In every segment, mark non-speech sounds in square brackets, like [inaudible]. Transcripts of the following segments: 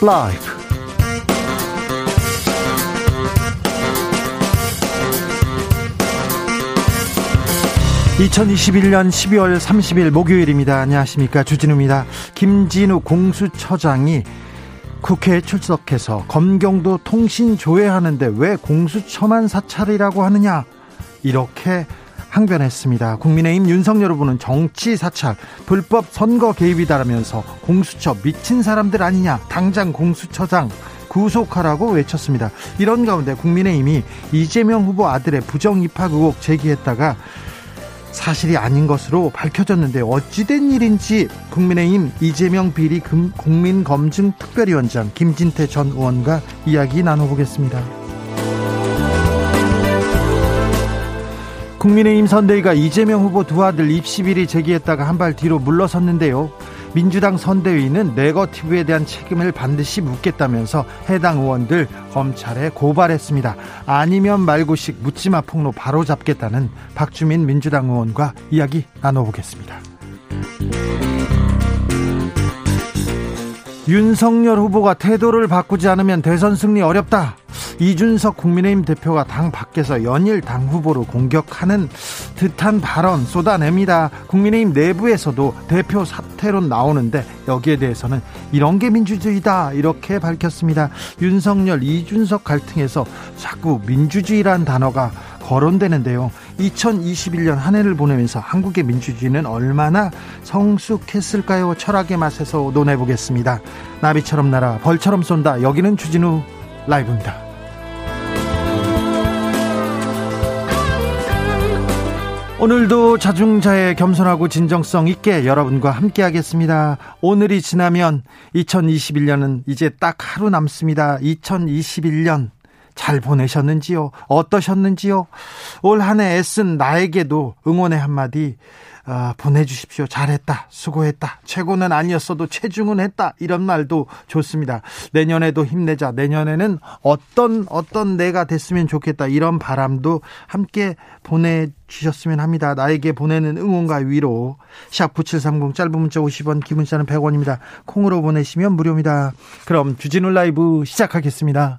라이브. 2021년 12월 30일 목요일입니다. 안녕하십니까. 주진우입니다. 김진우 공수처장이 국회에 출석해서 검경도 통신 조회하는데 왜 공수처만 사찰이라고 하느냐 이렇게 항변했습니다. 국민의힘 윤석열 후보는 정치 사찰, 불법 선거 개입이다라면서 공수처 미친 사람들 아니냐, 당장 공수처장 구속하라고 외쳤습니다. 이런 가운데 국민의힘이 이재명 후보 아들의 부정 입학 의혹 제기했다가 사실이 아닌 것으로 밝혀졌는데 어찌된 일인지 국민의힘 이재명 비리 국민검증 특별위원장 김진태 전 의원과 이야기 나눠보겠습니다. 국민의힘 선대위가 이재명 후보 두 아들 입시 비리 제기했다가 한 발 뒤로 물러섰는데요. 민주당 선대위는 네거티브에 대한 책임을 반드시 묻겠다면서 해당 의원들 검찰에 고발했습니다. 아니면 말고식 묻지마 폭로 바로 잡겠다는 박주민 민주당 의원과 이야기 나눠보겠습니다. 윤석열 후보가 태도를 바꾸지 않으면 대선 승리 어렵다. 이준석 국민의힘 대표가 당 밖에서 연일 당 후보를 공격하는 듯한 발언 쏟아냅니다. 국민의힘 내부에서도 대표 사퇴론 나오는데 여기에 대해서는 이런 게 민주주의다 이렇게 밝혔습니다. 윤석열 이준석 갈등에서 자꾸 민주주의란 단어가 거론되는데요. 2021년 한 해를 보내면서 한국의 민주주의는 얼마나 성숙했을까요? 철학의 맛에서 논해보겠습니다. 나비처럼 날아 벌처럼 쏜다. 여기는 주진우 라이브입니다. 오늘도 자중자애 겸손하고 진정성 있게 여러분과 함께 하겠습니다. 오늘이 지나면 2021년은 이제 딱 하루 남습니다. 2021년 잘 보내셨는지요? 어떠셨는지요? 올 한 해 애쓴 나에게도 응원의 한마디 아, 보내주십시오. 잘했다. 수고했다. 최고는 아니었어도 체중은 했다. 이런 말도 좋습니다. 내년에도 힘내자. 내년에는 어떤, 어떤 내가 됐으면 좋겠다. 이런 바람도 함께 보내주셨으면 합니다. 나에게 보내는 응원과 위로. 샵9730 짧은 문자 50원, 기 문자는 100원입니다. 콩으로 보내시면 무료입니다. 그럼 주진우 라이브 시작하겠습니다.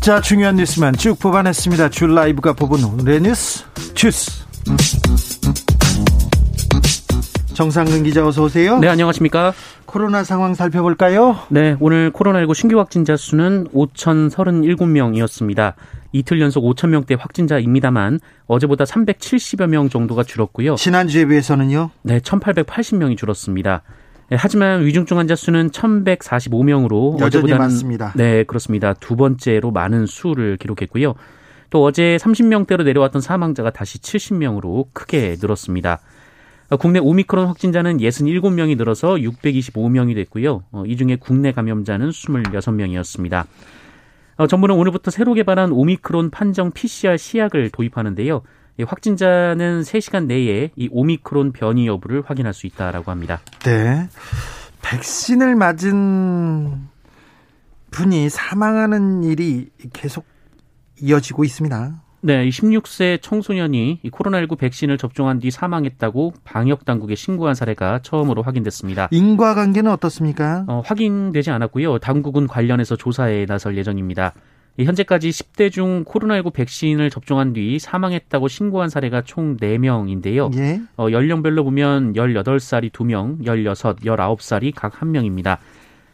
진짜 중요한 뉴스만 쭉 뽑아냈습니다. 줄 라이브가 뽑은 오늘의 뉴스 주스. 정상근 기자 어서 오세요. 네, 안녕하십니까? 코로나 상황 살펴볼까요? 네, 오늘 코로나19 신규 확진자 수는 5,037명이었습니다. 이틀 연속 5,000명대 확진자입니다만 어제보다 370여 명 정도가 줄었고요. 지난주에 비해서는요? 네, 1,880명이 줄었습니다. 네, 하지만 위중증 환자 수는 1,145명으로 여전히 많습니다. 네, 그렇습니다. 두 번째로 많은 수를 기록했고요. 또 어제 30명대로 내려왔던 사망자가 다시 70명으로 크게 늘었습니다. 국내 오미크론 확진자는 67명이 늘어서 625명이 됐고요. 어, 이 중에 국내 감염자는 26명이었습니다. 어, 정부는 오늘부터 새로 개발한 오미크론 판정 PCR 시약을 도입하는데요. 확진자는 3시간 내에 이 오미크론 변이 여부를 확인할 수 있다라고 합니다. 네. 백신을 맞은 분이 사망하는 일이 계속 이어지고 있습니다. 네, 16세 청소년이 코로나19 백신을 접종한 뒤 사망했다고 방역 당국에 신고한 사례가 처음으로 확인됐습니다. 인과관계는 어떻습니까? 어, 확인되지 않았고요. 당국은 관련해서 조사에 나설 예정입니다. 현재까지 10대 중 코로나19 백신을 접종한 뒤 사망했다고 신고한 사례가 총 4명인데요. 예. 어, 연령별로 보면 18살이 2명, 16, 19살이 각 1명입니다.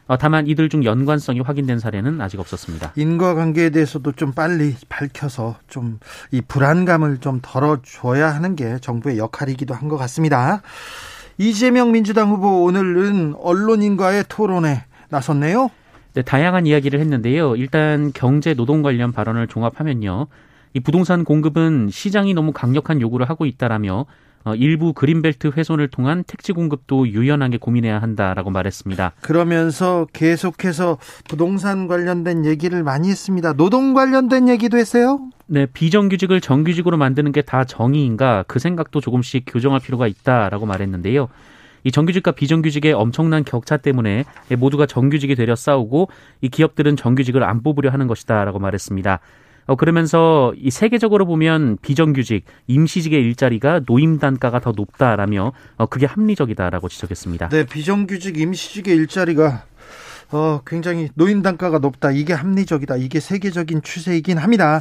어, 다만 이들 중 연관성이 확인된 사례는 아직 없었습니다. 인과관계에 대해서도 좀 빨리 밝혀서 좀 이 불안감을 좀 덜어줘야 하는 게 정부의 역할이기도 한 것 같습니다. 이재명 민주당 후보 오늘은 언론인과의 토론에 나섰네요. 네, 다양한 이야기를 했는데요. 일단 경제 노동 관련 발언을 종합하면요. 이 부동산 공급은 시장이 너무 강력한 요구를 하고 있다라며 어, 일부 그린벨트 훼손을 통한 택지 공급도 유연하게 고민해야 한다라고 말했습니다. 그러면서 계속해서 부동산 관련된 얘기를 많이 했습니다. 노동 관련된 얘기도 했어요? 네, 비정규직을 정규직으로 만드는 게 다 정의인가 그 생각도 조금씩 교정할 필요가 있다라고 말했는데요. 이 정규직과 비정규직의 엄청난 격차 때문에 모두가 정규직이 되려 싸우고 이 기업들은 정규직을 안 뽑으려 하는 것이다라고 말했습니다. 어, 그러면서 이 세계적으로 보면 비정규직, 임시직의 일자리가 노임 단가가 더 높다라며 어, 그게 합리적이다라고 지적했습니다. 네, 비정규직, 임시직의 일자리가 어, 굉장히 노임 단가가 높다. 이게 합리적이다. 이게 세계적인 추세이긴 합니다.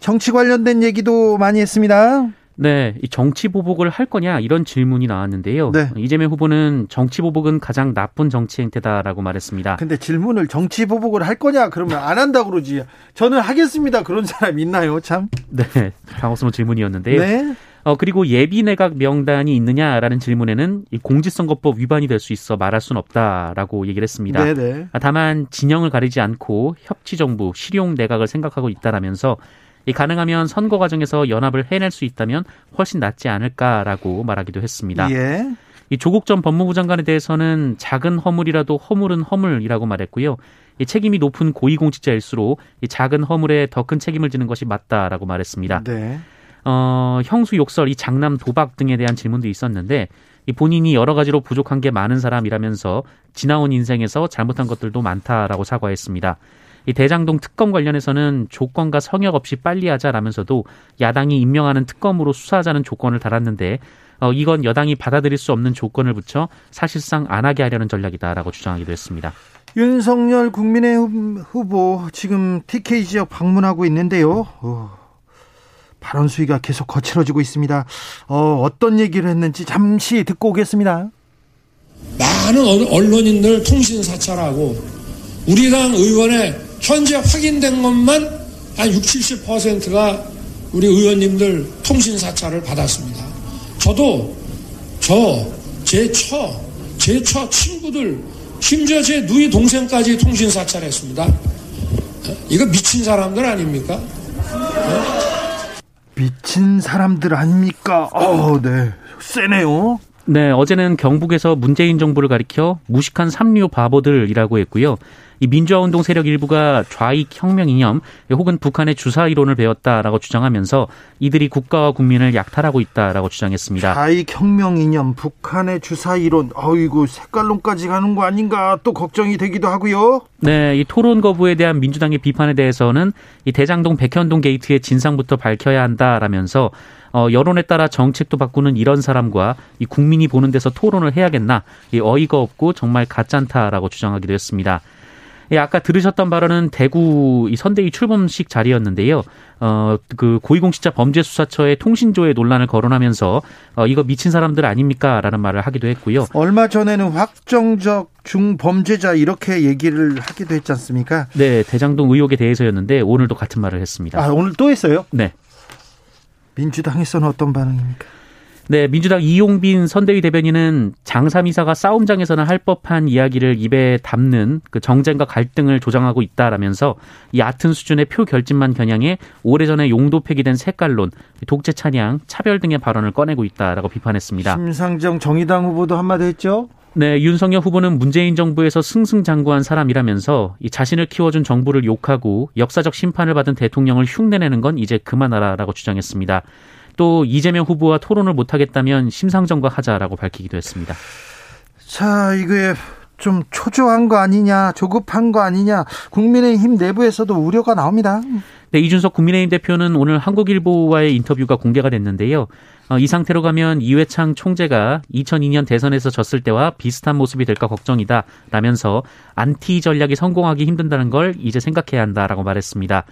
정치 관련된 얘기도 많이 했습니다. 네, 이 정치 보복을 할 거냐 이런 질문이 나왔는데요. 네. 이재명 후보는 정치 보복은 가장 나쁜 정치 행태다라고 말했습니다. 근데 질문을 정치 보복을 할 거냐 그러면 안 한다 그러지. 저는 하겠습니다. 그런 사람 있나요, 참? 네, 당혹스러운 질문이었는데요. 네. 어, 그리고 예비 내각 명단이 있느냐라는 질문에는 이 공직선거법 위반이 될 수 있어 말할 수는 없다라고 얘기를 했습니다. 네네. 네. 다만 진영을 가리지 않고 협치 정부, 실용 내각을 생각하고 있다라면서 이 가능하면 선거 과정에서 연합을 해낼 수 있다면 훨씬 낫지 않을까라고 말하기도 했습니다. 예. 이 조국 전 법무부 장관에 대해서는 작은 허물이라도 허물은 허물이라고 말했고요. 이 책임이 높은 고위공직자일수록 이 작은 허물에 더 큰 책임을 지는 것이 맞다라고 말했습니다. 네. 어, 형수 욕설, 이 장남 도박 등에 대한 질문도 있었는데 이 본인이 여러 가지로 부족한 게 많은 사람이라면서 지나온 인생에서 잘못한 것들도 많다라고 사과했습니다. 이 대장동 특검 관련해서는 조건과 성역 없이 빨리 하자라면서도 야당이 임명하는 특검으로 수사하자는 조건을 달았는데 어, 이건 여당이 받아들일 수 없는 조건을 붙여 사실상 안 하게 하려는 전략이다라고 주장하기도 했습니다. 윤석열 국민의 후보 지금 TK 지역 방문하고 있는데요. 어, 발언 수위가 계속 거칠어지고 있습니다. 어, 어떤 얘기를 했는지 잠시 듣고 오겠습니다. 많은 언론인들 통신 사찰하고 우리 당 의원의 현재 확인된 것만 한 60, 70%가 우리 의원님들 통신 사찰을 받았습니다. 저도 저, 제 처, 제 처 친구들, 심지어 제 누이 동생까지 통신 사찰했습니다. 이거 미친 사람들 아닙니까? 미친 사람들 아닙니까? 어, 네. 세네요. 네, 어제는 경북에서 문재인 정부를 가리켜 무식한 삼류 바보들이라고 했고요. 이 민주화 운동 세력 일부가 좌익 혁명 이념 혹은 북한의 주사 이론을 배웠다라고 주장하면서 이들이 국가와 국민을 약탈하고 있다라고 주장했습니다. 좌익 혁명 이념, 북한의 주사 이론, 어이구 색깔론까지 가는 거 아닌가 또 걱정이 되기도 하고요. 네, 이 토론 거부에 대한 민주당의 비판에 대해서는 이 대장동 백현동 게이트의 진상부터 밝혀야 한다라면서 어, 여론에 따라 정책도 바꾸는 이런 사람과 이 국민이 보는 데서 토론을 해야겠나 이 어이가 없고 정말 가짠타라고 주장하기도 했습니다. 예, 아까 들으셨던 발언은 대구 이 선대위 출범식 자리였는데요. 어, 그 고위공직자 범죄수사처의 통신조회 논란을 거론하면서 어, 이거 미친 사람들 아닙니까? 라는 말을 하기도 했고요. 얼마 전에는 확정적 중범죄자 이렇게 얘기를 하기도 했지 않습니까? 네, 대장동 의혹에 대해서였는데 오늘도 같은 말을 했습니다. 아, 오늘 또 했어요? 네. 민주당에서는 어떤 반응입니까? 네, 민주당 이용빈 선대위 대변인은 장삼이사가 싸움장에서는 할 법한 이야기를 입에 담는 그 정쟁과 갈등을 조장하고 있다라면서 얕은 수준의 표 결집만 겨냥해 오래전에 용도 폐기된 색깔론, 독재 찬양, 차별 등의 발언을 꺼내고 있다라고 비판했습니다. 심상정 정의당 후보도 한마디 했죠? 네, 윤석열 후보는 문재인 정부에서 승승장구한 사람이라면서 이 자신을 키워준 정부를 욕하고 역사적 심판을 받은 대통령을 흉내내는 건 이제 그만하라라고 주장했습니다. 또 이재명 후보와 토론을 못하겠다면 심상정과 하자라고 밝히기도 했습니다. 자, 이거에 좀 초조한 거 아니냐, 조급한 거 아니냐, 국민의힘 내부에서도 우려가 나옵니다. 네, 이준석 국민의힘 대표는 오늘 한국일보와의 인터뷰가 공개가 됐는데요. 어, 이 상태로 가면 이회창 총재가 2002년 대선에서 졌을 때와 비슷한 모습이 될까 걱정이다 라면서 안티 전략이 성공하기 힘든다는 걸 이제 생각해야 한다라고 말했습니다.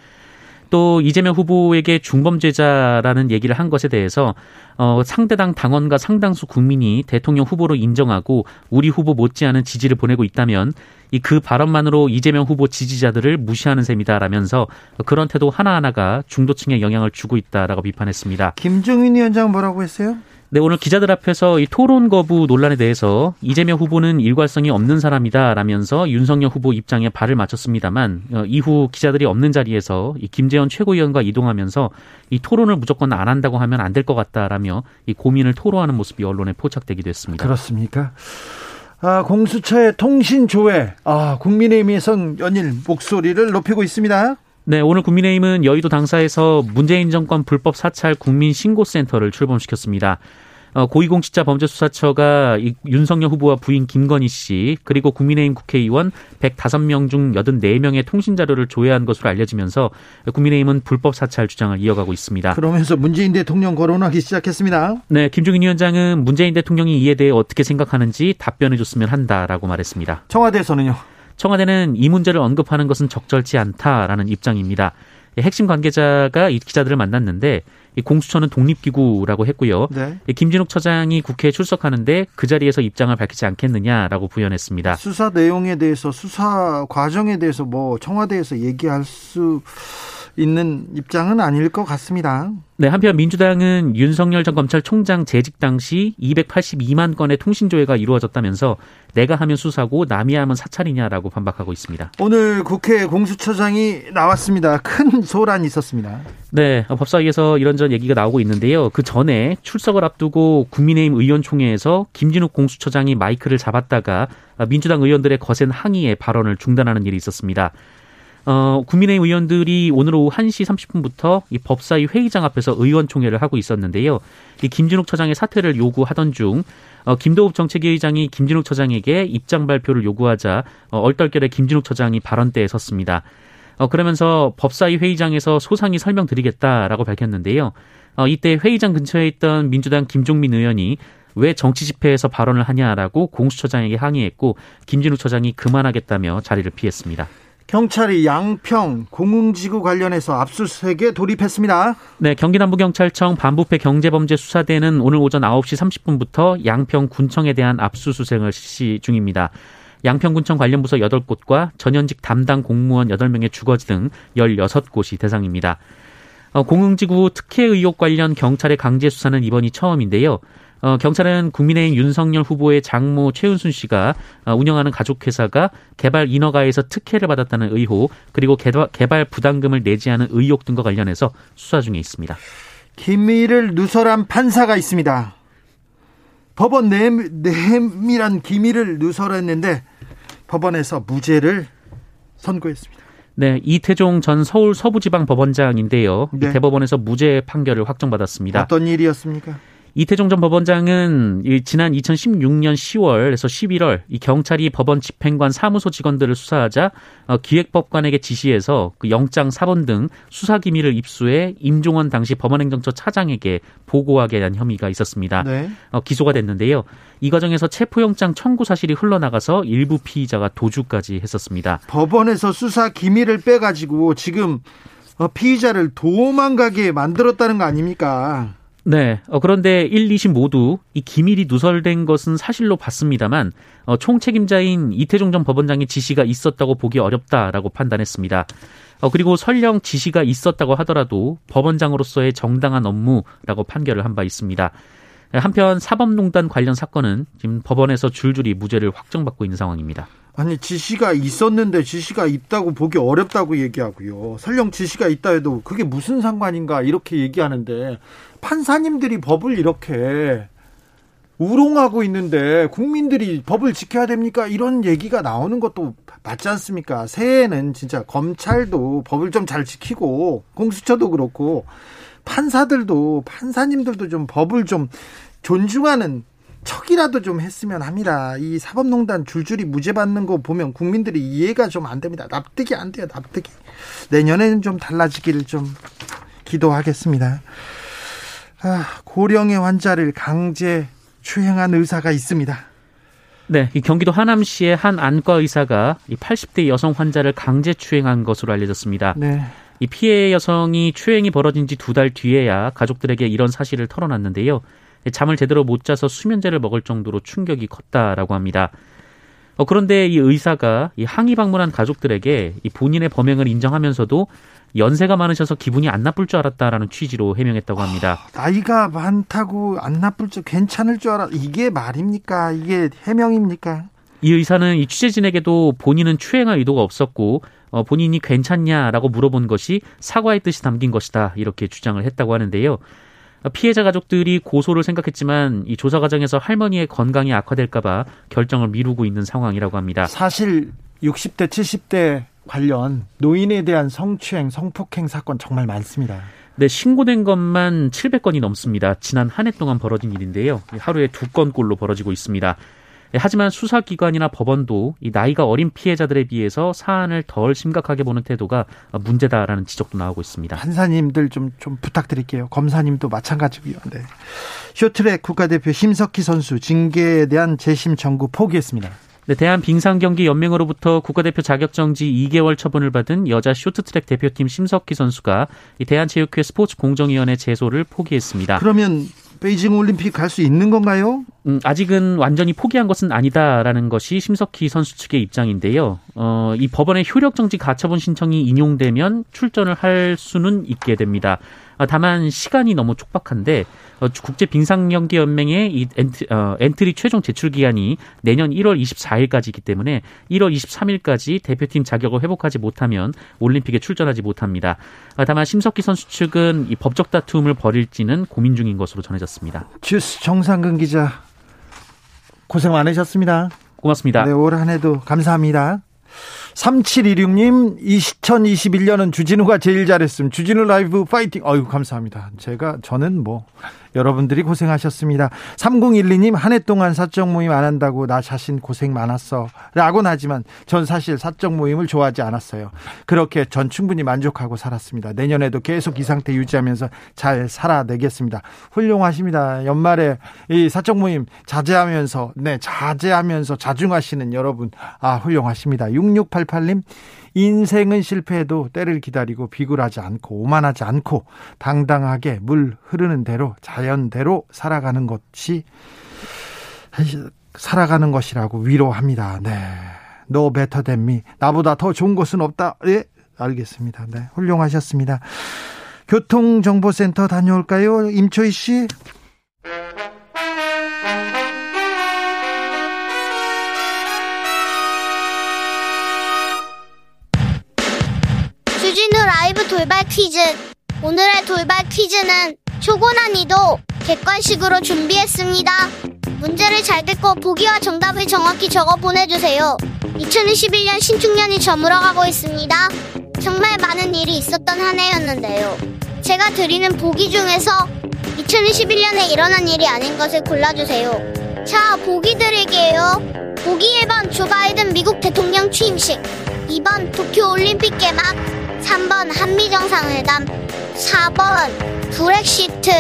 또 이재명 후보에게 중범죄자라는 얘기를 한 것에 대해서 어, 상대당 당원과 상당수 국민이 대통령 후보로 인정하고 우리 후보 못지않은 지지를 보내고 있다면 이 그 발언만으로 이재명 후보 지지자들을 무시하는 셈이다라면서 그런 태도 하나하나가 중도층에 영향을 주고 있다라고 비판했습니다. 김종인 위원장 뭐라고 했어요? 네, 오늘 기자들 앞에서 이 토론 거부 논란에 대해서 이재명 후보는 일관성이 없는 사람이다 라면서 윤석열 후보 입장에 발을 맞췄습니다만 어, 이후 기자들이 없는 자리에서 이 김재원 최고위원과 이동하면서 이 토론을 무조건 안 한다고 하면 안 될 것 같다라며 이 고민을 토로하는 모습이 언론에 포착되기도 했습니다. 그렇습니까? 아, 공수처의 통신 조회, 아, 국민의힘에선 연일 목소리를 높이고 있습니다. 네, 오늘 국민의힘은 여의도 당사에서 문재인 정권 불법 사찰 국민신고센터를 출범시켰습니다. 어, 고위공직자범죄수사처가 윤석열 후보와 부인 김건희 씨 그리고 국민의힘 국회의원 105명 중 84명의 통신 자료를 조회한 것으로 알려지면서 국민의힘은 불법 사찰 주장을 이어가고 있습니다. 그러면서 문재인 대통령 거론하기 시작했습니다. 네, 김종인 위원장은 문재인 대통령이 이에 대해 어떻게 생각하는지 답변해 줬으면 한다라고 말했습니다. 청와대에서는요. 청와대는 이 문제를 언급하는 것은 적절치 않다라는 입장입니다. 핵심 관계자가 이 기자들을 만났는데 공수처는 독립기구라고 했고요. 네. 김진욱 처장이 국회에 출석하는데 그 자리에서 입장을 밝히지 않겠느냐라고 부연했습니다. 수사 내용에 대해서 수사 과정에 대해서 뭐 청와대에서 얘기할 수 있는 입장은 아닐 것 같습니다. 네, 한편 민주당은 윤석열 전 검찰총장 재직 당시 282만 건의 통신 조회가 이루어졌다면서 내가 하면 수사고 남이 하면 사찰이냐라고 반박하고 있습니다. 오늘 국회 공수처장이 나왔습니다. 큰 소란이 있었습니다. 네, 법사위에서 이런저런 얘기가 나오고 있는데요. 그 전에 출석을 앞두고 국민의힘 의원총회에서 김진욱 공수처장이 마이크를 잡았다가 민주당 의원들의 거센 항의에 발언을 중단하는 일이 있었습니다. 어, 국민의힘 의원들이 오늘 오후 1시 30분부터 이 법사위 회의장 앞에서 의원총회를 하고 있었는데요. 이 김진욱 처장의 사퇴를 요구하던 중 어, 김도읍 정책위의장이 김진욱 처장에게 입장 발표를 요구하자 어, 얼떨결에 김진욱 처장이 발언대에 섰습니다. 어, 그러면서 법사위 회의장에서 소상히 설명드리겠다라고 밝혔는데요. 어, 이때 회의장 근처에 있던 민주당 김종민 의원이 왜 정치 집회에서 발언을 하냐라고 공수처장에게 항의했고 김진욱 처장이 그만하겠다며 자리를 피했습니다. 경찰이 양평 공흥지구 관련해서 압수수색에 돌입했습니다. 네, 경기남부경찰청 반부패 경제범죄수사대는 오늘 오전 9시 30분부터 양평 군청에 대한 압수수색을 실시 중입니다. 양평군청 관련 부서 8곳과 전현직 담당 공무원 8명의 주거지 등 16곳이 대상입니다. 어, 공흥지구 특혜 의혹 관련 경찰의 강제 수사는 이번이 처음인데요. 어, 경찰은 국민의힘 윤석열 후보의 장모 최은순 씨가 어, 운영하는 가족회사가 개발 인허가에서 특혜를 받았다는 의혹 그리고 개발, 개발 부담금을 내지 않은 의혹 등과 관련해서 수사 중에 있습니다. 기밀을 누설한 판사가 있습니다. 법원 내밀한 기밀을 누설했는데 법원에서 무죄를 선고했습니다. 네, 이태종 전 서울 서부지방법원장인데요. 네. 대법원에서 무죄 판결을 확정받았습니다. 어떤 일이었습니까? 이태종 전 법원장은 지난 2016년 10월에서 11월 이 경찰이 법원 집행관 사무소 직원들을 수사하자 어, 기획법관에게 지시해서 그 영장 사본 등 수사 기밀을 입수해 임종원 당시 법원행정처 차장에게 보고하게 한 혐의가 있었습니다. 네. 어, 기소가 됐는데요. 이 과정에서 체포영장 청구 사실이 흘러나가서 일부 피의자가 도주까지 했었습니다. 법원에서 수사 기밀을 빼가지고 지금 어, 피의자를 도망가게 만들었다는 거 아닙니까? 네. 어, 그런데 1, 2심 모두 이 기밀이 누설된 것은 사실로 봤습니다만 어, 총 책임자인 이태종 전 법원장의 지시가 있었다고 보기 어렵다라고 판단했습니다. 어, 그리고 설령 지시가 있었다고 하더라도 법원장으로서의 정당한 업무라고 판결을 한 바 있습니다. 한편 사법농단 관련 사건은 지금 법원에서 줄줄이 무죄를 확정받고 있는 상황입니다. 아니 지시가 있었는데 지시가 있다고 보기 어렵다고 얘기하고요. 설령 지시가 있다 해도 그게 무슨 상관인가 이렇게 얘기하는데 판사님들이 법을 이렇게 우롱하고 있는데 국민들이 법을 지켜야 됩니까? 이런 얘기가 나오는 것도 맞지 않습니까? 새해에는 진짜 검찰도 법을 좀 잘 지키고 공수처도 그렇고 판사들도 판사님들도 좀 법을 좀 존중하는 척이라도 좀 했으면 합니다. 이 사법농단 줄줄이 무죄 받는 거 보면 국민들이 이해가 좀 안 됩니다. 납득이 안 돼요. 납득이. 내년에는 좀 달라지기를 좀 기도하겠습니다. 아, 고령의 환자를 강제 추행한 의사가 있습니다. 네, 이 경기도 하남시의 한 안과 의사가 이 80대 여성 환자를 강제 추행한 것으로 알려졌습니다. 네. 이 피해 여성이 추행이 벌어진 지 두 달 뒤에야 가족들에게 이런 사실을 털어놨는데요. 잠을 제대로 못 자서 수면제를 먹을 정도로 충격이 컸다라고 합니다. 어, 그런데 이 의사가 이 항의 방문한 가족들에게 이 본인의 범행을 인정하면서도 연세가 많으셔서 기분이 안 나쁠 줄 알았다라는 취지로 해명했다고 합니다. 나이가 많다고 안 나쁠 줄 괜찮을 줄 알아. 이게 말입니까? 이게 해명입니까? 이 의사는 이 취재진에게도 본인은 추행할 의도가 없었고 어, 본인이 괜찮냐라고 물어본 것이 사과의 뜻이 담긴 것이다 이렇게 주장을 했다고 하는데요. 피해자 가족들이 고소를 생각했지만 이 조사 과정에서 할머니의 건강이 악화될까봐 결정을 미루고 있는 상황이라고 합니다. 사실 60대, 70대 관련 노인에 대한 성추행, 성폭행 사건 정말 많습니다. 네, 신고된 것만 700건이 넘습니다. 지난 한 해 동안 벌어진 일인데요. 하루에 두 건꼴로 벌어지고 있습니다. 네, 하지만 수사기관이나 법원도 이 나이가 어린 피해자들에 비해서 사안을 덜 심각하게 보는 태도가 문제다라는 지적도 나오고 있습니다. 판사님들 좀, 좀 부탁드릴게요. 검사님도 마찬가지고요. 네. 쇼트랙 국가대표 심석희 선수 징계에 대한 재심 청구 포기했습니다. 네, 대한빙상경기연맹으로부터 국가대표 자격정지 2개월 처분을 받은 여자 쇼트트랙 대표팀 심석희 선수가 이 대한체육회 스포츠공정위원회 제소를 포기했습니다. 그러면 베이징 올림픽 갈 수 있는 건가요? 음, 아직은 완전히 포기한 것은 아니다라는 것이 심석희 선수 측의 입장인데요. 어, 이 법원의 효력 정지 가처분 신청이 인용되면 출전을 할 수는 있게 됩니다. 아, 다만 시간이 너무 촉박한데 어, 국제 빙상 경기 연맹의 이 엔트, 어, 엔트리 최종 제출 기한이 내년 1월 24일까지이기 때문에 1월 23일까지 대표팀 자격을 회복하지 못하면 올림픽에 출전하지 못합니다. 아, 다만 심석희 선수 측은 이 법적 다툼을 벌일지는 고민 중인 것으로 전해졌습니다. 주스 정상근 기자 고생 많으셨습니다. 고맙습니다. 네, 올 한 해도 감사합니다. 3716님, 2021년은 주진우가 제일 잘했음. 주진우 라이브 파이팅. 어유 감사합니다. 제가, 저는 뭐, 여러분들이 고생하셨습니다. 3012님, 한 해 동안 사적 모임 안 한다고 나 자신 고생 많았어. 라곤 하지만 전 사실 사적 모임을 좋아하지 않았어요. 그렇게 전 충분히 만족하고 살았습니다. 내년에도 계속 이 상태 유지하면서 잘 살아내겠습니다. 훌륭하십니다. 연말에 이 사적 모임 자제하면서, 네, 자제하면서 자중하시는 여러분, 아, 훌륭하십니다. 6688님, 인생은 실패해도 때를 기다리고 비굴하지 않고 오만하지 않고 당당하게 물 흐르는 대로 자연대로 살아가는 것이 살아가는 것이라고 위로합니다. 네. Better than me. 나보다 더 좋은 것은 없다. 예, 알겠습니다. 네. 훌륭하셨습니다. 교통정보센터 다녀올까요? 임초희 씨. 라이브 돌발 퀴즈. 오늘의 돌발 퀴즈는 초고난이도 객관식으로 준비했습니다. 문제를 잘 듣고 보기와 정답을 정확히 적어 보내주세요. 2021년 신축년이 저물어가고 있습니다. 정말 많은 일이 있었던 한 해였는데요. 제가 드리는 보기 중에서 2021년에 일어난 일이 아닌 것을 골라주세요. 자, 보기 드릴게요. 보기 1번 조 바이든 미국 대통령 취임식 2번 도쿄올림픽 개막 3번 한미정상회담 4번 브렉시트.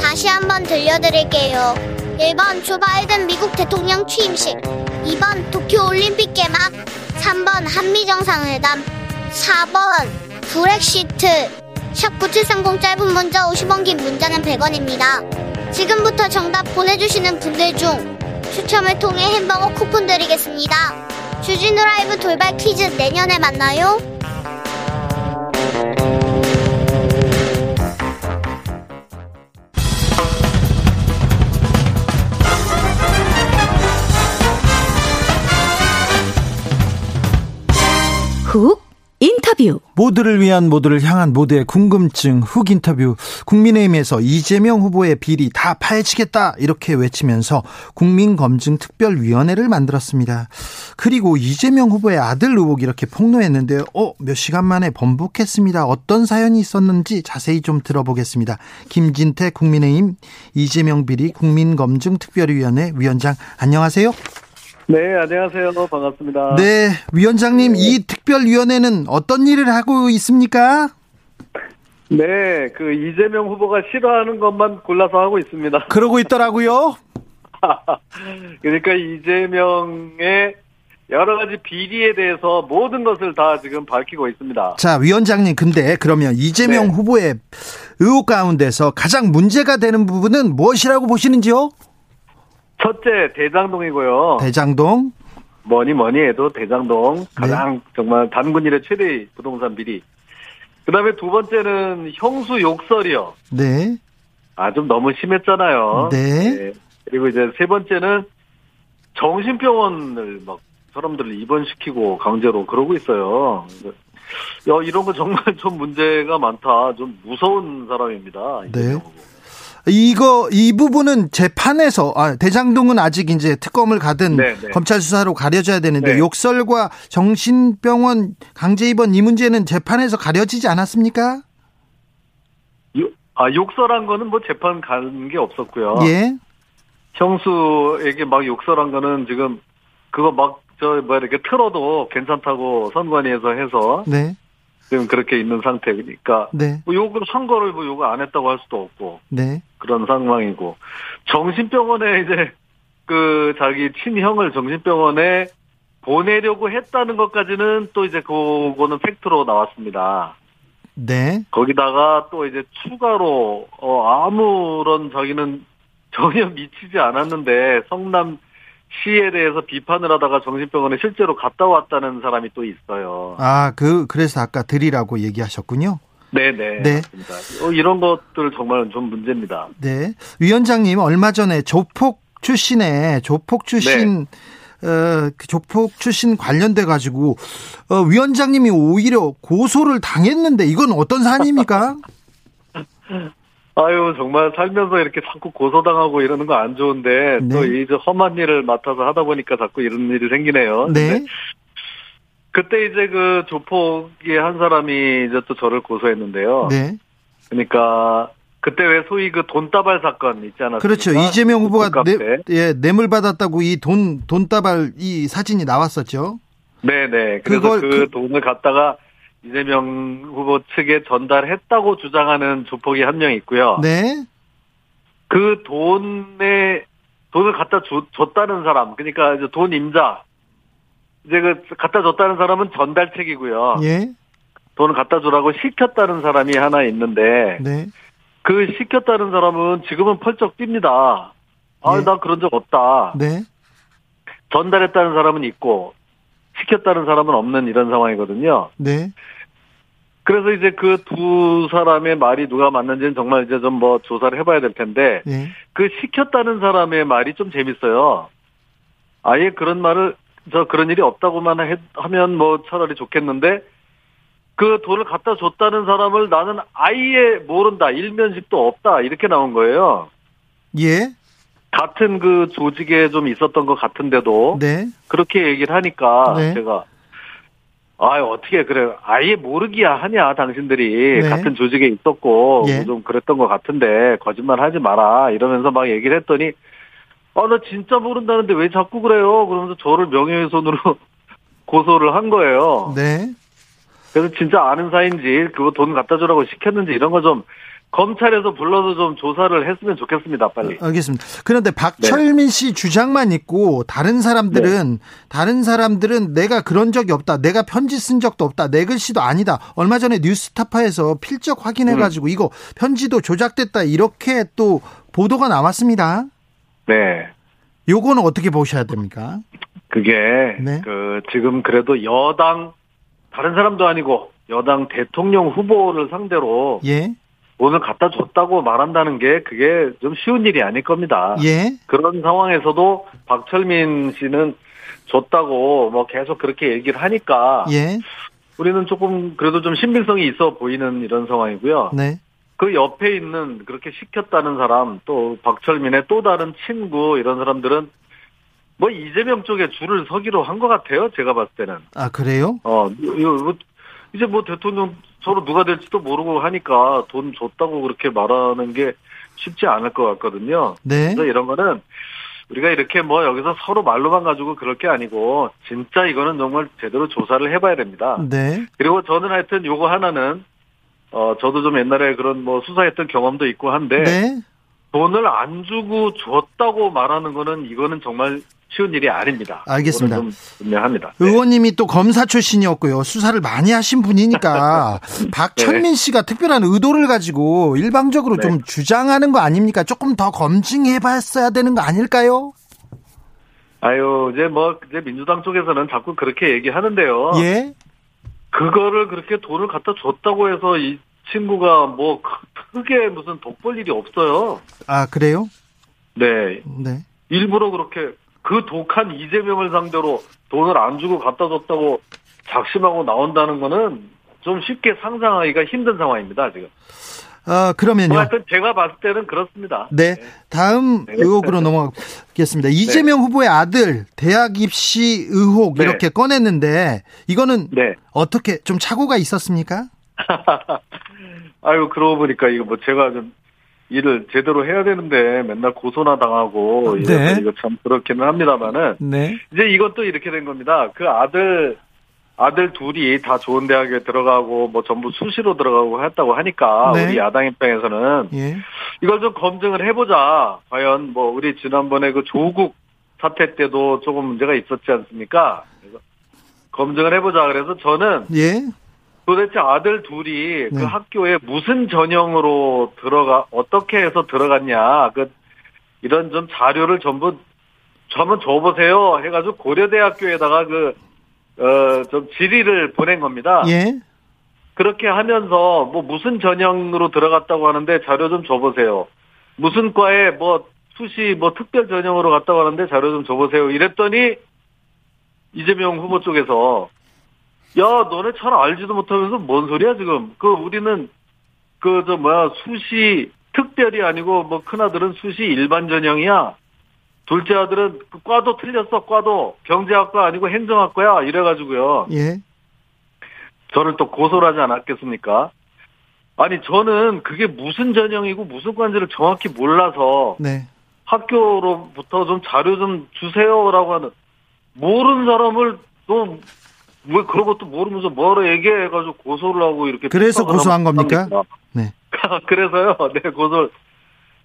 다시 한번 들려드릴게요. 1번 조 바이든 미국 대통령 취임식 2번 도쿄올림픽 개막 3번 한미정상회담 4번 브렉시트. 샵 9730 짧은 문자 50원 긴 문자는 100원입니다. 지금부터 정답 보내주시는 분들 중 추첨을 통해 햄버거 쿠폰 드리겠습니다. 주진우 라이브 돌발 퀴즈 내년에 만나요 훅 인터뷰 모두를 위한 모두를 향한 모두의 궁금증 훅 인터뷰 국민의힘에서 이재명 후보의 비리 다 파헤치겠다 이렇게 외치면서 국민검증특별위원회를 만들었습니다. 그리고 이재명 후보의 아들 의혹 이렇게 폭로했는데요. 어, 몇 시간 만에 번복했습니다. 어떤 사연이 있었는지 자세히 좀 들어보겠습니다. 김진태 국민의힘 이재명 비리 국민검증특별위원회 위원장 안녕하세요. 네, 안녕하세요. 반갑습니다. 네, 위원장님, 네. 이 특별위원회는 어떤 일을 하고 있습니까? 네, 그 이재명 후보가 싫어하는 것만 골라서 하고 있습니다. [laughs] 그러고 있더라고요. 그러니까 이재명의 여러 가지 비리에 대해서 모든 것을 다 지금 밝히고 있습니다. 자, 위원장님, 근데 그러면 이재명 네. 후보의 의혹 가운데서 가장 문제가 되는 부분은 무엇이라고 보시는지요? 첫째 대장동이고요. 대장동. 뭐니 뭐니 해도 대장동 가장 네. 정말 단군 일의 최대 부동산 비리. 그다음에 두 번째는 형수 욕설이요. 네. 아, 좀 너무 심했잖아요. 네. 그리고 이제 세 번째는 정신병원을 막 사람들을 입원시키고 강제로 그러고 있어요. 야, 이런 거 정말 좀 문제가 많다. 좀 무서운 사람입니다. 네. 후보. 이거 이 부분은 재판에서 아, 대장동은 아직 이제 특검을 가든 네, 네. 검찰 수사로 가려져야 되는데 네. 욕설과 정신병원 강제 입원 이 문제는 재판에서 가려지지 않았습니까? 요- 아, 욕설한 거는 뭐 재판 간게 없었고요. 예. 형수에게 막 욕설한 거는 지금 그거 막 저뭐 이렇게 틀어도 괜찮다고 선관위에서 해서 네. 지금 그렇게 있는 상태니까 네. 뭐 욕을 한 거를 뭐 욕을 안 했다고 할 수도 없고 네. 그런 상황이고 정신병원에 이제 그 자기 친형을 정신병원에 보내려고 했다는 것까지는 또 이제 그거는 팩트로 나왔습니다. 네. 거기다가 또 이제 추가로 어 아무런 자기는 전혀 미치지 않았는데 성남 시에 대해서 비판을 하다가 정신병원에 실제로 갔다 왔다는 사람이 또 있어요. 아, 그 그래서 아까 드리라고 얘기하셨군요. 네네. 네. 맞습니다. 어, 이런 것들 정말 좀 문제입니다. 네. 위원장님 얼마 전에 조폭 출신의 조폭 출신 어, 그 조폭 출신 관련돼 가지고 어, 위원장님이 오히려 고소를 당했는데 이건 어떤 사안입니까? [laughs] 아유 정말 살면서 이렇게 자꾸 고소당하고 이러는 거 안 좋은데 네. 또 이제 험한 일을 맡아서 하다 보니까 자꾸 이런 일이 생기네요. 네. 그때 이제 그 조폭의 한 사람이 이제 또 저를 고소했는데요. 네. 그러니까 그때 왜 소위 그 돈다발 사건 있지 않았습니까? 그렇죠. 이재명 후보가 카페. 뇌, 예, 뇌물 받았다고 이 돈 돈다발 이 사진이 나왔었죠. 네네. 그래서 그걸 그, 그- 돈을 갖다가 이재명 후보 측에 전달했다고 주장하는 조폭이 한 명 있고요. 네. 그 돈에 돈을 갖다 줘- 줬다는 사람, 그러니까 이제 돈 임자. 이제 그 갖다 줬다는 사람은 전달책이고요. 예. 돈을 갖다 주라고 시켰다는 사람이 하나 있는데 네. 그 시켰다는 사람은 지금은 펄쩍 뜁니다. 아, 예. 나 그런 적 없다. 네. 전달했다는 사람은 있고 시켰다는 사람은 없는 이런 상황이거든요. 네. 그래서 이제 그 두 사람의 말이 누가 맞는지는 정말 이제 좀 뭐 조사를 해봐야 될 텐데 예. 그 시켰다는 사람의 말이 좀 재밌어요. 아예 그런 말을 저 그런 일이 없다고만 해- 하면 뭐 차라리 좋겠는데 그 돈을 갖다 줬다는 사람을 나는 아예 모른다 일면식도 없다 이렇게 나온 거예요. 예. 같은 그 조직에 좀 있었던 것 같은데도 네. 그렇게 얘기를 하니까 네. 제가 아 어떻게 그래 아예 모르기야 하냐 당신들이 네. 같은 조직에 있었고 예. 좀 그랬던 것 같은데 거짓말 하지 마라 이러면서 막 얘기를 했더니 아 나 진짜 모른다는데 왜 자꾸 그래요 그러면서 저를 명예훼손으로 [laughs] 고소를 한 거예요 네. 그래서 진짜 아는 사이인지 그거 돈 갖다 주라고 시켰는지 이런 거 좀 검찰에서 불러서 좀 조사를 했으면 좋겠습니다 빨리 알겠습니다. 그런데 네. 박철민 씨 주장만 있고 다른 사람들은 다른 사람들은 내가 그런 적이 없다. 내가 편지 쓴 적도 없다. 내 글씨도 아니다. 얼마 전에 뉴스타파에서 필적 확인해 가지고 이거 편지도 조작됐다. 이렇게 또 보도가 나왔습니다. 네 요거는 어떻게 보셔야 됩니까? 그게 네. 그 지금 그래도 여당 다른 사람도 아니고 여당 대통령 후보를 상대로 예. 오늘 갖다 줬다고 말한다는 게 그게 좀 쉬운 일이 아닐 겁니다. 예. 그런 상황에서도 박철민 씨는 줬다고 뭐 계속 그렇게 얘기를 하니까 예. 우리는 조금 그래도 좀 신빙성이 있어 보이는 이런 상황이고요. 네. 그 옆에 있는 그렇게 시켰다는 사람 또 박철민의 또 다른 친구 이런 사람들은 뭐 이재명 쪽에 줄을 서기로 한 것 같아요. 제가 봤을 때는. 아, 그래요? 어, 이거 뭐, 이제 뭐 대통령 서로 누가 될지도 모르고 하니까 돈 줬다고 그렇게 말하는 게 쉽지 않을 것 같거든요. 네. 그래서 이런 거는 우리가 이렇게 뭐 여기서 서로 말로만 가지고 그럴 게 아니고 진짜 이거는 정말 제대로 조사를 해봐야 됩니다. 네. 그리고 저는 하여튼 요거 하나는 어 저도 좀 옛날에 그런 뭐 수사했던 경험도 있고 한데 네. 돈을 안 주고 줬다고 말하는 거는 이거는 정말 쉬운 일이 아닙니다. 알겠습니다. 분명합니다. 네. 의원님이 또 검사 출신이었고요. 수사를 많이 하신 분이니까 [laughs] 박철민 씨가 특별한 의도를 가지고 일방적으로 네. 좀 주장하는 거 아닙니까? 조금 더 검증해 봤어야 되는 거 아닐까요? 아유, 이제 뭐, 이제 민주당 쪽에서는 자꾸 그렇게 얘기하는데요. 예. 그거를 그렇게 돈을 갖다 줬다고 해서 이 친구가 뭐 크- 크게 무슨 돋볼 일이 없어요. 아, 그래요? 네. 네. 일부러 그렇게 그 독한 이재명을 상대로 돈을 안 주고 갖다 줬다고 작심하고 나온다는 거는 좀 쉽게 상상하기가 힘든 상황입니다, 지금. 아, 뭐 그러면요. 하여튼 제가 봤을 때는 그렇습니다. 네. 다음 네. 의혹으로 넘어가겠습니다. 이재명 후보의 아들 대학 입시 의혹 네. 이렇게 꺼냈는데 이거는 네. 어떻게 좀 착오가 있었습니까? [laughs] 아유, 그러고 보니까 이거 뭐 제가 좀 일을 제대로 해야 되는데 맨날 고소나 당하고 네. 이거 참 그렇기는 합니다만은 네. 이제 이것도 이렇게 된 겁니다. 그 아들 아들 둘이 다 좋은 대학에 들어가고 뭐 전부 수시로 들어가고 했다고 하니까 네. 우리 야당 입장에서는 예. 이걸 좀 검증을 해보자. 과연 뭐 우리 지난번에 그 조국 사태 때도 조금 문제가 있었지 않습니까? 그래서 검증을 해보자. 그래서 저는 예. 도대체 아들 둘이 네. 그 학교에 무슨 전형으로 들어가 어떻게 해서 들어갔냐 그 이런 좀 자료를 전부 한번 줘보세요 해가지고 고려대학교에다가 그 어 좀 질의를 보낸 겁니다. 예. 그렇게 하면서 뭐 무슨 전형으로 들어갔다고 하는데 자료 좀 줘보세요. 무슨 과에 뭐 수시 뭐 특별 전형으로 갔다고 하는데 자료 좀 줘보세요. 이랬더니 이재명 후보 쪽에서 야 너네 잘 알지도 못하면서 뭔 소리야 지금? 그 우리는 그 저 뭐야 수시 특별이 아니고 뭐 큰아들은 수시 일반 전형이야. 둘째 아들은 그 과도 틀렸어 과도 경제학과 아니고 행정학과야 이래가지고요. 예. 저를 또 고소를 하지 않았겠습니까? 아니 저는 그게 무슨 전형이고 무슨 관지를 정확히 몰라서 네. 학교로부터 좀 자료 좀 주세요라고 하는 모르는 사람을 또 왜 그런 것도 모르면서 뭐라 얘기해가지고 고소를 하고 이렇게 그래서 고소한 겁니까? 네. [laughs] 그래서요, 네 고소를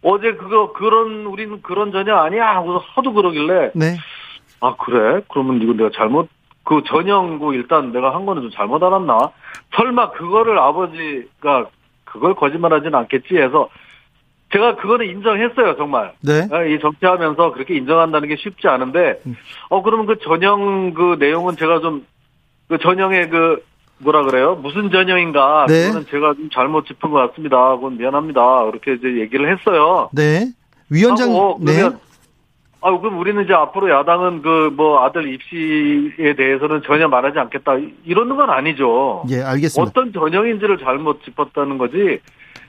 어제 그거 그런 우리는 그런 전형 아니야 하고서 하도 그러길래 네. 아 그래? 그러면 이거 내가 잘못 그 전형고 일단 내가 한 거는 좀 잘못 알았나? 설마 그거를 아버지가 그걸 거짓말하지는 않겠지 해서 제가 그거는 인정했어요 정말. 네. 아, 이 정치하면서 그렇게 인정한다는 게 쉽지 않은데 음. 어 그러면 그 전형 그 내용은 제가 좀 그 전형의 그 뭐라 그래요? 무슨 전형인가? 네. 그거는 제가 좀 잘못 짚은 것 같습니다. 그건 미안합니다. 그렇게 이제 얘기를 했어요. 네. 위원장 하고 네. 그러면 아 그럼 우리는 이제 앞으로 야당은 그 뭐 아들 입시에 대해서는 전혀 말하지 않겠다 이러는 건 아니죠. 예, 알겠습니다. 어떤 전형인지를 잘못 짚었다는 거지.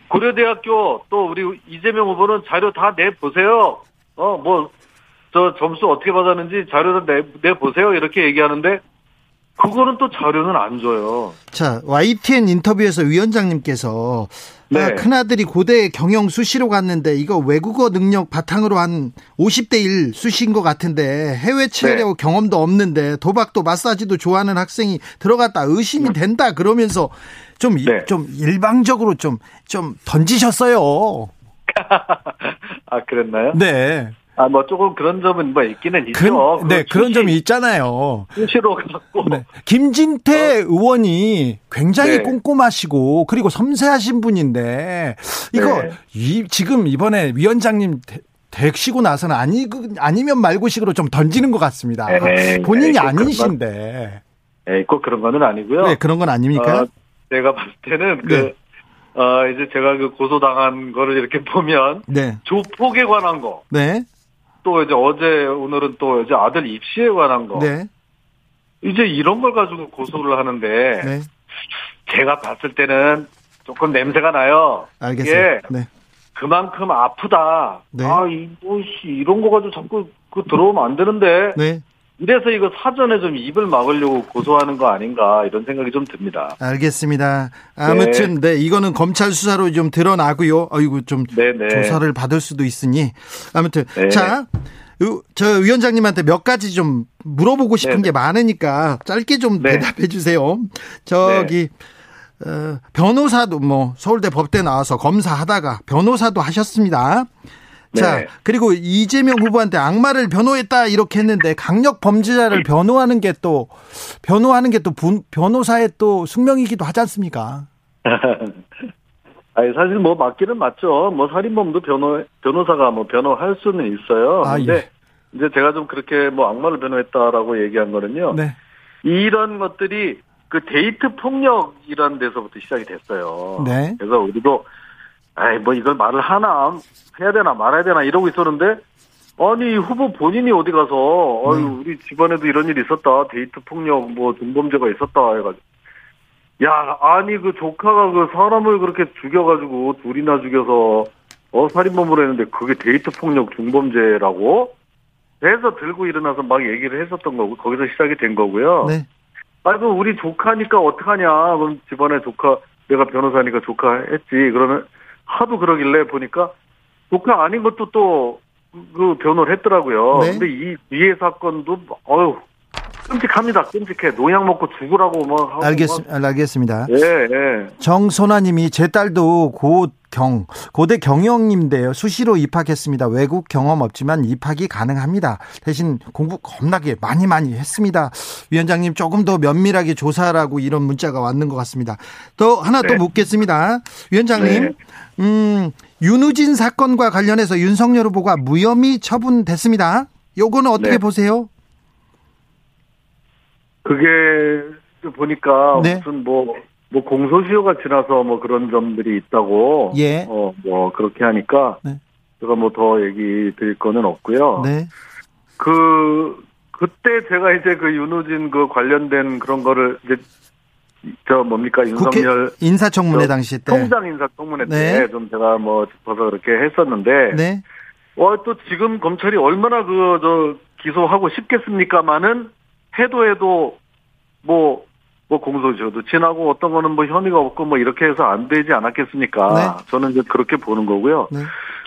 고려대학교 또 우리 이재명 후보는 자료 다 내 보세요. 어 뭐 저 점수 어떻게 받았는지 자료 다 내 내 보세요 이렇게 얘기하는데 그거는 또 자료는 안 줘요. 자, YTN 인터뷰에서 위원장님께서 네. 아, 큰아들이 고대 경영 수시로 갔는데 이거 외국어 능력 바탕으로 한 50대 1 수시인 것 같은데 해외 체력 경험도 없는데 도박도 마사지도 좋아하는 학생이 들어갔다 의심이 된다 그러면서 좀, 이- 네. 좀 일방적으로 좀, 좀 던지셨어요. [laughs] 아 그랬나요? 네. 아 뭐 조금 그런 점은 뭐 있기는 그, 있죠. 네, 그 그런 수시- 점이 있잖아요. 수시로 갖고 네. 김진태 의원이 굉장히 어? 네. 꼼꼼하시고 그리고 섬세하신 분인데 이거 네. 이, 지금 이번에 위원장님 대- 덱시고 나서는 아니 아니면 말고식으로 좀 던지는 것 같습니다. 에이, 본인이 에이, 꼭 그런 아니신데 예, 꼭 그런 거는 아니고요. 네, 그런 건 아닙니까? 어, 제가 봤을 때는 네. 그 어, 이제 제가 그 고소당한 거를 이렇게 보면 네, 조폭에 관한 거, 네, 또 이제 어제 오늘은 또 이제 아들 입시에 관한 거, 네, 이제 이런 걸 가지고 고소를 하는데 네, 제가 봤을 때는 조금 냄새가 나요. 알겠습니다. 이게 네, 그만큼 아프다. 네. 아, 이뭐 이런 거 가지고 자꾸 그 들어오면 안 되는데 네, 이래서 이거 사전에 좀 입을 막으려고 고소하는 거 아닌가 이런 생각이 좀 듭니다. 알겠습니다. 아무튼 네, 이거는 검찰 수사로 좀 드러나고요. 아이고 좀 네네. 조사를 받을 수도 있으니 아무튼 네. 자. 의- 저 위원장님한테 몇 가지 좀 물어보고 싶은 네. 게 많으니까 짧게 좀 네. 대답해 주세요. 저기 어, 변호사도 뭐 서울대 법대 나와서 검사하다가 변호사도 하셨습니다. 자 네. 그리고 이재명 후보한테 악마를 변호했다 이렇게 했는데 강력 범죄자를 변호하는 게 또 변호하는 게 또 변호사의 또 숙명이기도 하지 않습니까? [laughs] 아니 사실 뭐 맞기는 맞죠. 뭐 살인범도 변호 변호사가 뭐 변호할 수는 있어요. 아, 근데 예. 이제 제가 좀 그렇게 뭐 악마를 변호했다라고 얘기한 거는요. 네, 이런 것들이 그 데이트 폭력이라는 데서부터 시작이 됐어요. 네. 그래서 우리도 아이 뭐 이걸 말을 하나 해야 되나 말아야 되나 이러고 있었는데 아니 후보 본인이 어디 가서 네. 아유 우리 집안에도 이런 일이 있었다 데이트 폭력 뭐 중범죄가 있었다 해가지고 야 아니 그 조카가 그 사람을 그렇게 죽여가지고 둘이나 죽여서 어 살인범으로 했는데 그게 데이트 폭력 중범죄라고 해서 들고 일어나서 막 얘기를 했었던 거고 거기서 시작이 된 거고요. 네. 아이고 우리 조카니까 어떡하냐 그럼 집안에 조카 내가 변호사니까 조카 했지 그러면 하도 그러길래 보니까 조카 아닌 것도 또 그 변호를 했더라고요. 네. 근데 이 위해 사건도 어유 끔찍합니다. 끔찍해. 농약 먹고 죽으라고 막 하고 알겠습니다. 알겠습니다. 막. 예, 예. 정소나님이 제 딸도 고경 고대 경영인데요. 수시로 입학했습니다. 외국 경험 없지만 입학이 가능합니다. 대신 공부 겁나게 많이 많이 했습니다. 위원장님 조금 더 면밀하게 조사라고 이런 문자가 왔는 것 같습니다. 또 하나 또 네. 묻겠습니다. 위원장님, 네. 음, 윤우진 사건과 관련해서 윤석열 후보가 무혐의 처분됐습니다. 요거는 어떻게 네. 보세요? 그게 보니까 네. 무슨 뭐, 뭐 공소시효가 지나서 뭐 그런 점들이 있다고. 예. 어, 뭐 그렇게 하니까. 네. 제가 뭐 더 얘기 드릴 거는 없고요. 네. 그, 그때 제가 이제 그 윤호진 그 관련된 그런 거를 이제 저 뭡니까 윤석열 인사청문회 저 당시 때. 총장 인사청문회 네. 때좀 제가 뭐 짚어서 그렇게 했었는데 네. 어, 또 지금 검찰이 얼마나 그, 저, 기소하고 싶겠습니까만은, 해도, 뭐, 뭐 공소시효도 지나고 어떤 거는 뭐 혐의가 없고 뭐 이렇게 해서 안 되지 않았겠습니까? 네. 저는 이제 그렇게 보는 거고요. 네.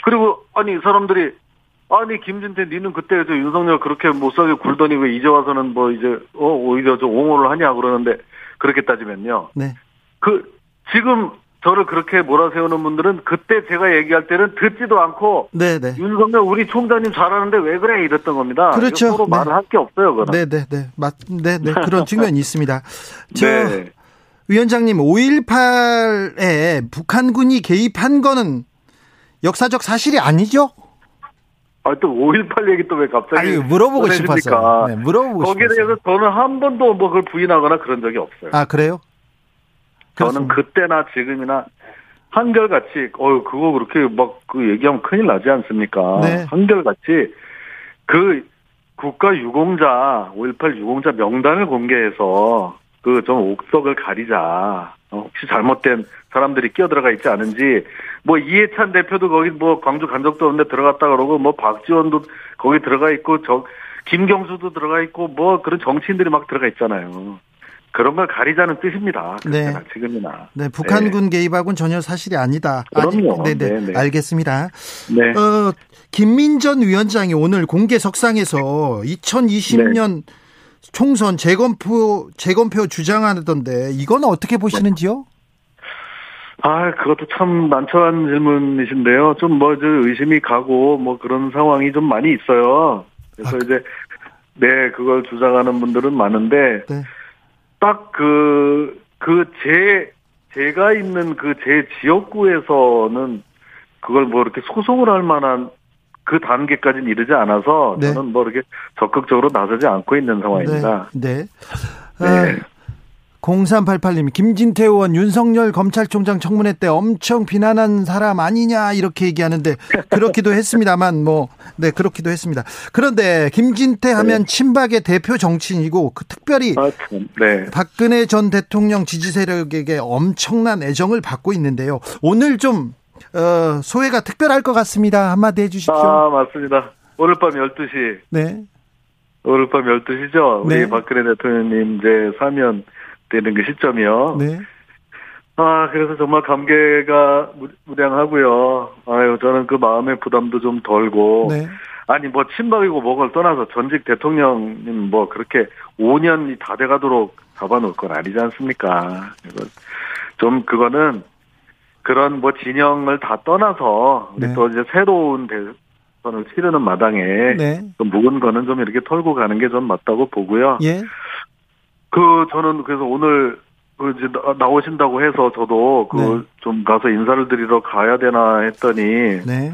그리고, 아니, 이 사람들이, 아니, 김진태, 니는 그때 저 윤석열 그렇게 못 살게 굴더니 왜 이제 와서는 뭐 이제, 어, 오히려 저 옹호를 하냐 그러는데, 그렇게 따지면요. 네. 그, 지금 저를 그렇게 몰아세우는 분들은 그때 제가 얘기할 때는 듣지도 않고, 네, 네. 윤석열 우리 총장님 잘하는데 왜 그래 이랬던 겁니다. 그렇죠. 서로 네. 말을 할 게 없어요, 그거는. 네, 네, 네. 맞, 네, 네. 그런 측면이 [laughs] 있습니다. 저, 네. 위원장님, 5.18에 북한군이 개입한 거는 역사적 사실이 아니죠? 아, 또 5.18 얘기 또 왜 갑자기. 아니, 물어보고? 싶었어요. 네, 물어보고 거기에 싶었어요. 대해서 저는 한 번도 뭐 그걸 부인하거나 그런 적이 없어요. 아, 그래요? 저는 그렇습니다. 그때나 지금이나 한결같이, 어유 그거 그렇게 막 그 얘기하면 큰일 나지 않습니까? 네. 한결같이 그 국가 유공자, 5.18 유공자 명단을 공개해서 그 좀 옥석을 가리자. 어, 혹시 잘못된 사람들이 끼어들어가 있지 않은지, 뭐 이해찬 대표도 거기 뭐 광주 간 적도 없는데 들어갔다 그러고, 뭐 박지원도 거기 들어가 있고, 저, 김경수도 들어가 있고, 뭐 그런 정치인들이 막 들어가 있잖아요. 그런 걸 가리자는 뜻입니다. 네. 지금이나. 네, 북한군 개입하고는 전혀 사실이 아니다. 그럼요. 아니, 네, 네. 네, 네. 알겠습니다. 네. 어, 김민전 위원장이 오늘 공개 석상에서 2020년 네. 총선 재검표 재검표 주장하던데 이건 어떻게 보시는지요? 아, 그것도 참 난처한 질문이신데요. 좀 뭐, 저, 의심이 가고, 뭐, 그런 상황이 좀 많이 있어요. 그래서 아, 이제, 네, 그걸 주장하는 분들은 많은데, 네. 딱 그, 그, 제, 제가 있는 그 제 지역구에서는 그걸 뭐 이렇게 소송을 할 만한 그 단계까지는 이르지 않아서 네. 저는 뭐 이렇게 적극적으로 나서지 않고 있는 상황입니다. 네. 네. 네. 0388님, 김진태 의원 윤석열 검찰총장 청문회 때 엄청 비난한 사람 아니냐 이렇게 얘기하는데 그렇기도 했습니다만 뭐 네 그렇기도 했습니다. 그런데 김진태 하면 친박의 대표 정치인이고 그 특별히 아, 참. 네. 박근혜 전 대통령 지지 세력에게 엄청난 애정을 받고 있는데요. 오늘 좀 어, 소회가 특별할 것 같습니다. 한마디 해주십시오. 아, 맞습니다. 오늘 밤 12시. 네, 오늘 밤 12시죠? 우리 네. 박근혜 대통령님 이제 사면 되는 그 시점이요. 네, 아, 그래서 정말 감개가 무- 무량하고요. 아유, 저는 그 마음의 부담도 좀 덜고. 네, 아니, 뭐, 친박이고 뭐걸 떠나서 전직 대통령님 뭐 그렇게 5년이 다 돼가도록 잡아놓을 건 아니지 않습니까? 좀 그거는 그런 뭐 진영을 다 떠나서 우리 네. 또 이제 새로운 대선을 치르는 마당에 네, 좀 묵은 거는 좀 이렇게 털고 가는 게 좀 맞다고 보고요. 예, 그 저는 그래서 오늘 그 이제 나- 나오신다고 해서 저도 그 네. 좀 가서 인사를 드리러 가야 되나 했더니 네,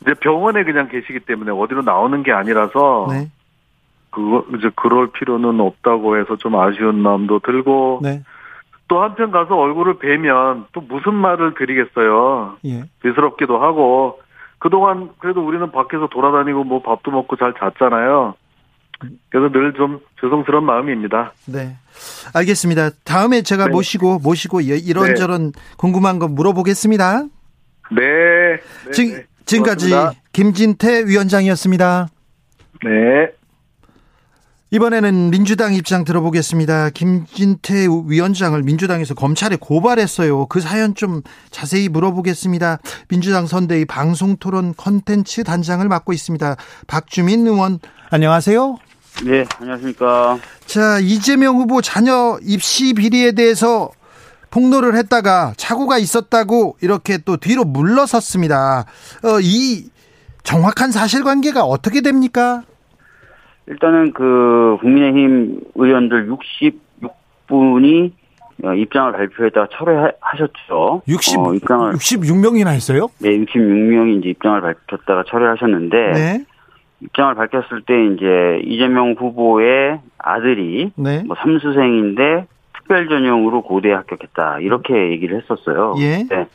이제 병원에 그냥 계시기 때문에 어디로 나오는 게 아니라서 네, 그 이제 그럴 필요는 없다고 해서 좀 아쉬운 마음도 들고 네. 또 한편 가서 얼굴을 뵈면 또 무슨 말을 드리겠어요. 예. 죄스럽기도 하고 그동안 그래도 우리는 밖에서 돌아다니고 뭐 밥도 먹고 잘 잤잖아요. 그래서 늘 좀 죄송스러운 마음입니다. 네. 알겠습니다. 다음에 제가 네. 모시고 모시고 이- 이런저런 궁금한 거 물어보겠습니다. 네. 네, 지, 네. 지금까지 고맙습니다. 김진태 위원장이었습니다. 네. 이번에는 민주당 입장 들어보겠습니다. 김진태 위원장을 민주당에서 검찰에 고발했어요. 그 사연 좀 자세히 물어보겠습니다. 민주당 선대위 방송토론 컨텐츠 단장을 맡고 있습니다. 박주민 의원, 안녕하세요. 네, 안녕하십니까. 자, 이재명 후보 자녀 입시 비리에 대해서 폭로를 했다가 착오가 있었다고 이렇게 또 뒤로 물러섰습니다. 어, 이 정확한 사실관계가 어떻게 됩니까? 일단은 그 국민의힘 의원들 66분이 어, 입장을 발표했다가 철회하셨죠. 60, 어, 입장을 66명이나 했어요? 네, 66명이 이제 입장을 밝혔다가 철회하셨는데 네. 입장을 밝혔을 때 이제 이재명 후보의 아들이 네. 뭐 삼수생인데 특별 전형으로 고대에 합격했다 이렇게 얘기를 했었어요. 예. 네.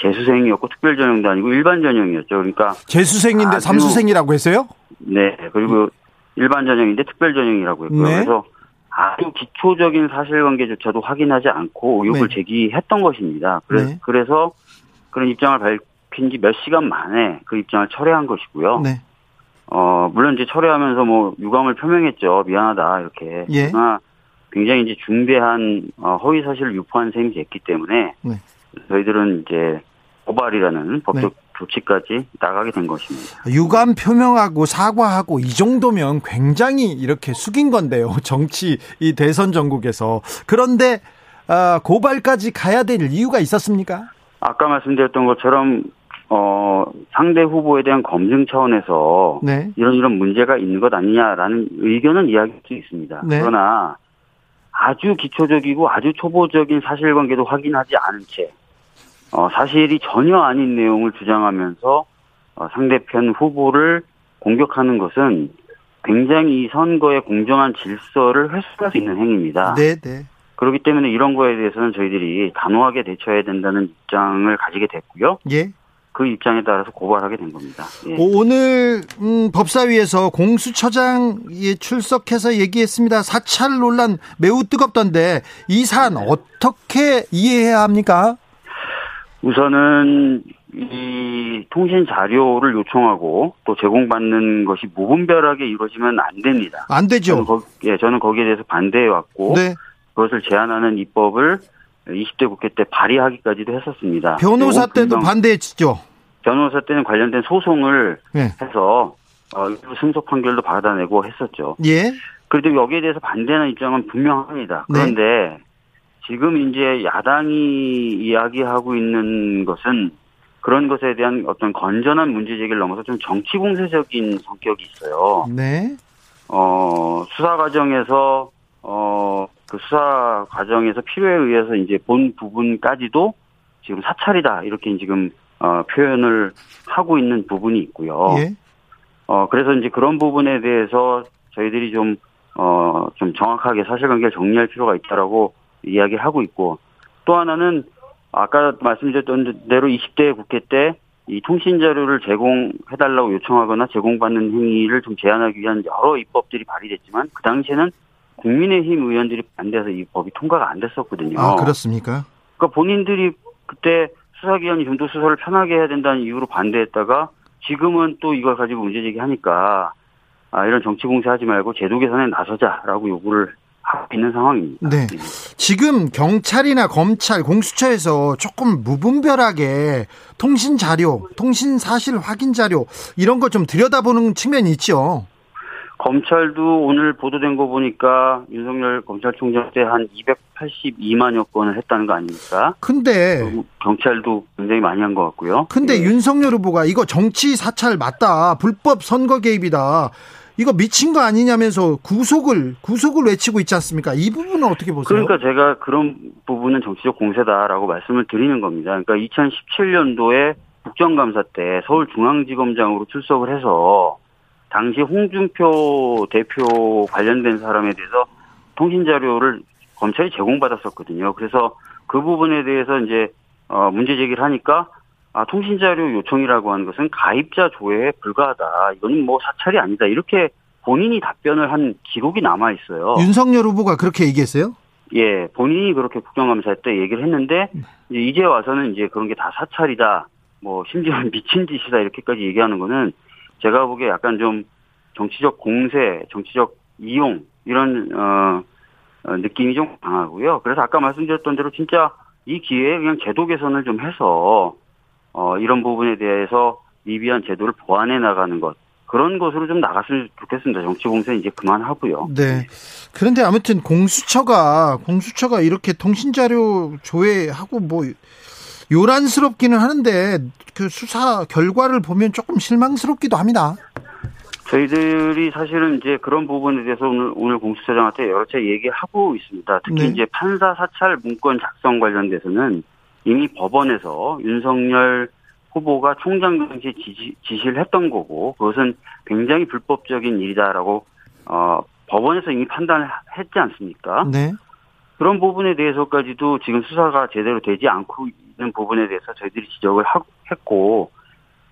재수생이었고 특별 전형도 아니고 일반 전형이었죠. 그러니까 재수생인데 삼수생이라고 했어요? 네, 그리고 일반 전형인데 특별 전형이라고 했고요. 네. 그래서 아주 기초적인 사실관계조차도 확인하지 않고 의혹을 네. 제기했던 것입니다. 그래, 네. 그래서 그런 입장을 밝힌 지 몇 시간 만에 그 입장을 철회한 것이고요. 네. 어, 물론 이제 철회하면서 뭐 유감을 표명했죠. 미안하다, 이렇게. 예. 그러나 굉장히 이제 중대한 어, 허위 사실을 유포한 셈이 됐기 때문에 네. 저희들은 이제 고발이라는 법적 네. 조치까지 나가게 된 것입니다. 유감 표명하고 사과하고 이 정도면 굉장히 이렇게 숙인 건데요. [laughs] 정치 이 대선 전국에서. 그런데 아, 고발까지 가야 될 이유가 있었습니까? 아까 말씀드렸던 것처럼 어 상대 후보에 대한 검증 차원에서 네. 이런 이런 문제가 있는 것 아니냐라는 의견은 이야기할 수 있습니다. 네. 그러나 아주 기초적이고 아주 초보적인 사실관계도 확인하지 않은 채 어, 사실이 전혀 아닌 내용을 주장하면서 어, 상대편 후보를 공격하는 것은 굉장히 이 선거의 공정한 질서를 훼손할 수 있는 행위입니다. 네, 네. 그렇기 때문에 이런 거에 대해서는 저희들이 단호하게 대처해야 된다는 입장을 가지게 됐고요. 예. 그 입장에 따라서 고발하게 된 겁니다. 예. 오늘 음, 법사위에서 공수처장이 출석해서 얘기했습니다. 사찰 논란 매우 뜨겁던데 이 사안 어떻게 이해해야 합니까? 우선은 이 통신 자료를 요청하고 또 제공받는 것이 무분별하게 이루어지면 안 됩니다. 안 저는, 되죠. 거, 예, 저는 거기에 대해서 반대해 왔고 네. 그것을 제한하는 입법을 20대 국회 때 발의하기까지도 했었습니다. 변호사 때도 반대했죠. 변호사 때는 관련된 소송을 네. 해서 어, 승소 판결도 받아내고 했었죠. 예. 그래도 여기에 대해서 반대하는 입장은 분명합니다. 네. 그런데 지금 이제 야당이 이야기하고 있는 것은 그런 것에 대한 어떤 건전한 문제 제기를 넘어서 좀 정치 공세적인 성격이 있어요. 네. 어, 수사 과정에서 어, 그 수사 과정에서 필요에 의해서 이제 본 부분까지도 지금 사찰이다 이렇게 지금 어, 표현을 하고 있는 부분이 있고요. 예. 어, 그래서 이제 그런 부분에 대해서 저희들이 좀, 어, 좀 정확하게 사실관계를 정리할 필요가 있다라고 이야기를 하고 있고, 또 하나는 아까 말씀드렸던 대로 20대 국회 때 이 통신 자료를 제공해달라고 요청하거나 제공받는 행위를 좀 제한하기 위한 여러 입법들이 발의됐지만, 그 당시에는 국민의힘 의원들이 반대해서 이 법이 통과가 안 됐었거든요. 아, 그렇습니까? 그러니까 본인들이 그때 수사기관이 좀 더 수사를 편하게 해야 된다는 이유로 반대했다가 지금은 또 이걸 가지고 문제 제기하니까 아, 이런 정치 공세하지 말고 제도 개선에 나서자라고 요구를 하고 있는 상황입니다. 네. 지금 경찰이나 검찰, 공수처에서 조금 무분별하게 통신 자료, 통신 사실 확인 자료 이런 거 좀 들여다보는 측면이 있죠. 검찰도 오늘 보도된 거 보니까 윤석열 검찰총장 때 한 282만여 건을 했다는 거 아닙니까? 근데 경찰도 굉장히 많이 한 것 같고요. 근데 예. 윤석열 후보가 이거 정치 사찰 맞다. 불법 선거 개입이다. 이거 미친 거 아니냐면서 구속을 구속을 외치고 있지 않습니까? 이 부분은 어떻게 보세요? 그러니까 제가 그런 부분은 정치적 공세다라고 말씀을 드리는 겁니다. 그러니까 2017년도에 국정감사 때 서울중앙지검장으로 출석을 해서 당시 홍준표 대표 관련된 사람에 대해서 통신 자료를 검찰이 제공받았었거든요. 그래서 그 부분에 대해서 이제 어 문제 제기를 하니까 아 통신 자료 요청이라고 하는 것은 가입자 조회에 불과하다. 이거는 뭐 사찰이 아니다. 이렇게 본인이 답변을 한 기록이 남아 있어요. 윤석열 후보가 그렇게 얘기했어요? 예, 본인이 그렇게 국정감사 때 얘기를 했는데 이제 와서는 이제 그런 게 다 사찰이다. 뭐 심지어 미친 짓이다 이렇게까지 얘기하는 거는 제가 보기에 약간 좀 정치적 공세, 정치적 이용 이런 어, 어, 느낌이 좀 강하고요. 그래서 아까 말씀드렸던 대로 진짜 이 기회에 그냥 제도 개선을 좀 해서 어, 이런 부분에 대해서 미비한 제도를 보완해 나가는 것 그런 것으로 좀 나갔으면 좋겠습니다. 정치 공세 이제 그만하고요. 네. 그런데 아무튼 공수처가 공수처가 이렇게 통신 자료 조회하고 뭐 요란스럽기는 하는데 그 수사 결과를 보면 조금 실망스럽기도 합니다. 저희들이 사실은 이제 그런 부분에 대해서 오늘 오늘 공수처장한테 여러 차례 얘기하고 있습니다. 특히 네. 이제 판사 사찰 문건 작성 관련돼서는 이미 법원에서 윤석열 후보가 총장 당시에 지시, 지시를 했던 거고 그것은 굉장히 불법적인 일이다라고 어 법원에서 이미 판단을 했지 않습니까? 네. 그런 부분에 대해서까지도 지금 수사가 제대로 되지 않고 있는 부분에 대해서 저희들이 지적을 하- 했고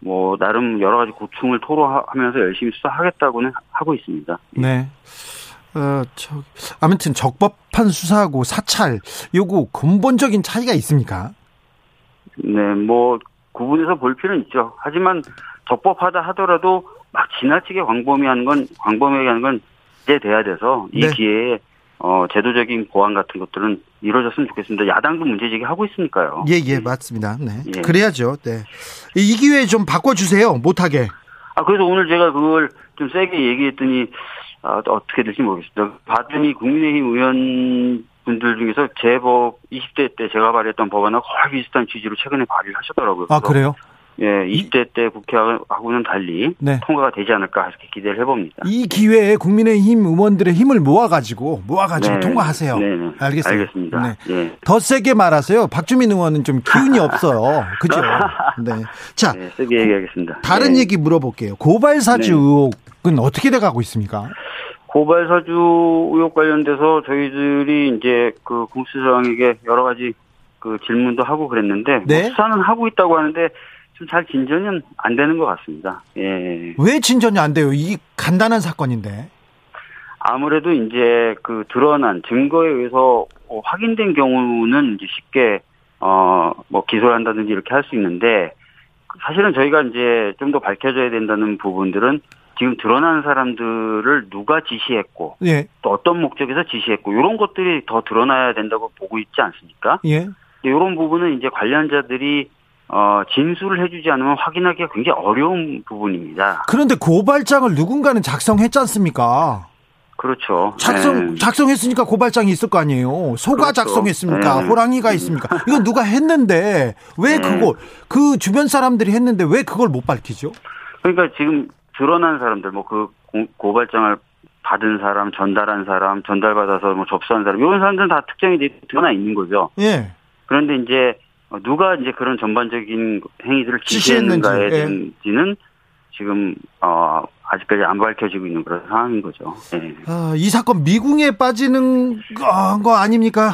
뭐 나름 여러 가지 고충을 토로하면서 열심히 수사하겠다고는 하고 있습니다. 네. 어, 저, 아무튼 적법한 수사하고 사찰, 요거 근본적인 차이가 있습니까? 네, 뭐 구분해서 볼 필요는 있죠. 하지만 적법하다 하더라도 막 지나치게 광범위한 건 광범위하게 하는 건 이제 돼야 돼서 이 네. 기회에 어 제도적인 보완 같은 것들은 이루어졌으면 좋겠습니다. 야당도 문제 제기하고 있으니까요. 예, 예, 맞습니다. 네. 예. 그래야죠. 네. 이 기회에 좀 바꿔주세요. 못하게. 아, 그래서 오늘 제가 그걸 좀 세게 얘기했더니, 아, 또 어떻게 될지 모르겠습니다. 봤더니 국민의힘 의원 분들 중에서 제법 20대 때 제가 발의했던 법안하고 거의 비슷한 취지로 최근에 발의를 하셨더라고요. 아, 그래요? 예, 20대 때 국회하고는 달리 네. 통과가 되지 않을까 이렇게 기대를 해봅니다. 이 기회에 국민의힘 의원들의 힘을 모아가지고, 모아가지고 네. 통과하세요. 네, 네. 알겠어요. 알겠습니다. 네. 예. 더 세게 말하세요. 박주민 의원은 좀 기운이 없어요. 그죠? [laughs] 네. 자, 네, 세게 얘기하겠습니다. 다른 네. 얘기 물어볼게요. 고발 사주 네. 의혹은 어떻게 돼가고 있습니까? 고발 사주 의혹 관련돼서 저희들이 이제 그 공수처장에게 여러 가지 그 질문도 하고 그랬는데 뭐 네. 수사는 하고 있다고 하는데 좀 잘 진전은 안 되는 것 같습니다. 예. 왜 진전이 안 돼요? 이 간단한 사건인데. 아무래도 이제 그 드러난 증거에 의해서 어, 확인된 경우는 이제 쉽게 어 뭐 기소를 한다든지 이렇게 할 수 있는데 사실은 저희가 이제 좀 더 밝혀져야 된다는 부분들은 지금 드러난 사람들을 누가 지시했고 예, 또 어떤 목적에서 지시했고 이런 것들이 더 드러나야 된다고 보고 있지 않습니까? 예. 이런 부분은 이제 관련자들이 어 진술을 해주지 않으면 확인하기가 굉장히 어려운 부분입니다. 그런데 고발장을 누군가는 작성했지 않습니까? 그렇죠. 작성, 네. 작성했으니까 고발장이 있을 거 아니에요. 소가 그렇죠. 작성했습니까? 네. 호랑이가 있습니까? 이건 누가 했는데, 왜 네. 그거, 그 주변 사람들이 했는데 왜 그걸 못 밝히죠? 그러니까 지금 드러난 사람들 뭐 그 고발장을 받은 사람, 전달한 사람, 전달받아서 뭐 접수한 사람 이런 사람들은 다 특정이 돼 드러나 있는 거죠. 예. 그런데 이제 어, 누가 이제 그런 전반적인 행위들을 지시했는가에 예. 대한지는 지금 어 아직까지 안 밝혀지고 있는 그런 상황인 거죠. 예. 아, 이 사건 미궁에 빠지는 거, 거 아닙니까?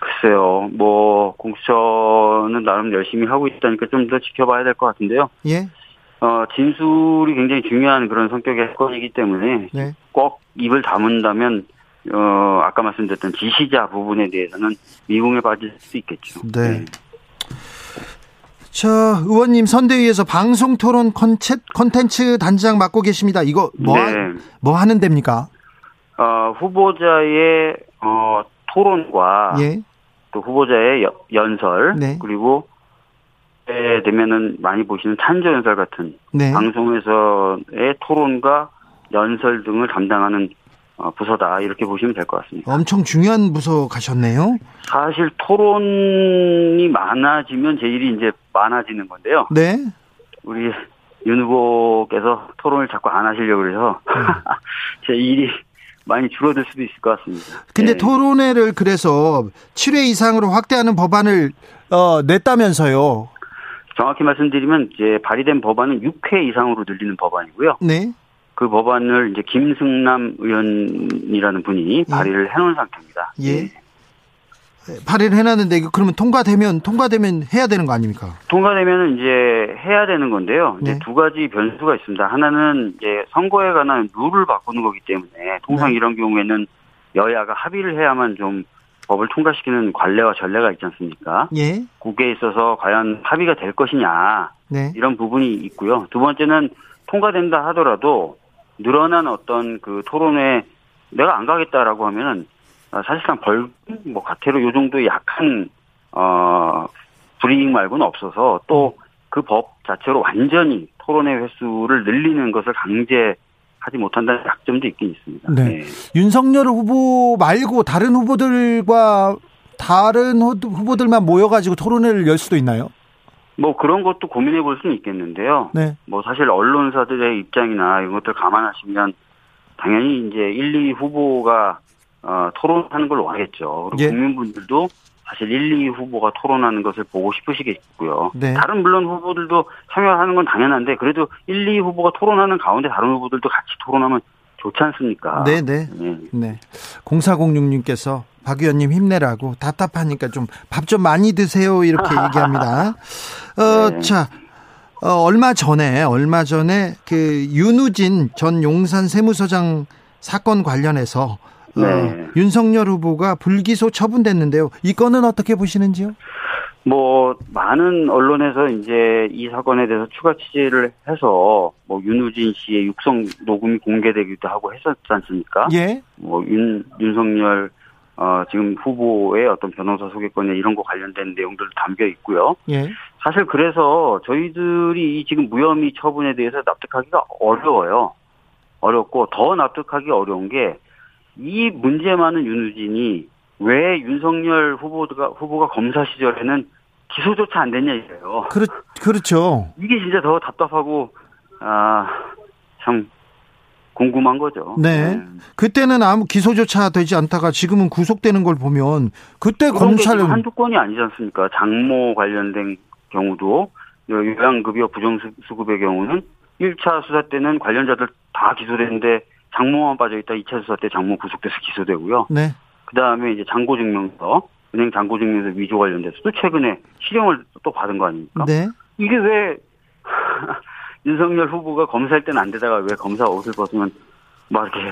글쎄요, 뭐 공수처는 나름 열심히 하고 있다니까 좀 더 지켜봐야 될 것 같은데요. 예. 어 진술이 굉장히 중요한 그런 성격의 사건이기 때문에 네. 꼭 입을 다문다면 어 아까 말씀드렸던 지시자 부분에 대해서는 미궁에 빠질 수 있겠죠. 네. 저 의원님 선대위에서 방송 토론 컨텐- 컨텐츠 단장 맡고 계십니다. 이거 뭐, 하, 네. 뭐 하는 데입니까? 어 후보자의 어 토론과 예. 또 후보자의 여- 연설 네. 그리고 때 되면은 많이 보시는 탄저 연설 같은 네. 방송에서의 토론과 연설 등을 담당하는 어, 부서다 이렇게 보시면 될 것 같습니다. 엄청 중요한 부서 가셨네요. 사실 토론이 많아지면 제 일이 이제 많아지는 건데요. 네. 우리 윤 후보께서 토론을 자꾸 안 하시려고 그래서 [laughs] 제 일이 많이 줄어들 수도 있을 것 같습니다. 근데 네. 토론회를 그래서 7회 이상으로 확대하는 법안을 어, 냈다면서요. 정확히 말씀드리면 이제 발의된 법안은 6회 이상으로 늘리는 법안이고요. 네. 그 법안을 이제 김승남 의원이라는 분이 예. 발의를 해놓은 상태입니다. 예. 발의를 해놨는데 그러면 통과되면 통과되면 해야 되는 거 아닙니까? 통과되면 이제 해야 되는 건데요. 이제 네. 두 가지 변수가 있습니다. 하나는 이제 선거에 관한 룰을 바꾸는 거기 때문에 통상 네. 이런 경우에는 여야가 합의를 해야만 좀 법을 통과시키는 관례와 전례가 있지 않습니까? 예. 국회에 있어서 과연 합의가 될 것이냐 네. 이런 부분이 있고요. 두 번째는 통과된다 하더라도 늘어난 어떤 그 토론회 내가 안 가겠다라고 하면은 어, 사실상 벌금 뭐 과태료 요 정도의 약한 어 불이익 말고는 없어서 또 그 법 자체로 완전히 토론회 횟수를 늘리는 것을 강제 하지 못한다는 약점도 있긴 있습니다. 네. 윤석열 후보 말고 다른 후보들과 다른 후- 후보들만 모여가지고 토론회를 열 수도 있나요? 뭐 그런 것도 고민해 볼 수는 있겠는데요. 네. 뭐 사실 언론사들의 입장이나 이런 것들 감안하시면 당연히 이제 1, 2 후보가 어, 토론하는 걸 원하겠죠. 그리고 예. 국민분들도 사실 1, 2 후보가 토론하는 것을 보고 싶으시겠고요. 네. 다른 물론 후보들도 참여하는 건 당연한데 그래도 1, 2 후보가 토론하는 가운데 다른 후보들도 같이 토론하면 좋지 않습니까? 네, 네. 네. 네. 0406님께서 박 의원님 힘내라고 답답하니까 좀밥좀 많이 드세요 이렇게 [laughs] 얘기합니다. 어, 네. 자, 어, 얼마 전에 얼마 전에 그 윤우진 전 용산 세무서장 사건 관련해서 어, 네. 윤석열 후보가 불기소 처분됐는데요. 이 건은 어떻게 보시는지요? 뭐 많은 언론에서 이제 이 사건에 대해서 추가 취재를 해서 뭐 윤우진 씨의 육성 녹음이 공개되기도 하고 했었지 않습니까? 예. 뭐 윤 윤석열 어 지금 후보의 어떤 변호사 소개권에 이런 거 관련된 내용들 담겨 있고요. 예. 사실 그래서 저희들이 이 지금 무혐의 처분에 대해서 납득하기가 어려워요. 어렵고 더 납득하기 어려운 게 이 문제 많은 윤우진이 왜 윤석열 후보가 후보가 검사 시절에는 기소조차 안 됐냐 이래요. 그렇 그렇죠. 이게 진짜 더 답답하고 아참 궁금한 거죠. 네. 그때는 아무 기소조차 되지 않다가 지금은 구속되는 걸 보면 그때 검찰은 한두 건이 아니지 않습니까? 장모 관련된 경우도 요양급여 부정수급의 경우는 1차 수사 때는 관련자들 다 기소됐는데 장모만 빠져 있다 2차 수사 때 장모 구속돼서 기소되고요. 네. 그 다음에 이제 장고증명서, 은행 장고증명서 위조 관련돼서도 최근에 실형을 또 받은 거 아닙니까? 네. 이게 왜 [laughs] 윤석열 후보가 검사할 때는 안 되다가 왜 검사 옷을 벗으면 막 이렇게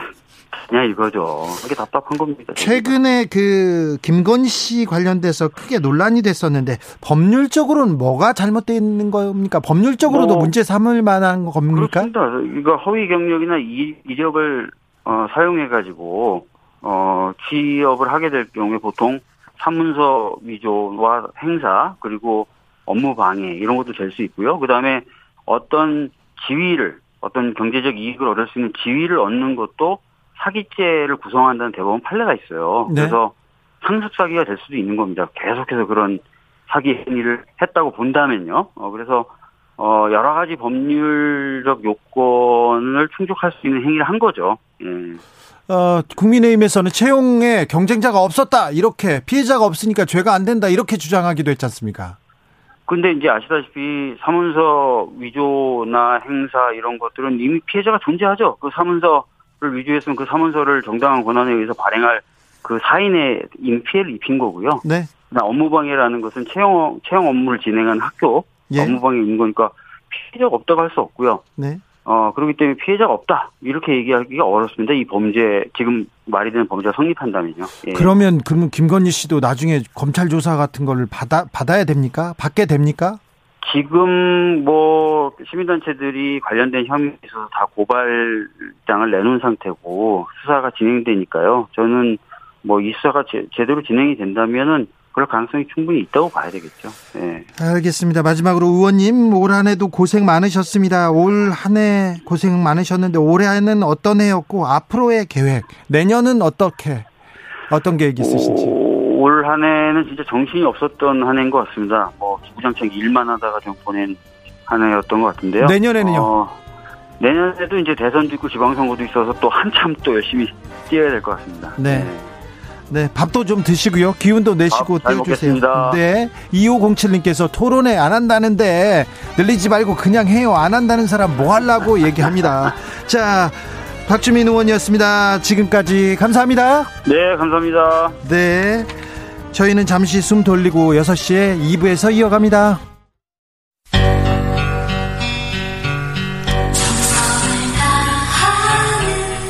그냥 이거죠. 이게 답답한 겁니다. 최근에 그 김건희 씨 관련돼서 크게 논란이 됐었는데 법률적으로는 뭐가 잘못되어 있는 겁니까? 법률적으로도 뭐, 문제 삼을 만한 겁니까? 그렇습니다. 이거 허위 경력이나 이, 이력을 어, 사용해 가지고 어, 취업을 하게 될 경우에 보통 사문서 위조와 행사 그리고 업무 방해 이런 것도 될 수 있고요. 그 다음에 어떤 지위를 어떤 경제적 이익을 얻을 수 있는 지위를 얻는 것도 사기죄를 구성한다는 대법원 판례가 있어요. 네. 그래서 상습 사기가 될 수도 있는 겁니다. 계속해서 그런 사기 행위를 했다고 본다면요. 어, 그래서 어, 여러 가지 법률적 요건을 충족할 수 있는 행위를 한 거죠. 예. 어, 국민의힘에서는 채용에 경쟁자가 없었다 이렇게 피해자가 없으니까 죄가 안 된다 이렇게 주장하기도 했지 않습니까? 근데 이제 아시다시피 사문서 위조나 행사 이런 것들은 이미 피해자가 존재하죠. 그 사문서를 위조했으면 그 사문서를 정당한 권한에 의해서 발행할 그 사인에 이미 피해를 입힌 거고요. 네. 업무방해라는 것은 채용, 채용 업무를 진행한 학교 예. 업무방해인 거니까 피해자가 없다고 할 수 없고요. 네. 어, 그렇기 때문에 피해자가 없다. 이렇게 얘기하기가 어렵습니다. 이 범죄, 지금 말이 되는 범죄가 성립한다면요. 예. 그러면 그러면 김건희 씨도 나중에 검찰 조사 같은 거를 받아 받아야 됩니까? 받게 됩니까? 지금 뭐 시민단체들이 관련된 혐의에 있어서 다 고발장을 내놓은 상태고 수사가 진행되니까요. 저는 뭐 이 수사가 제, 제대로 진행이 된다면은 그럴 가능성이 충분히 있다고 봐야 되겠죠. 예. 알겠습니다. 마지막으로 의원님 올 한해도 고생 많으셨습니다. 올 한 해 고생 많으셨는데 올해는 어떤 해였고 앞으로의 계획 내년은 어떻게 어떤 계획 있으신지? 올한 해는 진짜 정신이 없었던 한 해인 것 같습니다. 뭐 기부장창 일만 하다가 좀 보낸 한 해였던 것 같은데요. 내년에는요? 어, 내년에도 이제 대선도 있고 지방선거도 있어서 또 한참 또 열심히 뛰어야 될 것 같습니다. 네. 네, 밥도 좀 드시고요. 기운도 내시고. 먹겠습니다. 네. 2507님께서 토론회 안 한다는데 늘리지 말고 그냥 해요. 안 한다는 사람 뭐 하려고 얘기합니다. [laughs] 자, 박주민 의원이었습니다. 지금까지 감사합니다. 네, 감사합니다. 네. 저희는 잠시 숨 돌리고 6시에 2부에서 이어갑니다.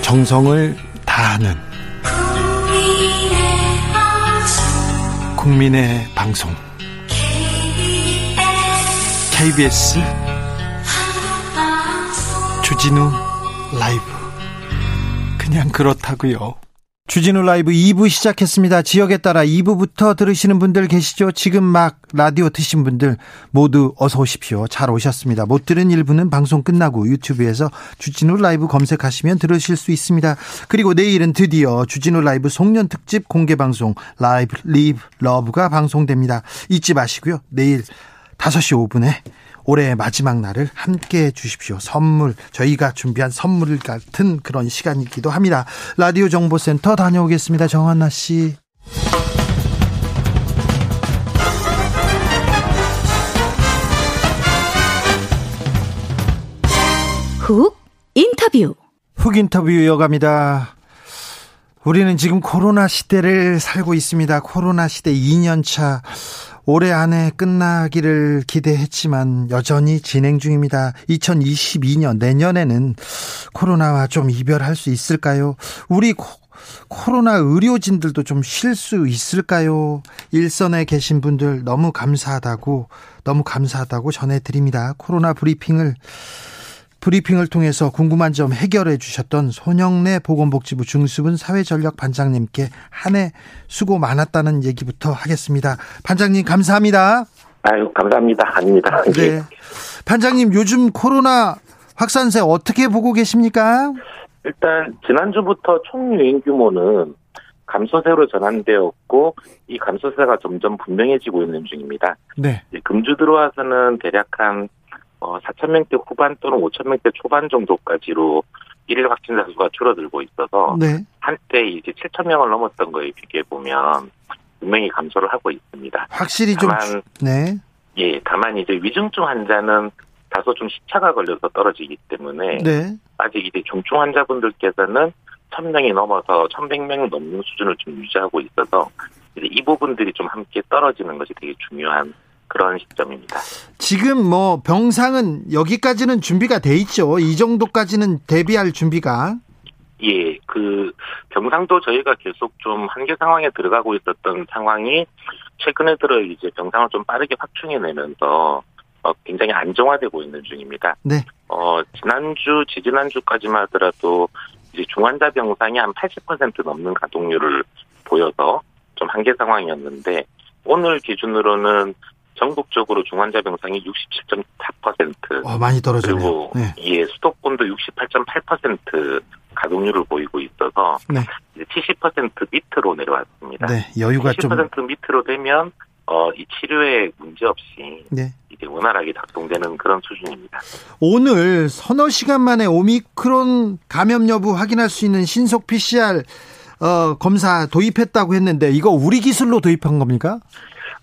정성을 다하는 국민의 방송 KBS 주진우 라이브 그냥 그렇다고요. 주진우 라이브 2부 시작했습니다. 지역에 따라 2부부터 들으시는 분들 계시죠? 지금 막 라디오 트신 분들 모두 어서 오십시오. 잘 오셨습니다. 못 들은 1부는 방송 끝나고 유튜브에서 주진우 라이브 검색하시면 들으실 수 있습니다. 그리고 내일은 드디어 주진우 라이브 송년 특집 공개 방송 Live Live Love가 방송됩니다. 잊지 마시고요. 내일 5시 5분에 올해 마지막 날을 함께 해 주십시오. 선물, 저희가 준비한 선물 같은 그런 시간이기도 합니다. 라디오 정보센터 다녀오겠습니다. 정한나 씨. 훅 인터뷰. 훅 인터뷰 이어갑니다. 우리는 지금 코로나 시대를 살고 있습니다. 코로나 시대 2년 차. 올해 안에 끝나기를 기대했지만 여전히 진행 중입니다. 2022년 내년에는 코로나와 좀 이별할 수 있을까요? 우리 코, 코로나 의료진들도 좀 쉴 수 있을까요? 일선에 계신 분들 너무 감사하다고 너무 감사하다고 전해드립니다. 코로나 브리핑을 브리핑을 통해서 궁금한 점 해결해 주셨던 손영래 보건복지부 중수분 사회전력 반장님께 한 해 수고 많았다는 얘기부터 하겠습니다. 반장님 감사합니다. 아유, 감사합니다. 아닙니다. 네. 반장님 요즘 코로나 확산세 어떻게 보고 계십니까? 일단 지난주부터 총 유행 규모는 감소세로 전환되었고 이 감소세가 점점 분명해지고 있는 중입니다. 네. 금주 들어와서는 대략 한 어, 4천 명대 후반 또는 5천 명대 초반 정도까지로 일일 확진자 수가 줄어들고 있어서 네. 한때 이제 7천 명을 넘었던 거에 비교해 보면 분명히 감소를 하고 있습니다. 확실히 좀 다만 네. 예, 다만 이제 위중증 환자는 다소 좀 시차가 걸려서 떨어지기 때문에 네. 아직 이제 중증 환자분들께서는 1000명이 넘어서 1100명 넘는 수준을 좀 유지하고 있어서 이제 이 부분들이 좀 함께 떨어지는 것이 되게 중요한 그런 시점입니다. 지금 뭐 병상은 여기까지는 준비가 돼 있죠. 이 정도까지는 대비할 준비가 예, 그 병상도 저희가 계속 좀 한계 상황에 들어가고 있었던 상황이 최근에 들어 이제 병상을 좀 빠르게 확충해 내면서 어, 굉장히 안정화되고 있는 중입니다. 네. 어, 지난주, 지지난주까지만 하더라도 이제 중환자 병상이 한 80% 넘는 가동률을 보여서 좀 한계 상황이었는데 오늘 기준으로는 전국적으로 중환자 병상이 67.4% 어, 많이 떨어졌네요. 그리고 네. 예 수도권도 68.8% 가동률을 보이고 있어서 네. 이제 70% 밑으로 내려왔습니다. 네. 여유가 좀70% 밑으로 되면 어, 이 치료에 문제 없이 네. 이제 원활하게 작동되는 그런 수준입니다. 오늘 서너 시간 만에 오미크론 감염 여부 확인할 수 있는 신속 PCR 어, 검사 도입했다고 했는데 이거 우리 기술로 도입한 겁니까?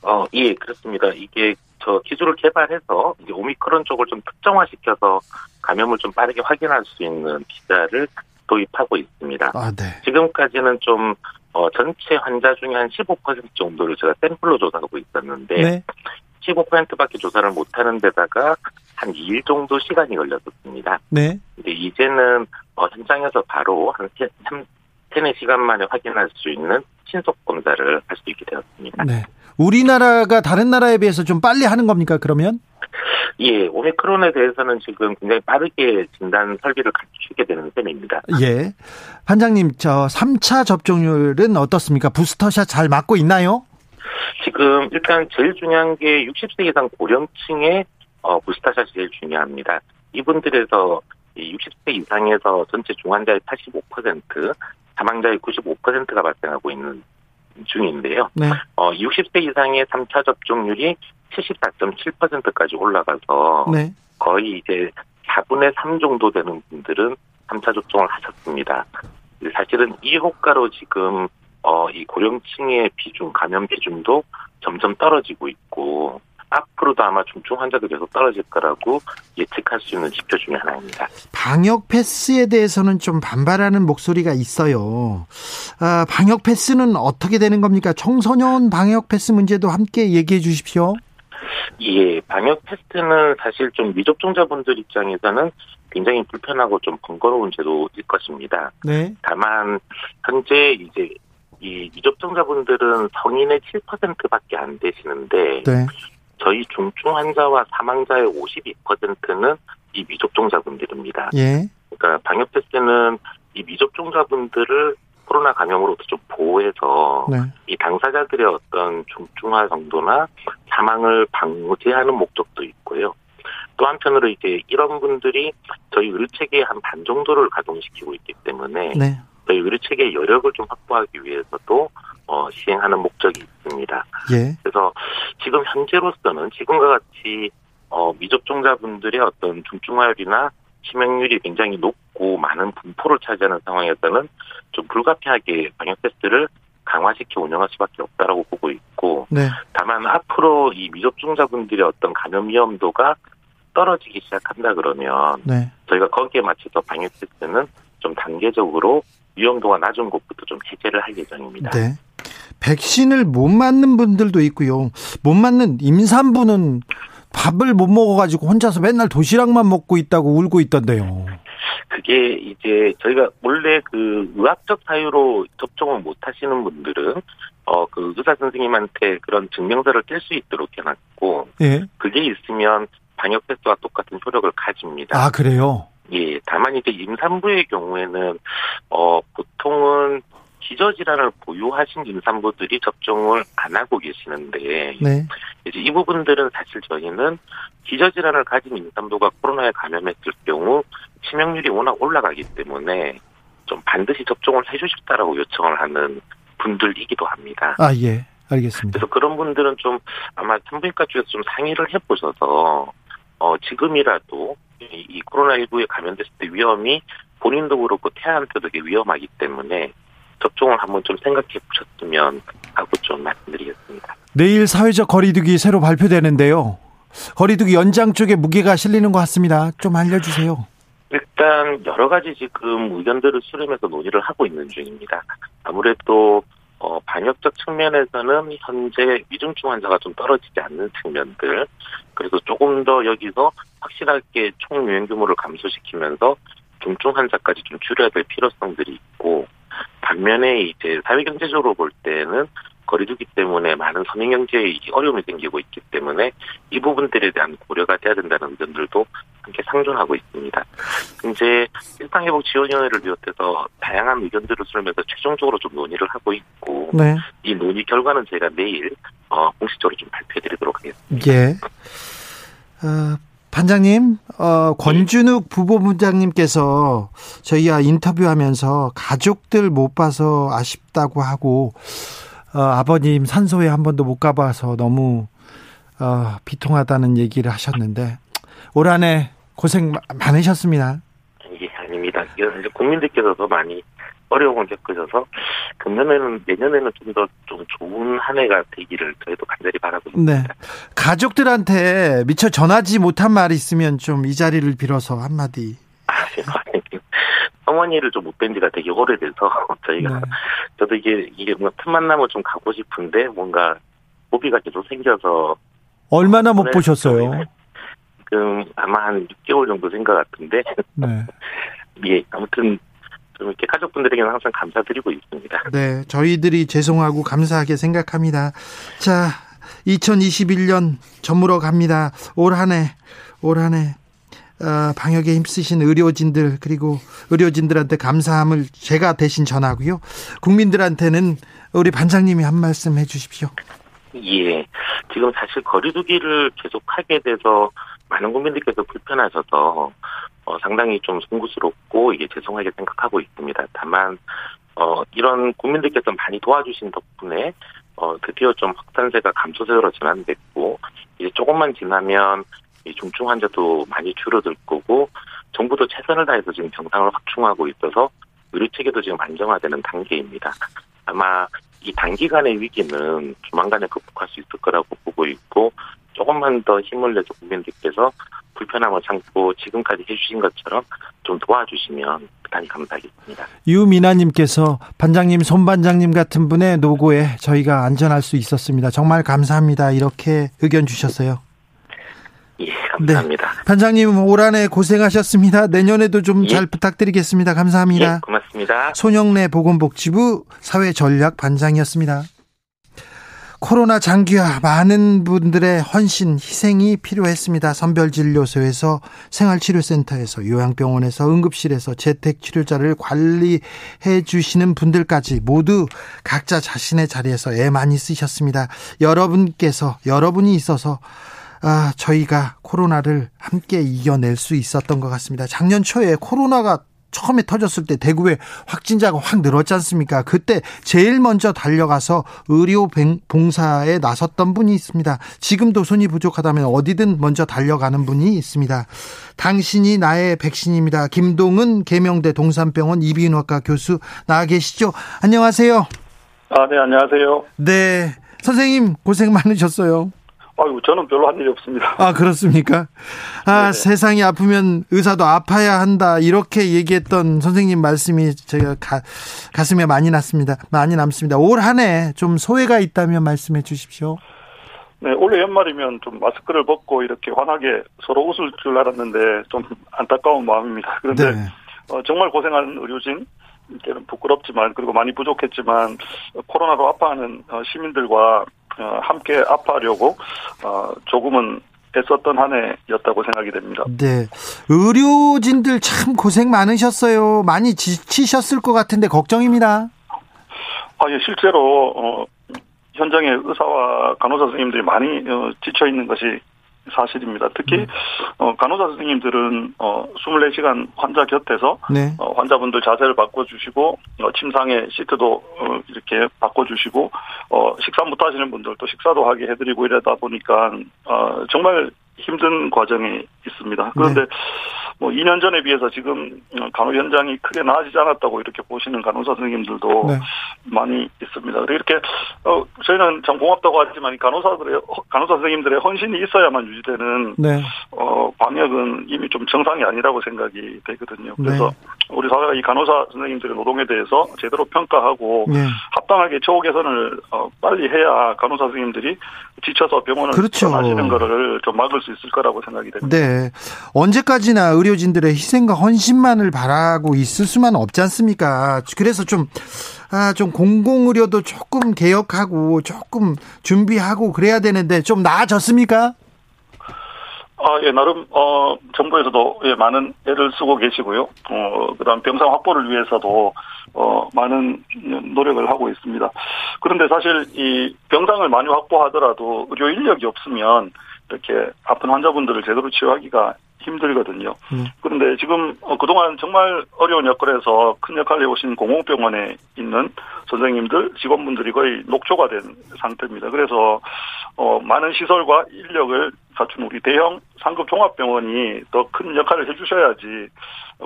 어, 예, 그렇습니다. 이게 저 기술을 개발해서 이제 오미크론 쪽을 좀 특정화시켜서 감염을 좀 빠르게 확인할 수 있는 PCR을 도입하고 있습니다. 아, 네. 지금까지는 좀 어, 전체 환자 중에 한 15% 정도를 제가 샘플로 조사하고 있었는데 네. 15%밖에 조사를 못하는 데다가 한 2일 정도 시간이 걸렸었습니다. 네. 근데 이제는 어, 현장에서 바로 한 3, 3, 4시간 만에 확인할 수 있는 신속 검사를 할 수 있게 되었습니다. 네. 우리나라가 다른 나라에 비해서 좀 빨리 하는 겁니까, 그러면? 예, 오미크론에 대해서는 지금 굉장히 빠르게 진단 설비를 갖추게 되는 셈입니다. 예. 반장님, 저 3차 접종률은 어떻습니까? 부스터샷 잘 맞고 있나요? 지금 일단 제일 중요한 게 60세 이상 고령층의 어, 부스터샷이 제일 중요합니다. 이분들에서 이 60세 이상에서 전체 중환자의 85%, 사망자의 95%가 발생하고 있는 중인데요. 네. 어, 60세 이상의 3차 접종률이 74.7%까지 올라가서 네. 거의 이제 4분의 3 정도 되는 분들은 3차 접종을 하셨습니다. 사실은 이 효과로 지금 어, 이 고령층의 비중, 감염 비중도 점점 떨어지고 있고, 앞으로도 아마 중증 환자도 계속 떨어질 거라고 예측할 수 있는 지표 중에 하나입니다. 방역 패스에 대해서는 좀 반발하는 목소리가 있어요. 아, 방역 패스는 어떻게 되는 겁니까? 청소년 방역 패스 문제도 함께 얘기해 주십시오. 예, 방역 패스는 사실 좀 미접종자분들 입장에서는 굉장히 불편하고 좀 번거로운 제도일 것입니다. 네. 다만 현재 이제 이 미접종자분들은 성인의 7%밖에 안 되시는데 네. 저희 중증 환자와 사망자의 52%는 이 미접종자분들입니다. 예. 그러니까 방역 패스는 이 미접종자분들을 코로나 감염으로부터 좀 보호해서 네. 이 당사자들의 어떤 중증화 정도나 사망을 방지하는 목적도 있고요. 또 한편으로 이제 이런 분들이 저희 의료 체계의 한반 정도를 가동시키고 있기 때문에 네. 의료 체계의 여력을 좀 확보하기 위해서도 어, 시행하는 목적이 있습니다. 예. 그래서 지금 현재로서는 지금과 같이 어, 미접종자분들의 어떤 중증화율이나 치명률이 굉장히 높고 많은 분포를 차지하는 상황에서는 좀 불가피하게 방역 테스트를 강화시켜 운영할 수밖에 없다라고 보고 있고 네. 다만 앞으로 이 미접종자분들의 어떤 감염 위험도가 떨어지기 시작한다 그러면 네. 저희가 거기에 맞춰서 방역 테스트는 좀 단계적으로 위험도가 낮은 곳부터 좀 해제를 할 예정입니다. 네. 백신을 못 맞는 분들도 있고요. 못 맞는 임산부는 밥을 못 먹어가지고 혼자서 맨날 도시락만 먹고 있다고 울고 있던데요. 그게 이제 저희가 원래 그 의학적 사유로 접종을 못 하시는 분들은 어 그 의사 선생님한테 그런 증명서를 뗄 수 있도록 해놨고 예. 그게 있으면 방역 테스트와 똑같은 효력을 가집니다. 아, 그래요? 예, 다만 이제 임산부의 경우에는 어 보통은 기저질환을 보유하신 임산부들이 접종을 안 하고 계시는데 네. 이제 이 부분들은 사실 저희는 기저질환을 가진 임산부가 코로나에 감염했을 경우 치명률이 워낙 올라가기 때문에 좀 반드시 접종을 해주십다라고 요청을 하는 분들이기도 합니다. 아, 예. 알겠습니다. 그래서 그런 분들은 좀 아마 산부인과 쪽에서 좀 상의를 해보셔서 어 지금이라도 이, 이 코로나19에 감염됐을 때 위험이 본인도 그렇고 태아한테도 되게 위험하기 때문에 접종을 한번 좀 생각해 보셨으면 하고 좀 말씀드리겠습니다. 내일 사회적 거리두기 새로 발표되는데요. 거리두기 연장 쪽에 무게가 실리는 것 같습니다. 좀 알려주세요. 일단 여러 가지 지금 의견들을 수렴해서 논의를 하고 있는 중입니다. 아무래도 어, 방역적 측면에서는 현재 위중증 환자가 좀 떨어지지 않는 측면들, 그래서 조금 더 여기서 확실하게 총 유행 규모를 감소시키면서 중증 환자까지 좀 줄여야 될 필요성들이 있고, 반면에 이제 사회경제적으로 볼 때는 거리두기 때문에 많은 서민경제에 어려움이 생기고 있기 때문에 이 부분들에 대한 고려가 돼야 된다는 의견들도 함께 상존하고 있습니다. 이제 일상회복 지원위원회를 비롯해서 다양한 의견들을 수렴해서 최종적으로 좀 논의를 하고 있고 네. 이 논의 결과는 저희가 내일 어, 공식적으로 좀 발표해드리도록 하겠습니다. 예. 어, 반장님, 어, 권준욱 부부부장님께서 저희와 인터뷰하면서 가족들 못 봐서 아쉽다고 하고, 어, 아버님 산소에 한 번도 못 가봐서 너무, 어, 비통하다는 얘기를 하셨는데, 올 한해 고생 마- 많으셨습니다. 이게 아닙니다. 이건 이제 국민들께서 더 많이 어려움을 겪으셔서 금년에는 내년에는 좀 더좀 좋은 한 해가 되기를 저희도 간절히 바라고 네. 있습니다. 가족들한테 미처 전하지 못한 말 있으면 좀 이 자리를 빌어서 한마디. 아, 어머니를 좀 못 뵌 지가 되게 오래돼서 [laughs] 저희가 네. 저도 이게 이게 뭔가 틈 만 나면 좀 가고 싶은데 뭔가 고비가 계속 생겨서 얼마나 못 네, 보셨어요? 지금 아마 한 6개월 정도 된것 같은데 네. [laughs] 예 아무튼 좀 이렇게 가족분들에게는 항상 감사드리고 있습니다. 네, 저희들이 죄송하고 감사하게 생각합니다. 자, 2021년 저물어 갑니다. 올 한 해, 올 한 해, 어, 방역에 힘쓰신 의료진들, 그리고 의료진들한테 감사함을 제가 대신 전하고요. 국민들한테는 우리 반장님이 한 말씀 해 주십시오. 예. 지금 사실 거리두기를 계속 하게 돼서 많은 국민들께서 불편하셔서 어, 상당히 좀 송구스럽고 이게 죄송하게 생각하고 있습니다. 다만 어, 이런 국민들께서 많이 도와주신 덕분에 어, 드디어 좀 확산세가 감소세로 전환됐고 이제 조금만 지나면 이 중증 환자도 많이 줄어들 거고 정부도 최선을 다해서 지금 병상을 확충하고 있어서 의료 체계도 지금 안정화되는 단계입니다. 아마 이 단기간의 위기는 조만간에 극복할 수 있을 거라고 보고 있고 조금만 더 힘을 내서 국민들께서 불편함을 참고 지금까지 해주신 것처럼 좀 도와주시면 대단히 감사하겠습니다. 유미나님께서 반장님, 손반장님 같은 분의 노고에 저희가 안전할 수 있었습니다. 정말 감사합니다. 이렇게 의견 주셨어요. 예, 감사합니다. 네. 반장님 올 한해 고생하셨습니다. 내년에도 좀잘 예. 부탁드리겠습니다. 감사합니다. 예, 고맙습니다. 손영래 보건복지부 사회전략 반장이었습니다. 코로나 장기화 많은 분들의 헌신, 희생이 필요했습니다. 선별진료소에서 생활치료센터에서 요양병원에서 응급실에서 재택치료자를 관리해 주시는 분들까지 모두 각자 자신의 자리에서 애 많이 쓰셨습니다. 여러분께서 여러분이 있어서 아, 저희가 코로나를 함께 이겨낼 수 있었던 것 같습니다. 작년 초에 코로나가 처음에 터졌을 때 대구에 확진자가 확 늘었지 않습니까? 그때 제일 먼저 달려가서 의료 봉사에 나섰던 분이 있습니다. 지금도 손이 부족하다면 어디든 먼저 달려가는 분이 있습니다. 당신이 나의 백신입니다. 김동은 계명대 동산병원 이비인후과 교수 나와 계시죠? 안녕하세요. 아, 네, 안녕하세요. 네. 선생님 고생 많으셨어요. 아유, 저는 별로 한 일이 없습니다. 아, 그렇습니까? 아, 네네. 세상이 아프면 의사도 아파야 한다. 이렇게 얘기했던 선생님 말씀이 제가 가, 가슴에 많이 났습니다. 많이 남습니다. 올 한 해 좀 소회가 있다면 말씀해 주십시오. 네, 올해 연말이면 좀 마스크를 벗고 이렇게 환하게 서로 웃을 줄 알았는데 좀 안타까운 마음입니다. 그런데 네. 어, 정말 고생한 의료진, 때는 부끄럽지만 그리고 많이 부족했지만 코로나로 아파하는 어, 시민들과 어, 함께 아파하려고 어, 조금은 애썼던 한 해였다고 생각이 됩니다. 네. 의료진들 참 고생 많으셨어요. 많이 지치셨을 것 같은데 걱정입니다. 아, 예, 실제로, 어, 현장에 의사와 간호사 선생님들이 많이 어, 지쳐 있는 것이 사실입니다. 특히 음. 어, 간호사 선생님들은 어, 24시간 환자 곁에서 네. 어, 환자분들 자세를 바꿔주시고 어, 침상에 시트도 어, 이렇게 바꿔주시고 어, 식사 못하시는 분들도 식사도 하게 해드리고 이러다 보니까 어, 정말 힘든 과정이 있습니다. 그런데 네. 뭐 2년 전에 비해서 지금 간호 현장이 크게 나아지지 않았다고 이렇게 보시는 간호사 선생님들도 네. 많이 있습니다. 이렇게 어 저희는 참 고맙다고 하지만 간호사들의 간호사 선생님들의 헌신이 있어야만 유지되는 네. 어 방역은 이미 좀 정상이 아니라고 생각이 되거든요. 그래서 네. 우리 사회가 이 간호사 선생님들의 노동에 대해서 제대로 평가하고 네. 합당하게 처우 개선을 어 빨리 해야 간호사 선생님들이 지쳐서 병원을 그렇죠. 떠나시는 거를 좀 막을 수 있을 거라고 생각이 됩니다. 네. 언제까지나 의료 의료진들의 희생과 헌신만을 바라고 있을 수만 없지 않습니까? 그래서 좀, 아, 좀 공공의료도 조금 개혁하고 조금 준비하고 그래야 되는데 좀 나아졌습니까? 아, 예, 나름, 어, 정부에서도, 예, 많은 애를 쓰고 계시고요. 어, 그 다음 병상 확보를 위해서도, 어, 많은 노력을 하고 있습니다. 그런데 사실 이 병상을 많이 확보하더라도 의료 인력이 없으면 이렇게 아픈 환자분들을 제대로 치료하기가 힘들거든요. 음. 그런데 지금 어, 그동안 정말 어려운 여건에서 큰 역할을 해오신 공공병원에 있는 선생님들, 직원분들이 거의 녹초가 된 상태입니다. 그래서 어, 많은 시설과 인력을 갖춘 우리 대형 상급 종합병원이 더 큰 역할을 해주셔야지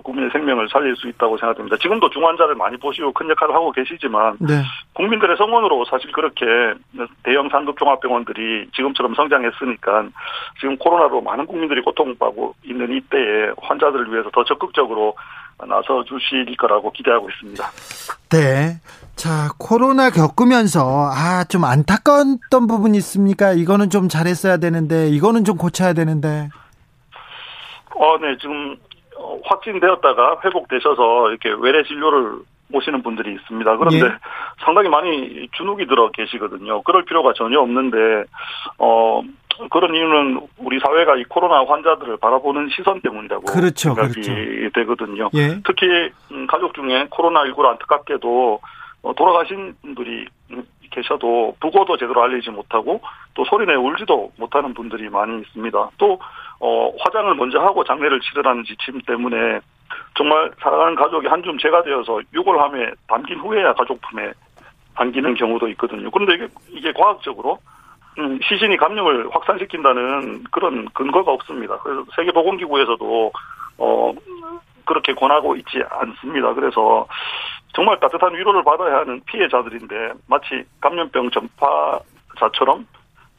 국민의 생명을 살릴 수 있다고 생각됩니다. 지금도 중환자를 많이 보시고 큰 역할을 하고 계시지만 네. 국민들의 성원으로 사실 그렇게 대형 상급 종합병원들이 지금처럼 성장했으니까 지금 코로나로 많은 국민들이 고통받고 있는 이때에 환자들을 위해서 더 적극적으로 나서 주실 거라고 기대하고 있습니다. 네. 자, 코로나 겪으면서, 아, 좀 안타까웠던 부분이 있습니까? 이거는 좀 잘했어야 되는데, 이거는 좀 고쳐야 되는데. 어, 네, 지금, 어, 확진되었다가 회복되셔서 이렇게 외래 진료를 오시는 분들이 있습니다. 그런데 예. 상당히 많이 주눅이 들어 계시거든요. 그럴 필요가 전혀 없는데, 어, 그런 이유는 우리 사회가 이 코로나 환자들을 바라보는 시선 때문이라고 그렇죠, 생각이 그렇죠. 되거든요. 예. 특히 음, 가족 중에 코로나19로 안타깝게도 어, 돌아가신 분들이 계셔도 부고도 제대로 알리지 못하고 또 소리내 울지도 못하는 분들이 많이 있습니다. 또 어, 화장을 먼저 하고 장례를 치르라는 지침 때문에 정말 사랑하는 가족이 한줌 재가 되어서 유골함에 담긴 후에야 가족품에 안기는 경우도 있거든요. 그런데 이게, 이게 과학적으로 음, 시신이 감염을 확산시킨다는 그런 근거가 없습니다. 그래서 세계보건기구에서도 어 그렇게 권하고 있지 않습니다. 그래서 정말 따뜻한 위로를 받아야 하는 피해자들인데 마치 감염병 전파자처럼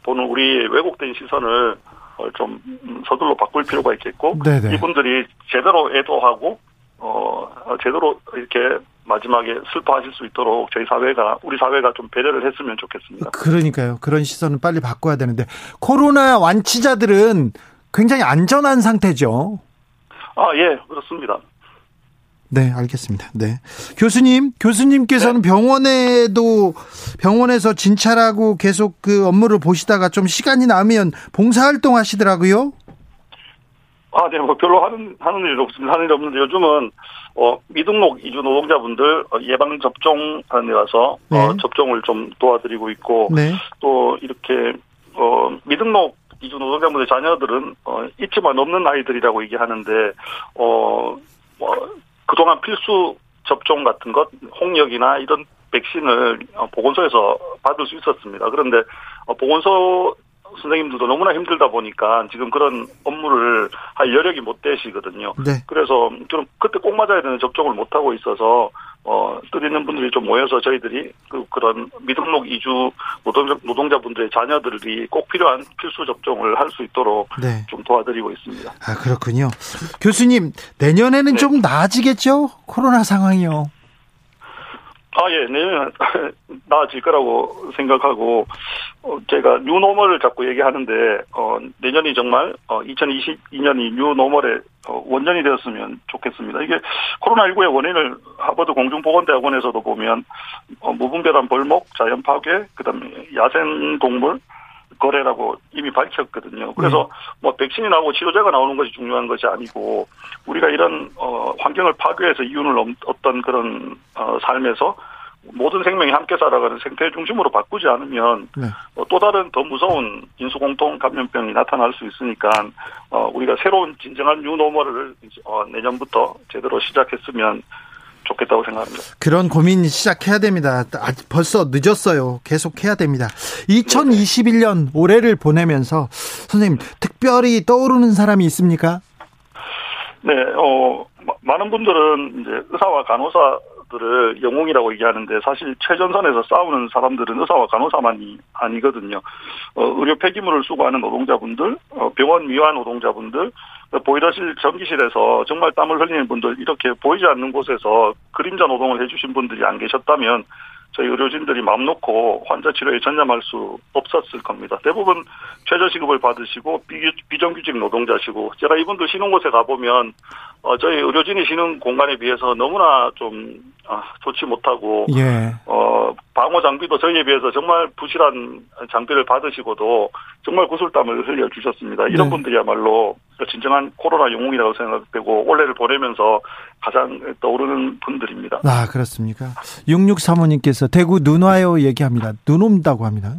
보는 우리 왜곡된 시선을 어, 좀 서둘러 바꿀 필요가 있겠고 네네. 이분들이 제대로 애도하고 어 제대로 이렇게 마지막에 슬퍼하실 수 있도록 저희 사회가 우리 사회가 좀 배려를 했으면 좋겠습니다. 그러니까요. 그런 시선은 빨리 바꿔야 되는데 코로나 완치자들은 굉장히 안전한 상태죠. 아 예 그렇습니다. 네, 알겠습니다. 네. 교수님, 교수님께서는 병원에도 병원에서 진찰하고 계속 그 업무를 보시다가 좀 시간이 나면 봉사활동 하시더라고요. 아, 네, 뭐 별로 하는 하는 일 없습니다. 하는 일 없는데 요즘은 어 미등록 이주 노동자분들 어, 예방 접종하는 데 가서 어, 네. 접종을 좀 도와드리고 있고 네. 또 이렇게 어 미등록 이주 노동자분들 자녀들은 어 있지만 없는 아이들이라고 얘기하는데 어 뭐, 그동안 필수 접종 같은 것 홍역이나 이런 백신을 어, 보건소에서 받을 수 있었습니다. 그런데 어, 보건소 선생님들도 너무나 힘들다 보니까 지금 그런 업무를 할 여력이 못 되시거든요. 네. 그래서 좀 그때 꼭 맞아야 되는 접종을 못 하고 있어서 어, 뜻 있는 분들이 좀 모여서 저희들이 그 그런 미등록 이주 노동자, 노동자분들의 자녀들이 꼭 필요한 필수 접종을 할 수 있도록 네. 좀 도와드리고 있습니다. 아, 그렇군요. 교수님, 내년에는 네. 좀 나아지겠죠? 코로나 상황이요. 아, 예, 내년은 [laughs] 나아질 거라고 생각하고, 어, 제가 뉴노멀을 자꾸 얘기하는데, 어, 내년이 정말, 어, 2022년이 뉴노멀의 어, 원전이 되었으면 좋겠습니다. 이게 코로나19의 원인을 하버드 공중보건대학원에서도 보면, 어, 무분별한 벌목, 자연 파괴, 그 다음에 야생동물, 거래라고 이미 밝혔거든요. 그래서 뭐 백신이 나오고 치료제가 나오는 것이 중요한 것이 아니고 우리가 이런 어 환경을 파괴해서 이윤을 얻- 얻던 그런 어 삶에서 모든 생명이 함께 살아가는 생태 중심으로 바꾸지 않으면 네. 어, 또 다른 더 무서운 인수공통 감염병이 나타날 수 있으니까 어 우리가 새로운 진정한 뉴노멀을 어, 내년부터 제대로 시작했으면 좋겠다고 생각합니다. 그런 고민 시작해야 됩니다. 아직 벌써 늦었어요. 계속 해야 됩니다. 2021년 올해를 보내면서 선생님 특별히 떠오르는 사람이 있습니까? 네, 어, 마- 많은 분들은 이제 의사와 간호사들을 영웅이라고 얘기하는데 사실 최전선에서 싸우는 사람들은 의사와 간호사만이 아니거든요. 어, 의료 폐기물을 수거하는 노동자분들, 어, 병원 미화 노동자분들, 어, 보일러실 전기실에서 정말 땀을 흘리는 분들 이렇게 보이지 않는 곳에서 그림자 노동을 해주신 분들이 안 계셨다면 저희 의료진들이 마음 놓고 환자 치료에 전념할 수 없었을 겁니다. 대부분 최저시급을 받으시고 비- 비정규직 노동자시고 제가 이분들 쉬는 곳에 가보면 어, 저희 의료진이 쉬는 공간에 비해서 너무나 좀 아, 좋지 못하고 예. 어, 방호 장비도 저희에 비해서 정말 부실한 장비를 받으시고도 정말 구슬땀을 흘려 주셨습니다. 이런 네. 분들이야말로 진정한 코로나 영웅이라고 생각되고 올해를 보내면서 가장 떠오르는 분들입니다. 아, 그렇습니까? 6635님께서 대구 눈 와요 얘기합니다. 눈 온다고 합니다.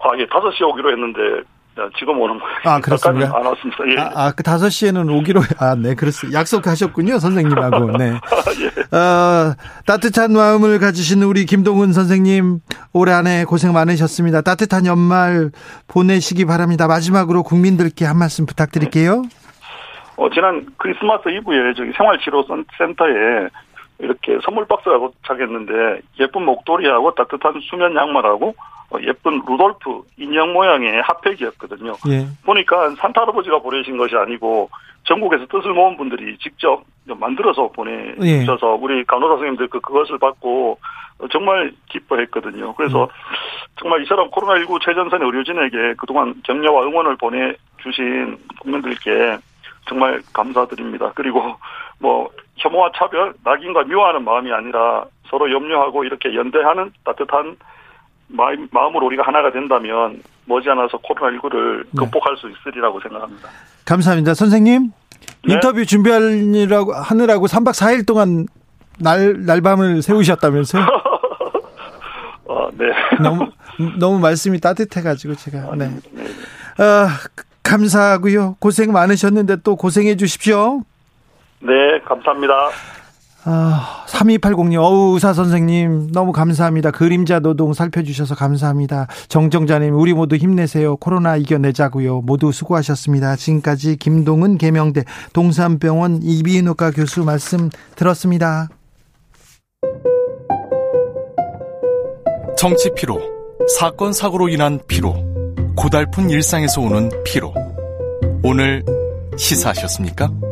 아, 예, 5시 오기로 했는데 어, 지금 오는 모양. 아, 그렇습니까? 안 왔습니다. 예. 아, 아, 그 5시에는 오기로, 아, 네, 그렇습니다. 약속하셨군요, 선생님하고. 네. [laughs] 예. 어, 따뜻한 마음을 가지신 우리 김동훈 선생님, 올해 안에 고생 많으셨습니다. 따뜻한 연말 보내시기 바랍니다. 마지막으로 국민들께 한 말씀 부탁드릴게요. 어, 지난 크리스마스 이브에 저기 생활치료센터에 이렇게 선물 박스가 도착했는데 예쁜 목도리하고 따뜻한 수면 양말하고 어, 예쁜 루돌프 인형 모양의 핫팩이었거든요. 예. 보니까 산타 할아버지가 보내신 것이 아니고 전국에서 뜻을 모은 분들이 직접 만들어서 보내주셔서 우리 간호사 선생님들 그 그것을 받고 정말 기뻐했거든요. 그래서 정말 이처럼 코로나19 최전선의 의료진에게 그동안 격려와 응원을 보내주신 국민들께 정말 감사드립니다. 그리고 뭐 혐오와 차별, 낙인과 미워하는 마음이 아니라 서로 염려하고 이렇게 연대하는 따뜻한 마음, 마음으로 우리가 하나가 된다면 머지않아서 코로나19를 네. 극복할 수 있으리라고 생각합니다. 감사합니다. 선생님, 네. 인터뷰 준비하느라고, 하느라고 3박 4일 동안 날, 날밤을 새우셨다면서요? 어, [laughs] 네. 너무, 너무 말씀이 따뜻해가지고 제가, 네. 어, 감사하고요. 고생 많으셨는데 또 고생해 주십시오. 네, 감사합니다. 아, 3280님, 어우, 의사 선생님, 너무 감사합니다. 그림자 노동 살펴주셔서 감사합니다. 정정자님, 우리 모두 힘내세요. 코로나 이겨내자고요. 모두 수고하셨습니다. 지금까지 김동은 개명대 동산병원 이비인후과 교수 말씀 들었습니다. 정치 피로, 사건 사고로 인한 피로, 고달픈 일상에서 오는 피로. 오늘 시사하셨습니까?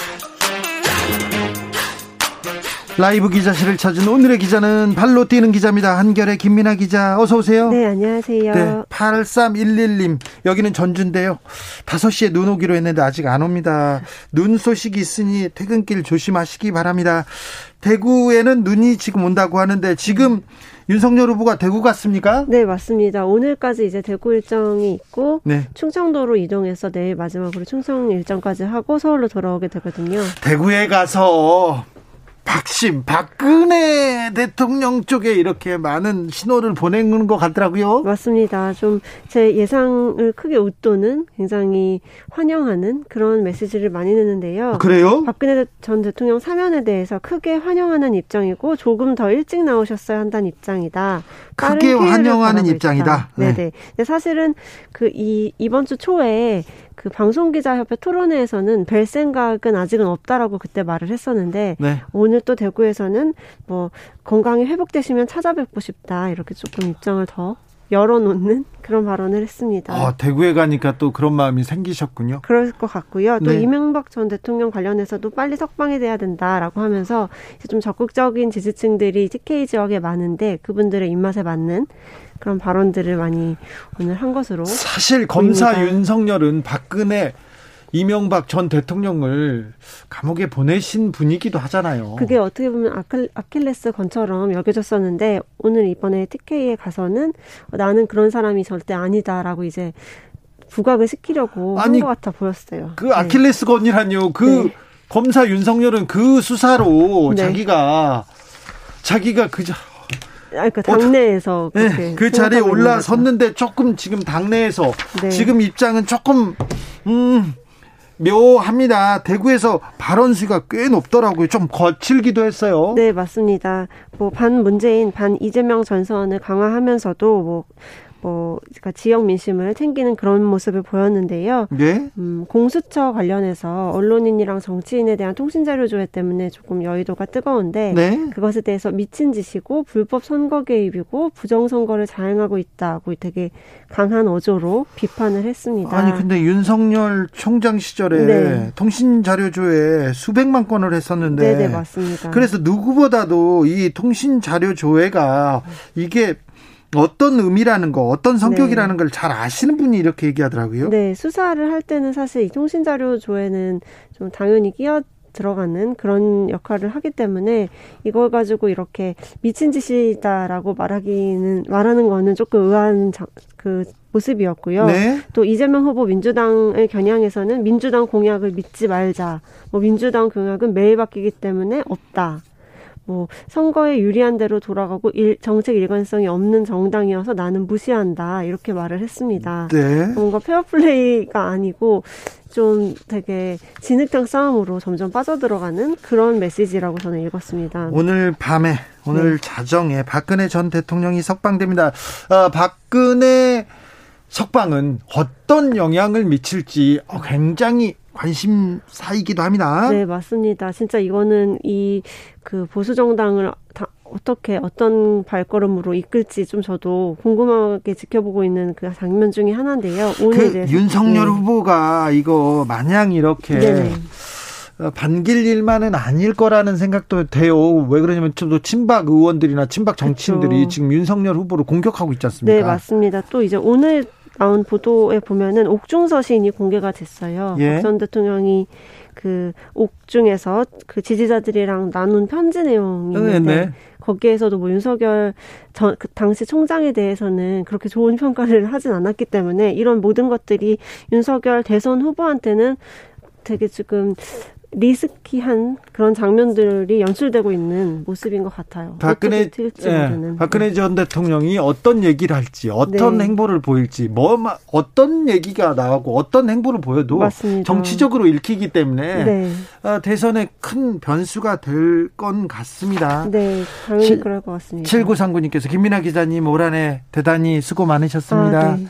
라이브 기자실을 찾은 오늘의 기자는 발로 뛰는 기자입니다. 한결의 김민아 기자 어서 오세요. 네, 안녕하세요. 네, 8311님 여기는 전주인데요. 5시에 눈 오기로 했는데 아직 안 옵니다. 눈 소식이 있으니 퇴근길 조심하시기 바랍니다. 대구에는 눈이 지금 온다고 하는데 지금 윤석열 후보가 대구 갔습니까? 네, 맞습니다. 오늘까지 이제 대구 일정이 있고 네. 충청도로 이동해서 내일 마지막으로 충청 일정까지 하고 서울로 돌아오게 되거든요. 대구에 가서 박심, 박근혜 대통령 쪽에 이렇게 많은 신호를 보내는 것 같더라고요. 맞습니다. 좀 제 예상을 크게 웃도는 굉장히 환영하는 그런 메시지를 많이 내는데요. 그래요? 박근혜 전 대통령 사면에 대해서 크게 환영하는 입장이고 조금 더 일찍 나오셨어야 한다는 입장이다. 크게 환영하는 입장이다. 네. 네 네. 사실은 그 이 이번 주 초에 그 방송기자협회 토론회에서는 뵐 생각은 아직은 없다라고 그때 말을 했었는데 네. 오늘 또 대구에서는 뭐 건강이 회복되시면 찾아뵙고 싶다 이렇게 조금 입장을 더 열어놓는 [laughs] 그런 발언을 했습니다. 아, 대구에 가니까 또 그런 마음이 생기셨군요. 그럴 것 같고요. 또 네. 이명박 전 대통령 관련해서도 빨리 석방이 돼야 된다라고 하면서 좀 적극적인 지지층들이 TK 지역에 많은데 그분들의 입맛에 맞는 그런 발언들을 많이 오늘 한 것으로 사실 검사 보입니다. 윤석열은 박근혜 이명박 전 대통령을 감옥에 보내신 분이기도 하잖아요. 그게 어떻게 보면 아킬레스 건처럼 여겨졌었는데 오늘 이번에 TK에 가서는 나는 그런 사람이 절대 아니다라고 이제 부각을 시키려고 한 것 같아 보였어요. 그 네. 아킬레스 건이라뇨. 그 네. 검사 윤석열은 그 수사로 네. 자기가 자기가 그저 아, 그러니까 당내에서 네, 그 자리에 올라섰는데 조금 지금 당내에서 네. 지금 입장은 조금 음 묘합니다. 대구에서 발언 수가 꽤 높더라고요. 좀 거칠기도 했어요. 네, 맞습니다. 뭐 반 문재인, 반 이재명 전선을 강화하면서도 뭐 뭐 그러니까 지역 민심을 챙기는 그런 모습을 보였는데요. 네. 음, 공수처 관련해서 언론인이랑 정치인에 대한 통신 자료 조회 때문에 조금 여의도가 뜨거운데 네. 그것에 대해서 미친 짓이고 불법 선거 개입이고 부정 선거를 자행하고 있다고 되게 강한 어조로 비판을 했습니다. 아니 근데 윤석열 총장 시절에 네. 통신 자료 조회 수백만 건을 했었는데 네, 네, 맞습니다. 그래서 누구보다도 이 통신 자료 조회가 이게 어떤 의미라는 거, 어떤 성격이라는 네. 걸잘 아시는 분이 이렇게 얘기하더라고요. 네, 수사를 할 때는 사실 이 통신 자료 조회는 좀 당연히 끼어 들어가는 그런 역할을 하기 때문에 이걸 가지고 이렇게 미친 짓이다라고 말하기는 말하는 거는 조금 의아한 자, 그 모습이었고요. 네. 또 이재명 후보 민주당을 겨냥해서는 민주당 공약을 믿지 말자. 뭐 민주당 공약은 매일 바뀌기 때문에 없다. 뭐 선거에 유리한 대로 돌아가고 일, 정책 일관성이 없는 정당이어서 나는 무시한다 이렇게 말을 했습니다. 네. 뭔가 페어플레이가 아니고 좀 되게 진흙탕 싸움으로 점점 빠져들어가는 그런 메시지라고 저는 읽었습니다. 오늘 밤에 오늘 네. 자정에 박근혜 전 대통령이 석방됩니다. 어, 박근혜 석방은 어떤 영향을 미칠지 어, 굉장히 관심사이기도 합니다. 네, 맞습니다. 진짜 이거는 이 그 보수 정당을 다 어떻게 어떤 발걸음으로 이끌지 좀 저도 궁금하게 지켜보고 있는 그 장면 중에 하나인데요. 오늘 그 윤석열 네. 후보가 이거 마냥 이렇게 네네. 어, 반길 일만은 아닐 거라는 생각도 돼요. 왜 그러냐면 또 친박 의원들이나 친박 정치인들이 그렇죠. 지금 윤석열 후보를 공격하고 있지 않습니까? 네, 맞습니다. 또 이제 오늘 나온 보도에 보면은 옥중 서신이 공개가 됐어요. 예. 박전 대통령이 그 옥중에서 그 지지자들이랑 나눈 편지 내용이 있는데 네, 네. 거기에서도 뭐 윤석열 전, 그 당시 총장에 대해서는 그렇게 좋은 평가를 하진 않았기 때문에 이런 모든 것들이 윤석열 대선 후보한테는 되게 지금 리스키한 그런 장면들이 연출되고 있는 모습인 것 같아요. 박근혜 예, 박근혜 전 대통령이 어떤 얘기를 할지, 어떤 네. 행보를 보일지, 뭐 어떤 얘기가 나오고 어떤 행보를 보여도 맞습니다. 정치적으로 읽히기 때문에 네. 어, 대선에 큰 변수가 될 건 같습니다. 네, 당연히 치, 그럴 것 같습니다. 7939님께서 김민아 기자님 올 한해 대단히 수고 많으셨습니다. 아, 네.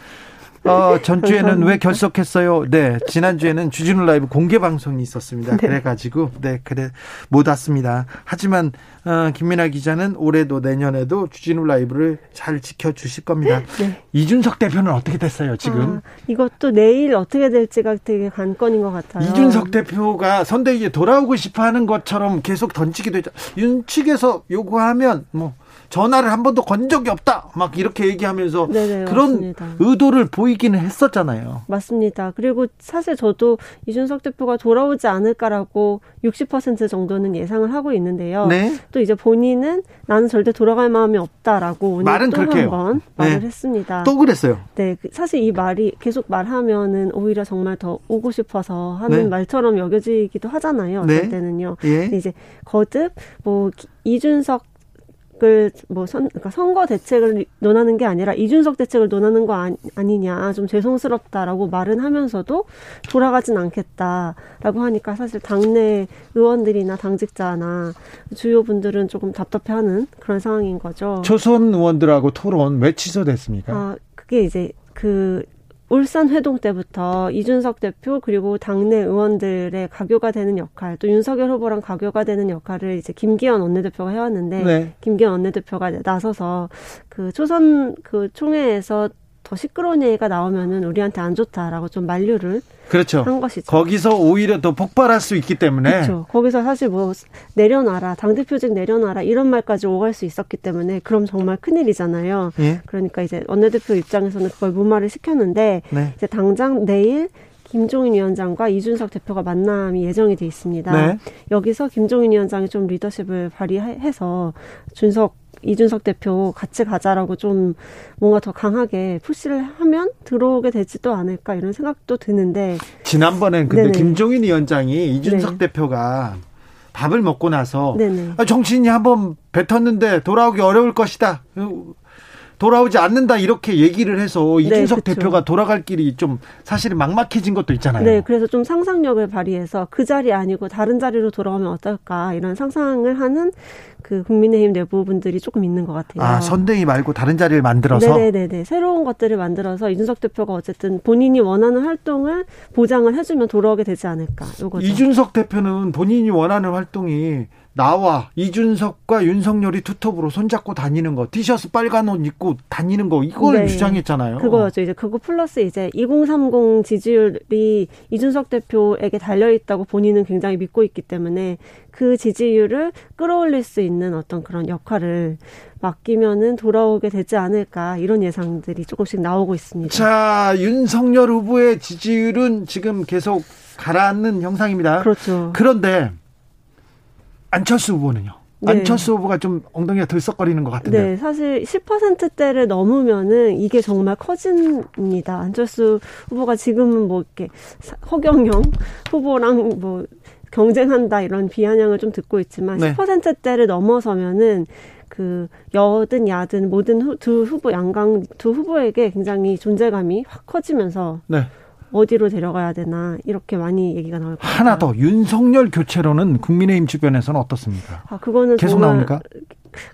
어, 전주에는 왜 결석했어요? 네, 지난주에는 주진우 라이브 공개 방송이 있었습니다. 네. 그래가지고, 네, 그래, 못 왔습니다. 하지만, 어, 김민아 기자는 올해도 내년에도 주진우 라이브를 잘 지켜주실 겁니다. 네. 이준석 대표는 어떻게 됐어요, 지금? 아, 이것도 내일 어떻게 될지가 되게 관건인 것 같아요. 이준석 대표가 선대위에 돌아오고 싶어 하는 것처럼 계속 던지기도 했죠. 윤 측에서 요구하면, 뭐, 전화를 한 번도 건 적이 없다. 막 이렇게 얘기하면서 네네, 그런 맞습니다. 의도를 보이기는 했었잖아요. 맞습니다. 그리고 사실 저도 이준석 대표가 돌아오지 않을까라고 60% 정도는 예상을 하고 있는데요. 네. 또 이제 본인은 나는 절대 돌아갈 마음이 없다라고 오늘 말은 또한 번 말을 네. 했습니다. 또 그랬어요. 네, 그 사실 이 말이 계속 말하면은 오히려 정말 더 오고 싶어서 하는 네. 말처럼 여겨지기도 하잖아요. 어떨 네. 때는요. 예. 이제 거듭 뭐 이준석 대책을 뭐 선, 그러니까 선거 대책을 논하는 게 아니라 이준석 대책을 논하는 거 아니, 아니 냐 좀 죄송스럽다라고 말은 하면서도 돌아가진 않겠다라고 하니까 사실 당내 의원들이나 당직자나 주요 분들은 조금 답답해하는 그런 상황인 거죠. 초선 의원들하고 토론 왜 취소됐습니까? 아 그게 이제 그 울산 회동 때부터 이준석 대표 그리고 당내 의원들의 가교가 되는 역할 또 윤석열 후보랑 가교가 되는 역할을 이제 김기현 원내대표가 해왔는데 네. 김기현 원내대표가 나서서 그 초선 그 총회에서 더 시끄러운 얘기가 나오면은 우리한테 안 좋다라고 좀 만류를 그렇죠. 한 것이죠. 거기서 오히려 더 폭발할 수 있기 때문에 그렇죠. 거기서 사실 뭐 내려놔라 당 대표직 내려놔라 이런 말까지 오갈 수 있었기 때문에 그럼 정말 큰 일이잖아요. 예? 그러니까 이제 원내대표 입장에서는 그걸 무마를 시켰는데 네. 이제 당장 내일 김종인 위원장과 이준석 대표가 만남이 예정이 돼 있습니다. 네. 여기서 김종인 위원장이 좀 리더십을 발휘해서 준석 이준석 대표 같이 가자라고 좀 뭔가 더 강하게 푸시를 하면 들어오게 되지도 않을까 이런 생각도 드는데 지난번엔 근데 네네. 김종인 위원장이 이준석 네. 대표가 밥을 먹고 나서 아, 정신이 한번 뱉었는데 돌아오기 어려울 것이다. 돌아오지 않는다 이렇게 얘기를 해서 네, 이준석 네, 대표가 돌아갈 길이 좀 사실은 막막해진 것도 있잖아요. 네, 그래서 좀 상상력을 발휘해서 그 자리 아니고 다른 자리로 돌아오면 어떨까 이런 상상을 하는 그 국민의힘 내부 분들이 조금 있는 것 같아요. 아, 선대위 말고 다른 자리를 만들어서? 네네네. 새로운 것들을 만들어서 이준석 대표가 어쨌든 본인이 원하는 활동을 보장을 해주면 돌아오게 되지 않을까. 요거죠. 이준석 대표는 본인이 원하는 활동이 나와 이준석과 윤석열이 투톱으로 손잡고 다니는 거 티셔츠 빨간 옷 입고 다니는 거 이걸 네. 주장했잖아요. 그거죠. 이제 그거 플러스 이제 2030 지지율이 이준석 대표에게 달려 있다고 본인은 굉장히 믿고 있기 때문에 그 지지율을 끌어올릴 수 있는 어떤 그런 역할을 맡기면은 돌아오게 되지 않을까 이런 예상들이 조금씩 나오고 있습니다. 자, 윤석열 후보의 지지율은 지금 계속 가라앉는 형상입니다. 그렇죠. 그런데 안철수 후보는요? 네. 안철수 후보가 좀 엉덩이가 들썩거리는 것 같은데. 네, 사실 10%대를 넘으면은 이게 정말 커집니다. 안철수 후보가 지금은 뭐 이렇게 허경영 후보랑 뭐 경쟁한다 이런 비아냥을 좀 듣고 있지만 네. 10%대를 넘어서면은 그 여든 야든 모든 후, 두 후보 양강 두 후보에게 굉장히 존재감이 확 커지면서 네. 어디로 데려가야 되나 이렇게 많이 얘기가 나올 것 하나 더 윤석열 교체로는 국민의힘 주변에서는 어떻습니까? 아 그거는 계속 나옵니까?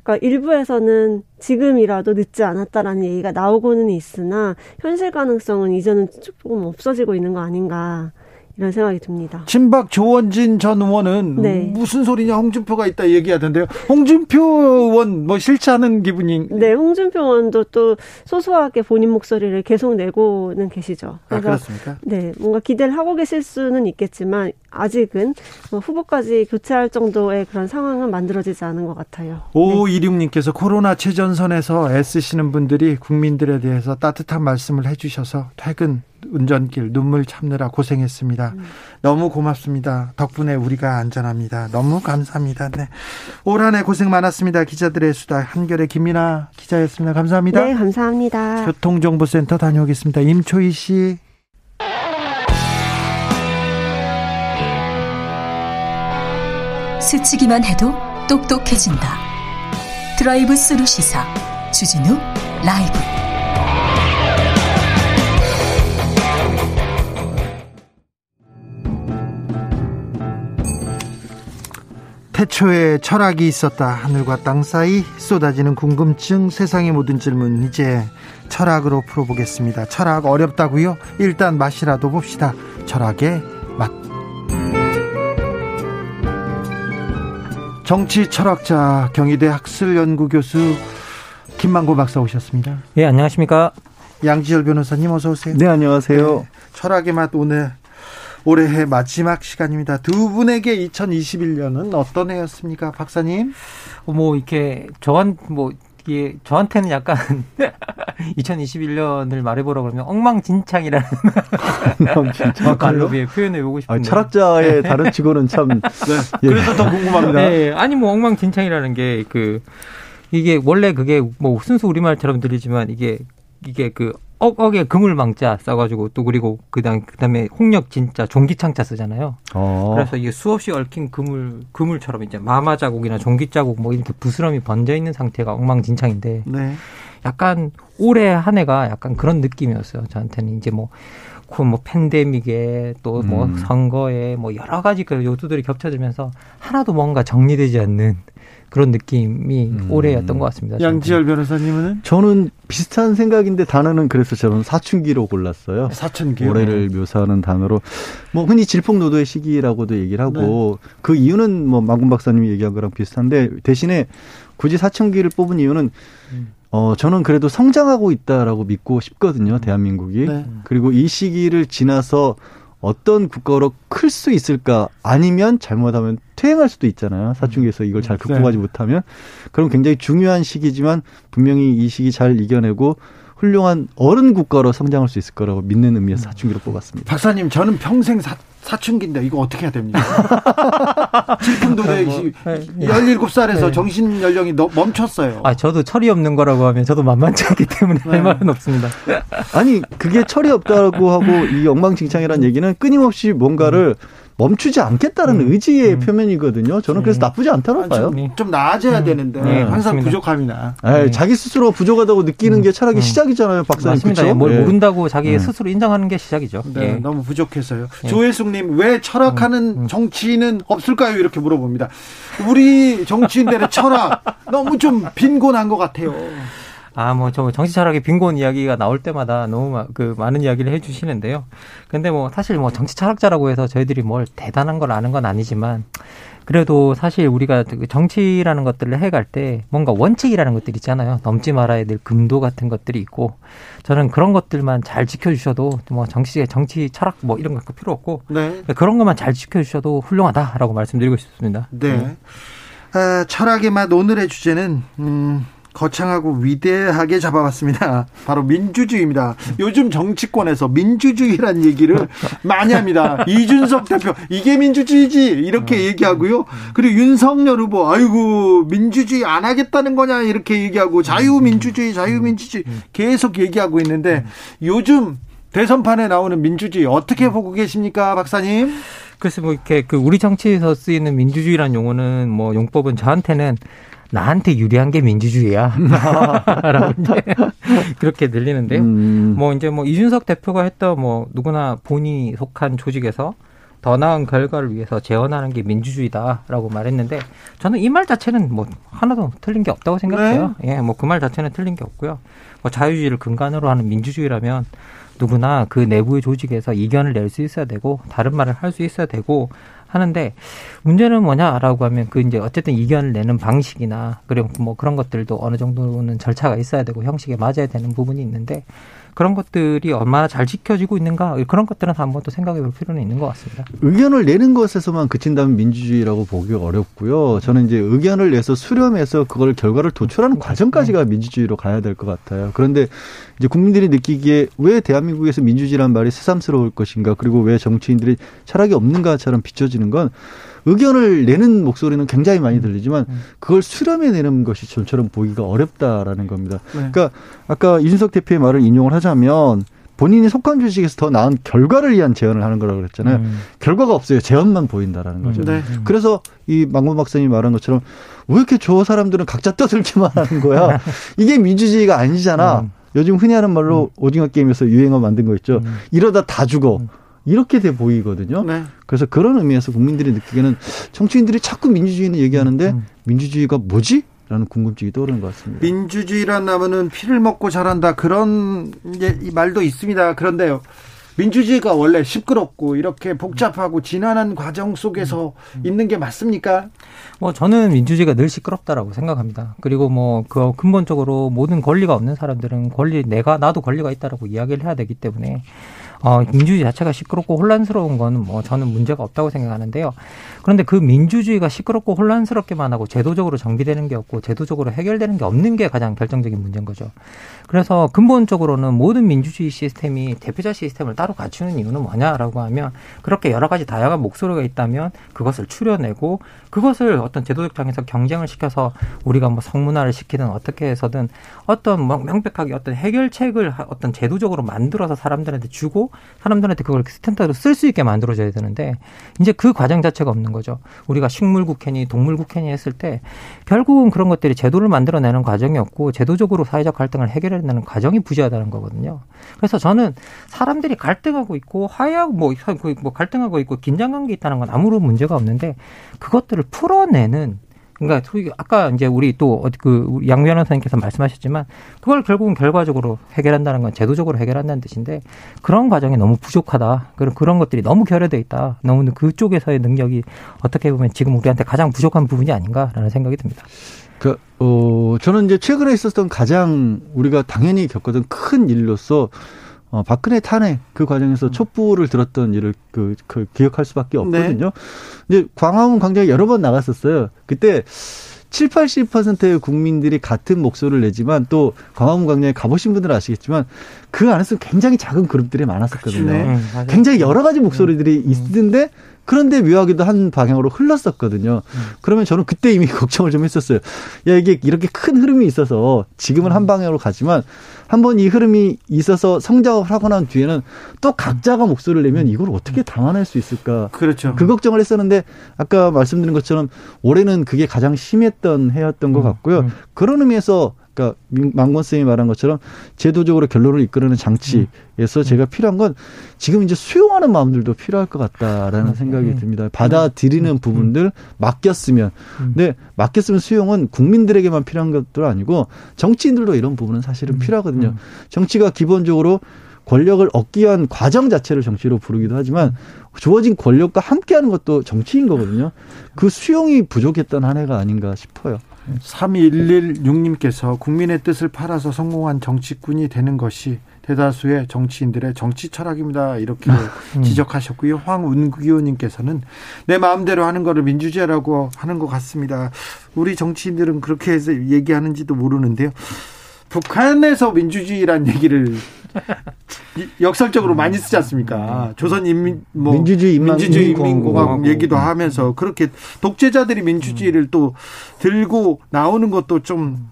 그러니까 일부에서는 지금이라도 늦지 않았다라는 얘기가 나오고는 있으나 현실 가능성은 이제는 조금 없어지고 있는 거 아닌가 이런 생각이 듭니다. 친박 조원진 전 의원은 네. 무슨 소리냐 홍준표가 있다 얘기하던데요. 홍준표 의원 뭐 싫지 않은 기분이. 네, 홍준표 의원도 또 소소하게 본인 목소리를 계속 내고는 계시죠. 아, 그래서 아, 그렇습니까? 네, 뭔가 기대를 하고 계실 수는 있겠지만 아직은 뭐 후보까지 교체할 정도의 그런 상황은 만들어지지 않은 것 같아요. 오이륙님께서 코로나 최전선에서 애쓰시는 분들이 국민들에 대해서 따뜻한 말씀을 해주셔서 퇴근 운전길 눈물 참느라 고생했습니다. 음. 너무 고맙습니다. 덕분에 우리가 안전합니다. 너무 감사합니다. 네. 올 한해 고생 많았습니다. 기자들의 수다 한결의 김민아 기자였습니다. 감사합니다. 네, 감사합니다. 교통정보센터 다녀오겠습니다. 임초희 씨. 스치기만 해도 똑똑해진다. 드라이브 스루 시사 주진우 라이브. 태초에 철학이 있었다. 하늘과 땅 사이 쏟아지는 궁금증, 세상의 모든 질문 이제 철학으로 풀어보겠습니다. 철학 어렵다고요? 일단 맛이라도 봅시다. 철학의 맛. 정치 철학자 경희대 학술연구 교수 김만고 박사 오셨습니다. 예, 안녕하십니까? 양지열 변호사님 어서 오세요. 네, 안녕하세요. 네, 철학의 맛 오늘 올해의 마지막 시간입니다. 두 분에게 2021년은 어떤 해였습니까, 박사님? 뭐 이렇게 저한 뭐 이게 저한테는 약간 [laughs] 2021년을 말해보라 그러면 엉망진창이라는 [laughs] 엉망진창 말로 표현해 보고 싶은데 아, 철학자의 다른 직원은 참 [laughs] 네. 예. 그래서 더 궁금합니다. 네, 아니 뭐 엉망진창이라는 게 그 이게 원래 그게 뭐 순수 우리말처럼 들리지만 이게 이게 그 억억에 그물망자 써가지고 또 그리고 그다음 그다음에 홍역 진짜 종기창자 쓰잖아요. 어. 그래서 이게 수없이 얽힌 그물 그물처럼 이제 마마 자국이나 종기 자국 뭐 이렇게 부스럼이 번져 있는 상태가 엉망진창인데 네. 약간 올해 한 해가 약간 그런 느낌이었어요. 저한테는 이제 뭐. 뭐 팬데믹에 또뭐 음. 선거에 뭐 여러 가지 그 요소들이 겹쳐지면서 하나도 뭔가 정리되지 않는 그런 느낌이 음. 올해였던 것 같습니다. 양지열 변호사님은? 저는 비슷한 생각인데 단어는 그래서 저는 사춘기로 골랐어요. 사춘기. 올해를 묘사하는 단어로 뭐 흔히 질풍노도의 시기라고도 얘기를 하고 네. 그 이유는 뭐 마군 박사님이 얘기한 거랑 비슷한데 대신에 굳이 사춘기를 뽑은 이유는 음. 어, 저는 그래도 성장하고 있다라고 믿고 싶거든요, 대한민국이. 네. 그리고 이 시기를 지나서 어떤 국가로 클 수 있을까 아니면 잘못하면 퇴행할 수도 있잖아요. 사춘기에서 이걸 잘 극복하지 네. 못하면 그럼 굉장히 중요한 시기지만 분명히 이 시기 잘 이겨내고 훌륭한 어른 국가로 성장할 수 있을 거라고 믿는 의미에서 사춘기로 뽑았습니다. 박사님, 저는 평생 사, 사춘기인데 이거 어떻게 해야 됩니까? [laughs] 질풍도래 뭐, 17살에서 네. 정신 연령이 멈췄어요. 아, 저도 철이 없는 거라고 하면 저도 만만치 않기 때문에 네. 할 말은 없습니다. [laughs] 아니, 그게 철이 없다고 하고 이 엉망진창이라는 얘기는 끊임없이 뭔가를 음. 멈추지 않겠다는 음. 의지의 음. 표면이거든요. 저는 그래서 음. 나쁘지 않다고 아, 봐요. 좀, 좀 나아져야 음. 되는데 네, 항상 맞습니다. 부족함이나. 네. 자기 스스로 부족하다고 느끼는 게 철학의 시작이잖아요, 박사님. 맞습니다. 그쵸? 뭘 네. 모른다고 자기 스스로 인정하는 게 시작이죠. 네, 예. 너무 부족해서요. 예. 조혜숙님 왜 철학하는 정치인은 없을까요? 이렇게 물어봅니다. 우리 정치인들의 철학 [laughs] 너무 좀 빈곤한 것 같아요. 아, 뭐, 저 정치 철학의 빈곤 이야기가 나올 때마다 너무 마, 그 많은 이야기를 해 주시는데요. 근데 뭐 사실 뭐 정치 철학자라고 해서 저희들이 뭘 대단한 걸 아는 건 아니지만 그래도 사실 우리가 그 정치라는 것들을 해갈 때 뭔가 원칙이라는 것들 있잖아요. 넘지 말아야 될 금도 같은 것들이 있고 저는 그런 것들만 잘 지켜주셔도 뭐 정치 정치 철학 뭐 이런 거 필요 없고 네. 그런 것만 잘 지켜주셔도 훌륭하다라고 말씀드리고 싶습니다. 네. 네. 아, 철학의 맛 오늘의 주제는 음, 거창하고 위대하게 잡아왔습니다. 바로 민주주의입니다. 요즘 정치권에서 민주주의란 얘기를 많이 합니다. 이준석 대표 이게 민주주의지 이렇게 음. 얘기하고요. 그리고 윤석열 후보 아이고 민주주의 안 하겠다는 거냐 이렇게 얘기하고 자유민주주의 자유민주주의 계속 얘기하고 있는데 요즘 대선판에 나오는 민주주의 어떻게 보고 계십니까, 박사님? 글쎄 뭐 이렇게 그 우리 정치에서 쓰이는 민주주의란 용어는 뭐 용법은 저한테는 나한테 유리한 게 민주주의야. [laughs] 라고 이제 [laughs] 그렇게 들리는데요. 음. 뭐 이제 뭐 이준석 대표가 했던 뭐 누구나 본인이 속한 조직에서 더 나은 결과를 위해서 재원하는 게 민주주의다라고 말했는데 저는 이 말 자체는 뭐 하나도 틀린 게 없다고 생각해요. 네. 예, 뭐 그 말 자체는 틀린 게 없고요. 뭐 자유주의를 근간으로 하는 민주주의라면 누구나 그 내부의 조직에서 이견을 낼 수 있어야 되고 다른 말을 할 수 있어야 되고 하는데 문제는 뭐냐라고 하면 그 이제 어쨌든 이견을 내는 방식이나 그리고 뭐 그런 것들도 어느 정도는 절차가 있어야 되고 형식에 맞아야 되는 부분이 있는데 그런 것들이 얼마나 잘 지켜지고 있는가 그런 것들은 한번 또 생각해 볼 필요는 있는 것 같습니다. 의견을 내는 것에서만 그친다면 민주주의라고 보기가 어렵고요. 저는 이제 의견을 내서 수렴해서 그걸 결과를 도출하는 과정까지가 민주주의로 가야 될 것 같아요. 그런데 이제 국민들이 느끼기에 왜 대한민국에서 민주주의란 말이 새삼스러울 것인가 그리고 왜 정치인들이 철학이 없는가처럼 비춰지는 건 의견을 내는 목소리는 굉장히 많이 들리지만 그걸 수렴해내는 것이 좀처럼 보기가 어렵다라는 겁니다. 네. 그러니까 아까 이준석 대표의 말을 인용을 하자면 본인이 속한 주식에서 더 나은 결과를 위한 제언을 하는 거라고 그랬잖아요. 음. 결과가 없어요. 제언만 보인다라는 거죠. 네. 그래서 이 망건 박사님이 말한 것처럼 왜 이렇게 저 사람들은 각자 떠들기만 하는 거야? [laughs] 이게 민주주의가 아니잖아. 음. 요즘 흔히 하는 말로 오징어 게임에서 유행어 만든 거 있죠. 이러다 다 죽어. 이렇게 돼 보이거든요. 네. 그래서 그런 의미에서 국민들이 느끼기에는 정치인들이 자꾸 민주주의는 얘기하는데 민주주의가 뭐지? 라는 궁금증이 떠오르는 것 같습니다. 민주주의란 나무는 피를 먹고 자란다 그런 예, 이 말도 있습니다. 그런데요. 민주주의가 원래 시끄럽고 이렇게 복잡하고 지난한 과정 속에서 있는 게 맞습니까? 뭐 저는 민주주의가 늘 시끄럽다라고 생각합니다. 그리고 뭐 그 근본적으로 모든 권리가 없는 사람들은 권리 내가 나도 권리가 있다라고 이야기를 해야 되기 때문에 어, 민주주의 자체가 시끄럽고 혼란스러운 거는 뭐 저는 문제가 없다고 생각하는데요. 그런데 그 민주주의가 시끄럽고 혼란스럽게만 하고 제도적으로 정비되는 게 없고 제도적으로 해결되는 게 없는 게 가장 결정적인 문제인 거죠. 그래서 근본적으로는 모든 민주주의 시스템이 대표자 시스템을 따로 갖추는 이유는 뭐냐라고 하면 그렇게 여러 가지 다양한 목소리가 있다면 그것을 추려내고 그것을 어떤 제도적 장에서 경쟁을 시켜서 우리가 뭐 성문화를 시키든 어떻게 해서든 어떤 뭐 명백하게 어떤 해결책을 하- 어떤 제도적으로 만들어서 사람들한테 주고 사람들한테 그걸 스탠다드로 쓸 수 있게 만들어줘야 되는데 이제 그 과정 자체가 없는 거죠. 우리가 식물 국회니 동물 국회니 했을 때 결국은 그런 것들이 제도를 만들어내는 과정이 없고 제도적으로 사회적 갈등을 해결해내는 과정이 부재하다는 거거든요. 그래서 저는 사람들이 갈등하고 있고 화해하고 뭐, 그뭐 갈등하고 있고 긴장 관계 있다는 건 아무런 문제가 없는데 그것들을 풀어내는 그러니까 아까 이제 우리 또 어디 그양 변호사님께서 말씀하셨지만 그걸 결국은 결과적으로 해결한다는 건 제도적으로 해결한다는 뜻인데 그런 과정이 너무 부족하다. 그런 그런 것들이 너무 결여돼 있다. 너무 그쪽에서의 능력이 어떻게 보면 지금 우리한테 가장 부족한 부분이 아닌가라는 생각이 듭니다. 그, 어, 저는 이제 최근에 있었던 가장 우리가 당연히 겪었던 큰 일로서 어, 박근혜 탄핵 그 과정에서 촛불을 들었던 일을 그, 그 기억할 수밖에 없거든요. 이제 광화문 광장에 여러 번 나갔었어요. 그때 7, 80%의 국민들이 같은 목소리를 내지만 또 광화문 광장에 가보신 분들은 아시겠지만 그 안에서 굉장히 작은 그룹들이 많았었거든요. 그렇죠. 음, 맞아요. 굉장히 여러 가지 목소리들이 있는데 그런데 묘하게도 한 방향으로 흘렀었거든요. 그러면 저는 그때 이미 [laughs] 걱정을 좀 했었어요. 야, 이게 이렇게 큰 흐름이 있어서 지금은 한 방향으로 가지만 한번 이 흐름이 있어서 성장을 하고 난 뒤에는 또 각자가 목소리를 내면 이걸 어떻게 담아낼 수 있을까. 그렇죠. 그 걱정을 했었는데 아까 말씀드린 것처럼 올해는 그게 가장 심했던 해였던 것 같고요. 그런 의미에서 그러니까 망건 쌤이 말한 것처럼 제도적으로 결론을 이끌어내는 장치에서 제가 필요한 건 지금 이제 수용하는 마음들도 필요할 것 같다라는 생각이 듭니다. 받아들이는 부분들 맡겼으면. 근데 맡겼으면 수용은 국민들에게만 필요한 것도 아니고 정치인들도 이런 부분은 사실은 필요하거든요. 정치가 기본적으로 권력을 얻기 위한 과정 자체를 정치로 부르기도 하지만 주어진 권력과 함께하는 것도 정치인 거거든요. 그 수용이 부족했던 한 해가 아닌가 싶어요. 3116님께서 국민의 뜻을 팔아서 성공한 정치꾼이 되는 것이 대다수의 정치인들의 정치 철학입니다. 이렇게 지적하셨고요. 황운기호님께서는 내 마음대로 하는 거를 민주주의라고 하는 것 같습니다. 우리 정치인들은 그렇게 해서 얘기하는지도 모르는데요. 북한에서 민주주의란 얘기를 역설적으로 많이 쓰지 않습니까? 조선 인민 뭐 민주주의 인만- 민주주의 인민공화국. 인민공화국 얘기도 하면서 그렇게 독재자들이 민주주의를 또 들고 나오는 것도 좀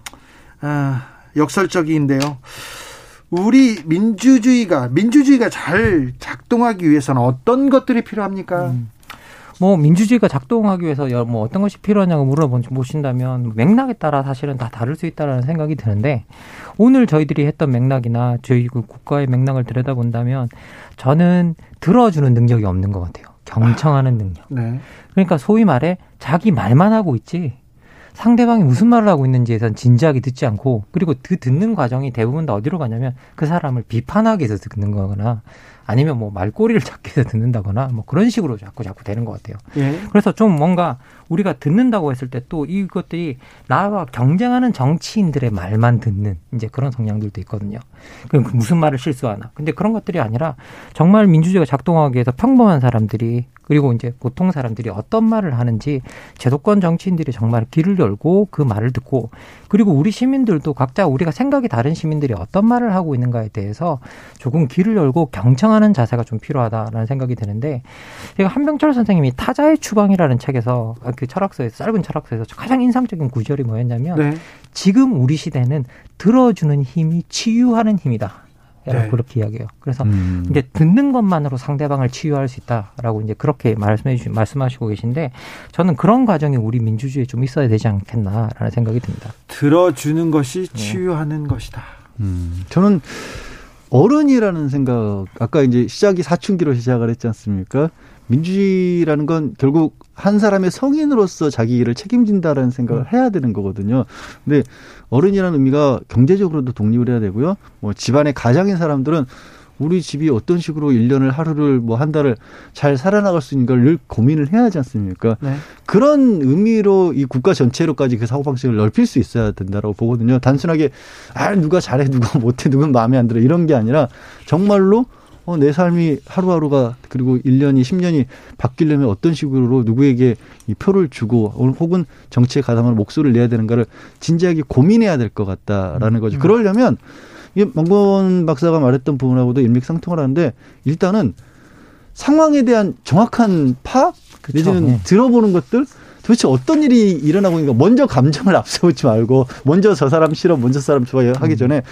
아, 역설적인데요. 우리 민주주의가 민주주의가 잘 작동하기 위해서는 어떤 것들이 필요합니까? 뭐 민주주의가 작동하기 위해서 여- 뭐 어떤 것이 필요하냐고 물어보신다면 맥락에 따라 사실은 다 다를 수 있다라는 생각이 드는데 오늘 저희들이 했던 맥락이나 저희 그 국가의 맥락을 들여다본다면 저는 들어주는 능력이 없는 것 같아요. 경청하는 능력. 네. 그러니까 소위 말해 자기 말만 하고 있지 상대방이 무슨 말을 하고 있는지에 대한 진지하게 듣지 않고 그리고 그 듣는 과정이 대부분 다 어디로 가냐면 그 사람을 비판하기 위해서 듣는 거거나 아니면 뭐 말꼬리를 잡기 위해서 듣는다거나 뭐 그런 식으로 자꾸 자꾸 되는 것 같아요. 예. 그래서 좀 뭔가 우리가 듣는다고 했을 때 또 이것들이 나와 경쟁하는 정치인들의 말만 듣는 이제 그런 성향들도 있거든요. 그럼 그 무슨 말을 실수하나. 근데 그런 것들이 아니라 정말 민주주의가 작동하기 위해서 평범한 사람들이 그리고 이제 보통 사람들이 어떤 말을 하는지 제도권 정치인들이 정말 귀를 열고 그 말을 듣고 그리고 우리 시민들도 각자 우리가 생각이 다른 시민들이 어떤 말을 하고 있는가에 대해서 조금 귀를 열고 경청하는 자세가 좀 필요하다라는 생각이 드는데 제가 한병철 선생님이 타자의 추방이라는 책에서 그 철학서에서 짧은 철학서에서 가장 인상적인 구절이 뭐였냐면 네. 지금 우리 시대는 들어주는 힘이 치유하는 힘이다. 라고 네. 그렇게 이야기해요. 그래서 음. 이제 듣는 것만으로 상대방을 치유할 수 있다라고 이제 그렇게 말씀해 주 말씀하시고 계신데 저는 그런 과정이 우리 민주주의에 좀 있어야 되지 않겠나라는 생각이 듭니다. 들어주는 것이 네. 치유하는 것이다. 음, 저는 어른이라는 생각, 아까 이제 시작이 사춘기로 시작을 했지 않습니까? 민주주의라는 건 결국 한 사람의 성인으로서 자기 일을 책임진다라는 생각을 해야 되는 거거든요. 근데 어른이라는 의미가 경제적으로도 독립을 해야 되고요. 뭐 집안의 가장인 사람들은 우리 집이 어떤 식으로 일년을 하루를 뭐 한 달을 잘 살아나갈 수 있는 걸늘 고민을 해야 하지 않습니까? 네. 그런 의미로 이 국가 전체로까지 그 사고방식을 넓힐 수 있어야 된다라고 보거든요. 단순하게, 아, 누가 잘해, 누가 [laughs] 못해, 누군 마음에 안 들어. 이런 게 아니라 정말로 어, 내 삶이 하루하루가 그리고 일년이십년이 바뀌려면 어떤 식으로 누구에게 이 표를 주고 혹은 정치에 가담하는 목소리를 내야 되는가를 진지하게 고민해야 될 것 같다라는 거죠. 그러려면 이게 망건 박사가 말했던 부분하고도 일맥상통을 하는데 일단은 상황에 대한 정확한 파악 내지는 네. 들어보는 것들? 도대체 어떤 일이 일어나고 있는가? 먼저 감정을 앞세우지 말고 먼저 저 사람 싫어 먼저 저 사람 좋아해 하기 전에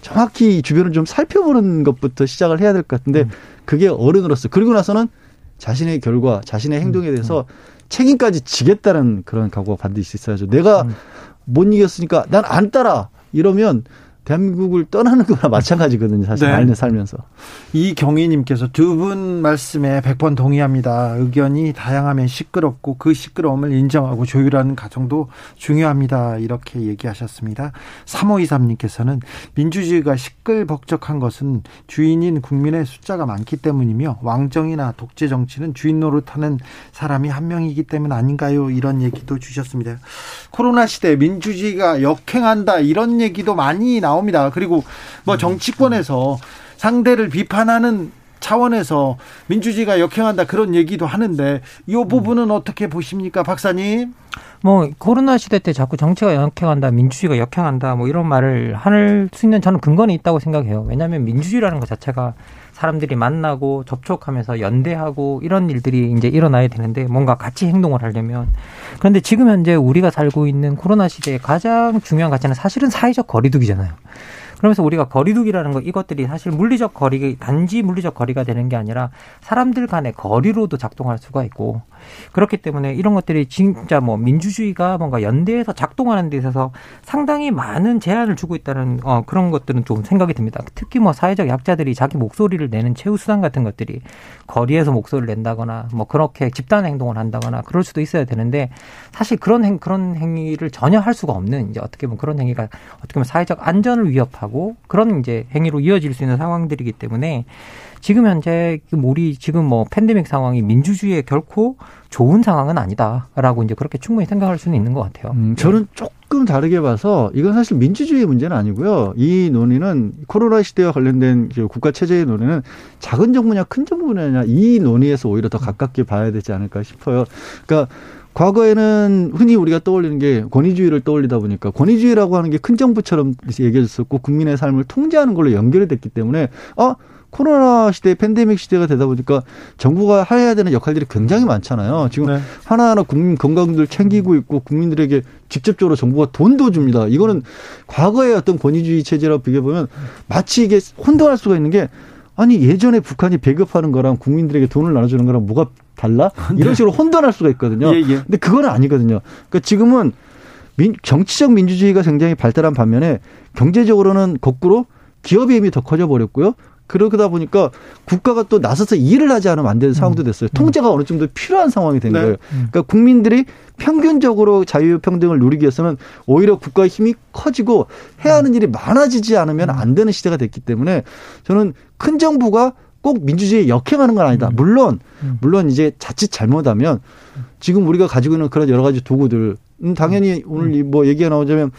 정확히 주변을 좀 살펴보는 것부터 시작을 해야 될 것 같은데 그게 어른으로서 그리고 나서는 자신의 결과 자신의 행동에 대해서 책임까지 지겠다는 그런 각오가 반드시 있어야죠. 내가 못 이겼으니까 난 안 따라 이러면 대한민국을 떠나는 거나 [laughs] 마찬가지거든요 사실 네. 말년 살면서 이 경희님께서 두 분 말씀에 100번 동의합니다. 의견이 다양하면 시끄럽고 그 시끄러움을 인정하고 조율하는 과정도 중요합니다. 이렇게 얘기하셨습니다. 3523님께서는 민주주의가 시끌벅적한 것은 주인인 국민의 숫자가 많기 때문이며 왕정이나 독재 정치는 주인 노릇하는 사람이 한 명이기 때문 아닌가요? 이런 얘기도 주셨습니다. 코로나 시대 민주주의가 역행한다 이런 얘기도 많이 나 옵니다. 그리고 뭐 정치권에서 상대를 비판하는 차원에서 민주주의가 역행한다 그런 얘기도 하는데 이 부분은 어떻게 보십니까, 박사님? 뭐 코로나 시대 때 자꾸 정치가 역행한다, 민주주의가 역행한다, 뭐 이런 말을 할 수 있는 저는 근거는 있다고 생각해요. 왜냐하면 민주주의라는 것 자체가 사람들이 만나고 접촉하면서 연대하고 이런 일들이 이제 일어나야 되는데 뭔가 같이 행동을 하려면 그런데 지금 현재 우리가 살고 있는 코로나 시대의 가장 중요한 가치는 사실은 사회적 거리두기잖아요. 그러면서 우리가 거리두기라는 거 이것들이 사실 물리적 거리 단지 물리적 거리가 되는 게 아니라 사람들 간의 거리로도 작동할 수가 있고 그렇기 때문에 이런 것들이 진짜 뭐 민주주의가 뭔가 연대해서 작동하는 데 있어서 상당히 많은 제한을 주고 있다는 어 그런 것들은 좀 생각이 듭니다. 특히 뭐 사회적 약자들이 자기 목소리를 내는 최후 수단 같은 것들이 거리에서 목소리를 낸다거나 뭐 그렇게 집단 행동을 한다거나 그럴 수도 있어야 되는데 사실 그런 행 그런 행위를 전혀 할 수가 없는 이제 어떻게 보면 그런 행위가 어떻게 보면 사회적 안전을 위협하고 그런 이제 행위로 이어질 수 있는 상황들이기 때문에 지금 현재 우리 지금 뭐 팬데믹 상황이 민주주의에 결코 좋은 상황은 아니다라고 이제 그렇게 충분히 생각할 수는 있는 것 같아요. 음, 저는 조금 다르게 봐서 이건 사실 민주주의 문제는 아니고요. 이 논의는 코로나 시대와 관련된 그 국가 체제의 논의는 작은 정부냐 큰 정부냐 이 논의에서 오히려 더 가깝게 봐야 되지 않을까 싶어요. 그러니까 과거에는 흔히 우리가 떠올리는 게 권위주의를 떠올리다 보니까 권위주의라고 하는 게 큰 정부처럼 얘기해졌었고 국민의 삶을 통제하는 걸로 연결이 됐기 때문에 아 코로나 시대, 팬데믹 시대가 되다 보니까 정부가 해야 되는 역할들이 굉장히 많잖아요. 지금 네. 하나하나 국민 건강들 챙기고 있고 국민들에게 직접적으로 정부가 돈도 줍니다. 이거는 과거의 어떤 권위주의 체제라고 비교해 보면 마치 이게 혼동할 수가 있는 게 아니 예전에 북한이 배급하는 거랑 국민들에게 돈을 나눠주는 거랑 뭐가 달라? 이런 식으로 혼돈할 수가 있거든요. 예, 예. 근데 그건 아니거든요. 그러니까 지금은 민, 정치적 민주주의가 굉장히 발달한 반면에 경제적으로는 거꾸로 기업의 힘이 더 커져 버렸고요. 그러다 보니까 국가가 또 나서서 일을 하지 않으면 안 되는 상황도 됐어요. 통제가 어느 정도 필요한 상황이 된 네. 거예요. 그러니까 국민들이 평균적으로 자유평등을 누리기 위해서는 오히려 국가의 힘이 커지고 해야 하는 일이 많아지지 않으면 안 되는 시대가 됐기 때문에 저는 큰 정부가 꼭 민주주의에 역행하는 건 아니다. 물론 물론 이제 자칫 잘못하면 지금 우리가 가지고 있는 그런 여러 가지 도구들 음, 당연히 오늘 이뭐 얘기가 나오자면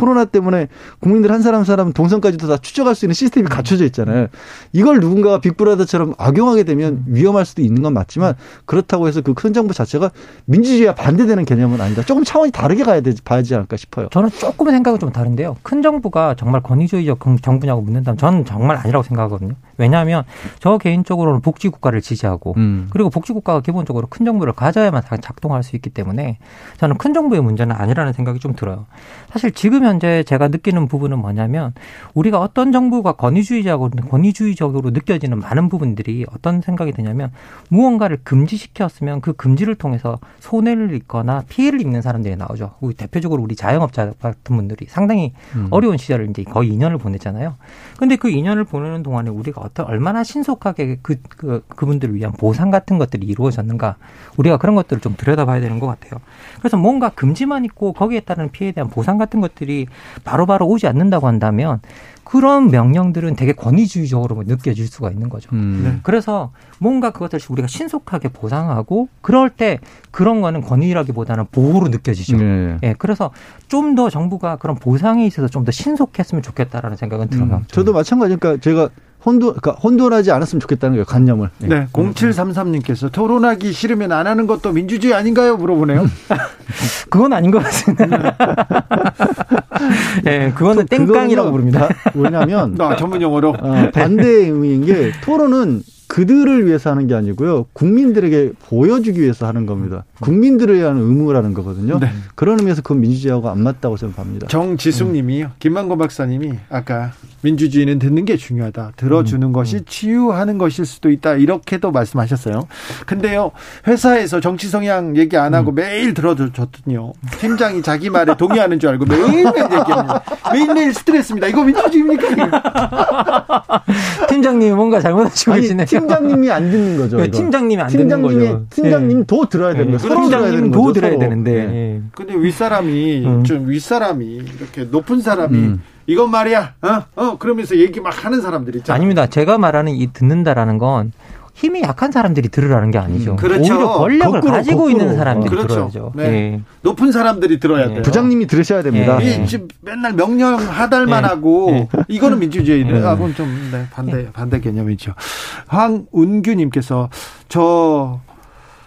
코로나 때문에 국민들 한 사람 한 사람 동선까지도 다 추적할 수 있는 시스템이 갖춰져 있잖아요. 이걸 누군가가 빅브라더처럼 악용하게 되면 위험할 수도 있는 건 맞지만 그렇다고 해서 그 큰 정부 자체가 민주주의와 반대되는 개념은 아니다. 조금 차원이 다르게 가야 되지 봐야지 않을까 싶어요. 저는 조금 생각은 좀 다른데요. 큰 정부가 정말 권위주의적 정부냐고 묻는다면 저는 정말 아니라고 생각하거든요. 왜냐하면 저 개인적으로는 복지국가를 지지하고 음. 그리고 복지국가가 기본적으로 큰 정부를 가져야만 작동할 수 있기 때문에 저는 큰 정부의 문제는 아니라는 생각이 좀 들어요. 사실 지금 현재 제가 느끼는 부분은 뭐냐면 우리가 어떤 정부가 권위주의적으로 권위주의적으로 느껴지는 많은 부분들이 어떤 생각이 드냐면 무언가를 금지시켰으면 그 금지를 통해서 손해를 입거나 피해를 입는 사람들이 나오죠. 우리 대표적으로 우리 자영업자 같은 분들이 상당히 음. 어려운 시절을 이제 거의 2년을 보냈잖아요. 근데 그 2년을 보내는 동안에 우리가 어떤 얼마나 신속하게 그, 그 그분들을 위한 보상 같은 것들이 이루어졌는가 우리가 그런 것들을 좀 들여다봐야 되는 것 같아요. 그래서 뭔가 금지만 있고 거기에 따른 피해에 대한 보상 같은 것들이 바로 바로 오지 않는다고 한다면 그런 명령들은 되게 권위주의적으로 느껴질 수가 있는 거죠. 음. 그래서 뭔가 그것을 우리가 신속하게 보상하고 그럴 때 그런 거는 권위라기보다는 보호로 느껴지죠. 네. 예, 그래서 좀 더 정부가 그런 보상에 있어서 좀 더 신속했으면 좋겠다라는 생각은 들어요. 음. 저도 마찬가지니까 제가 혼돈, 그러니까 혼돈하지 않았으면 좋겠다는 거예요, 관념을. 예. 네, 0733님께서 토론하기 싫으면 안 하는 것도 민주주의 아닌가요? 물어보네요. [laughs] 그건 아닌 것 같습니다. [laughs] 예, 그거는 땡깡이라고 부릅니다. 왜냐하면 나 [laughs] 전문 용어로 어, 반대의 의미인 게 토론은 그들을 위해서 하는 게 아니고요. 국민들에게 보여주기 위해서 하는 겁니다. 국민들을 위한 의무라는 거거든요. 네. 그런 의미에서 그건 민주주의하고 안 맞다고 저는 봅니다. 정지숙 님이요. 김만곤 박사님이 아까 민주주의는 듣는 게 중요하다. 들어주는 것이 치유하는 것일 수도 있다. 이렇게도 말씀하셨어요. 근데요, 회사에서 정치 성향 얘기 안 하고 매일 들어줬더니요. 팀장이 자기 말에 동의하는 줄 알고 매일매일 얘기합니다. 매일매일 스트레스입니다. 이거 민주주의입니까? [laughs] 팀장님이 뭔가 잘못하시고 계시네요. 팀장님이 안 듣는 거죠. 네, 이거. 팀장님이 안 듣는 팀장님이, 거죠. 팀장님 도 들어야 되는 예. 거예요. 서로 들어야 되는 팀장님도 거죠. 들어야 서로. 되는데. 네. 예. 근데 윗사람이 음. 좀 윗사람이 이렇게 높은 사람이 음. 이건 말이야. 어? 어? 그러면서 얘기 막 하는 사람들 있잖아요. 아닙니다. 제가 말하는 이 듣는다라는 건 힘이 약한 사람들이 들으라는 게 아니죠. 그렇죠. 오히려 권력을 거꾸로, 가지고 거꾸로. 있는 사람들이 그렇죠. 들어야죠. 네. 예. 높은 사람들이 들어야 예. 돼요. 부장님이 들으셔야 됩니다. 예. 이 지금 맨날 명령 하달만 예. 하고 예. 이거는 민주주의하고는 예. 좀 네, 반대 반대 개념이죠. 황운규님께서 저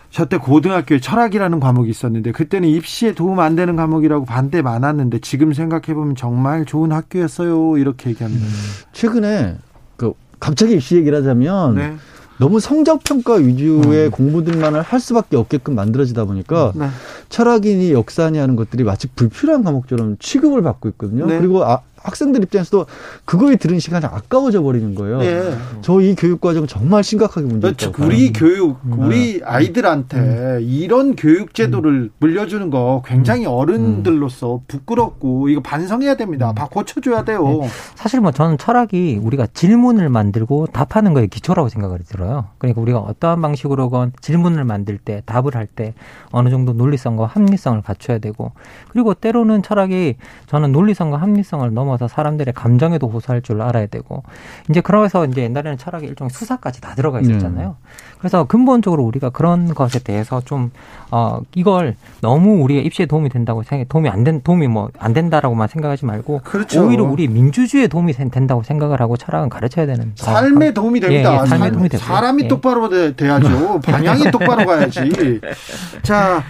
저때 고등학교에 철학이라는 과목이 있었는데 그때는 입시에 도움 안 되는 과목이라고 반대 많았는데 지금 생각해 보면 정말 좋은 학교였어요 이렇게 얘기합니다. 최근에 그 갑자기 입시 얘기를 하자면 네. 너무 성적 평가 위주의 공부들만을 할 수밖에 없게끔 만들어지다 보니까 네. 철학이니 역사니 하는 것들이 마치 불필요한 과목처럼 취급을 받고 있거든요. 네. 그리고 아, 학생들 입장에서도 그거에 들은 시간이 아까워져 버리는 거예요. 예. 저이 교육 과정 정말 심각하게 문제 그렇죠. 있다고 우리 봐요. 교육, 음. 우리 아이들한테 이런 교육 제도를 물려주는 거 굉장히 어른들로서 부끄럽고 이거 반성해야 됩니다. 다 고쳐줘야 돼요. 네. 사실 뭐 저는 철학이 우리가 질문을 만들고 답하는 거에 기초라고 생각을 들어요. 그러니까 우리가 어떠한 방식으로건 질문을 만들 때 답을 할 때 어느 정도 논리성과 합리성을 갖춰야 되고 그리고 때로는 철학이 저는 논리성과 합리성을 넘어 서 사람들의 감정에도 호소할 줄 알아야 되고 이제 그러면서 이제 옛날에는 철학에 일종의 수사까지 다 들어가 있었잖아요. 그래서 근본적으로 우리가 그런 것에 대해서 좀 어, 이걸 너무 우리의 입시에 도움이 된다고 생각, 도움이 안 된, 도움이 뭐 안 된다라고만 생각하지 말고 그렇죠. 오히려 우리 민주주의에 도움이 된- 된다고 생각을 하고 철학은 가르쳐야 되는. 삶에 도움이 됩니다. 예, 예, 삶에 삶- 도움이 되고요. 사람이 예. 똑바로 돼, 돼야죠. [laughs] 방향이 똑바로 가야지. [laughs] 자,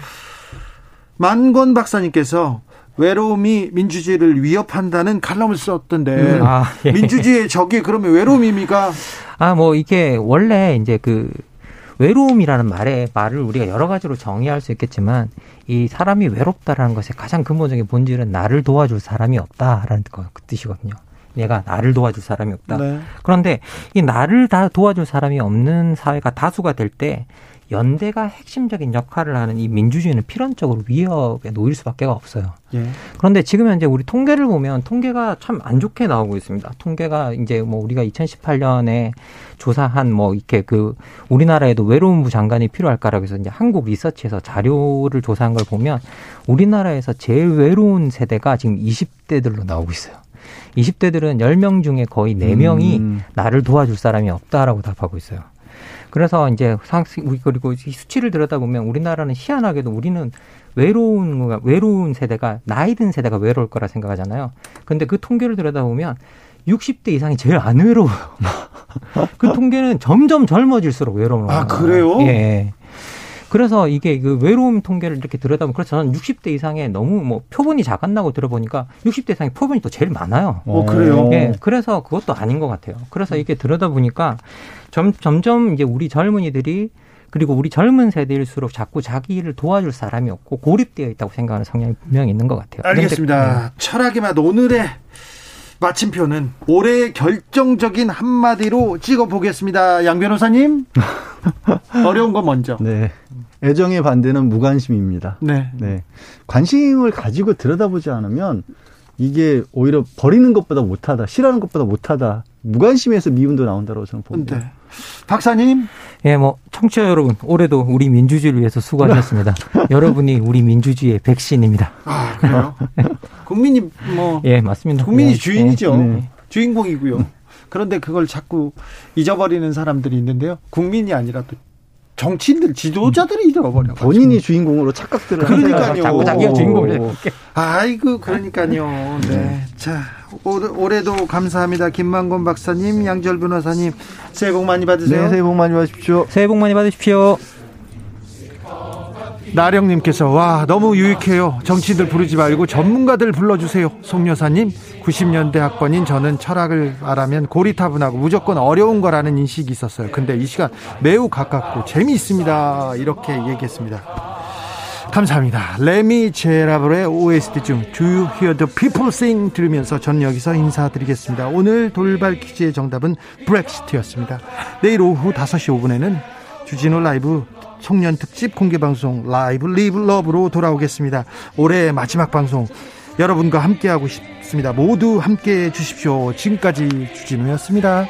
만권 박사님께서 외로움이 민주주의를 위협한다는 칼럼을 썼던데 음, 아, 예. 민주주의의 적이 그러면 외로움입니까? 아, 뭐 이게 원래 이제 그 외로움이라는 말에 말을 우리가 여러 가지로 정의할 수 있겠지만 이 사람이 외롭다라는 것의 가장 근본적인 본질은 나를 도와줄 사람이 없다라는 거- 그 뜻이거든요. 내가 나를 도와줄 사람이 없다. 네. 그런데 이 나를 다 도와줄 사람이 없는 사회가 다수가 될 때 연대가 핵심적인 역할을 하는 이 민주주의는 필연적으로 위협에 놓일 수밖에 없어요. 예. 그런데 지금 현재 우리 통계를 보면 통계가 참 안 좋게 나오고 있습니다. 통계가 이제 뭐 우리가 2018년에 조사한 뭐 이렇게 그 우리나라에도 외로움부 장관이 필요할까라고 해서 이제 한국 리서치에서 자료를 조사한 걸 보면 우리나라에서 제일 외로운 세대가 지금 20대들로 나오고 있어요. 20대들은 10명 중에 거의 4명이 음. 나를 도와줄 사람이 없다라고 답하고 있어요. 그래서 이제 상 그리고 이 수치를 들여다보면 우리나라는 희한하게도 우리는 외로운 외로운 세대가 나이 든 세대가 외로울 거라 생각하잖아요. 근데 그 통계를 들여다보면 60대 이상이 제일 안 외로워요. [laughs] 그 통계는 점점 젊어질수록 외로운 아. 그래요? 예. 그래서 이게 그 외로움 통계를 이렇게 들여다보면 그래서 저는 60대 이상에 너무 뭐 표본이 작았나고 들어보니까 60대 이상의 표본이 또 제일 많아요. 어, 그래요? 예. 그래서 그것도 아닌 것 같아요. 그래서 이게 들여다보니까 점, 점점 이제 우리 젊은이들이 그리고 우리 젊은 세대일수록 자꾸 자기를 도와줄 사람이 없고 고립되어 있다고 생각하는 성향이 분명히 있는 것 같아요. 알겠습니다. 철학의 맛 오늘의 마침표는 올해의 결정적인 한마디로 찍어보겠습니다. 양 변호사님. [laughs] 어려운 거 먼저. 네. 애정의 반대는 무관심입니다. 네. 네. 관심을 가지고 들여다보지 않으면 이게 오히려 버리는 것보다 못하다, 싫어하는 것보다 못하다, 무관심에서 미움도 나온다고 저는 봅니다. 네. 박사님. 예, 뭐 청취자 여러분, 올해도 우리 민주주의를 위해서 수고하셨습니다. [laughs] 여러분이 우리 민주주의의 백신입니다. 아, 그래요? [laughs] 국민이 뭐 예, 맞습니다. 국민이 예, 주인이죠. 예. 주인공이고요. 그런데 그걸 자꾸 잊어버리는 사람들이 있는데요. 국민이 아니라 또 정치인들, 지도자들이 잊어버려. 본인이 주인공으로 착각들을 그러니까요. 자꾸 자기가 주인공을 오. 아이고, 그러니까요. 네. 자, 올, 올해도 감사합니다. 김만곤 박사님, 양절 변호사님, 새해 복 많이 받으세요. 네, 새해 복 많이 받으십시오. 새해 복 많이 받으십시오. 나령님께서 와 너무 유익해요. 정치인들 부르지 말고 전문가들 불러주세요. 송여사님 90년대 학번인 저는 철학을 말하면 고리타분하고 무조건 어려운 거라는 인식이 있었어요. 근데 이 시간 매우 가깝고 재미있습니다. 이렇게 얘기했습니다. 감사합니다. 레미 제라블의 OST 중 Do You Hear the People Sing 들으면서 전 여기서 인사드리겠습니다. 오늘 돌발 퀴즈의 정답은 브렉시트였습니다. 내일 오후 5시 5분에는 주진우 라이브 송년 특집 공개 방송 Live Live Love로 돌아오겠습니다. 올해 마지막 방송 여러분과 함께하고 싶습니다. 모두 함께해 주십시오. 지금까지 주진우였습니다.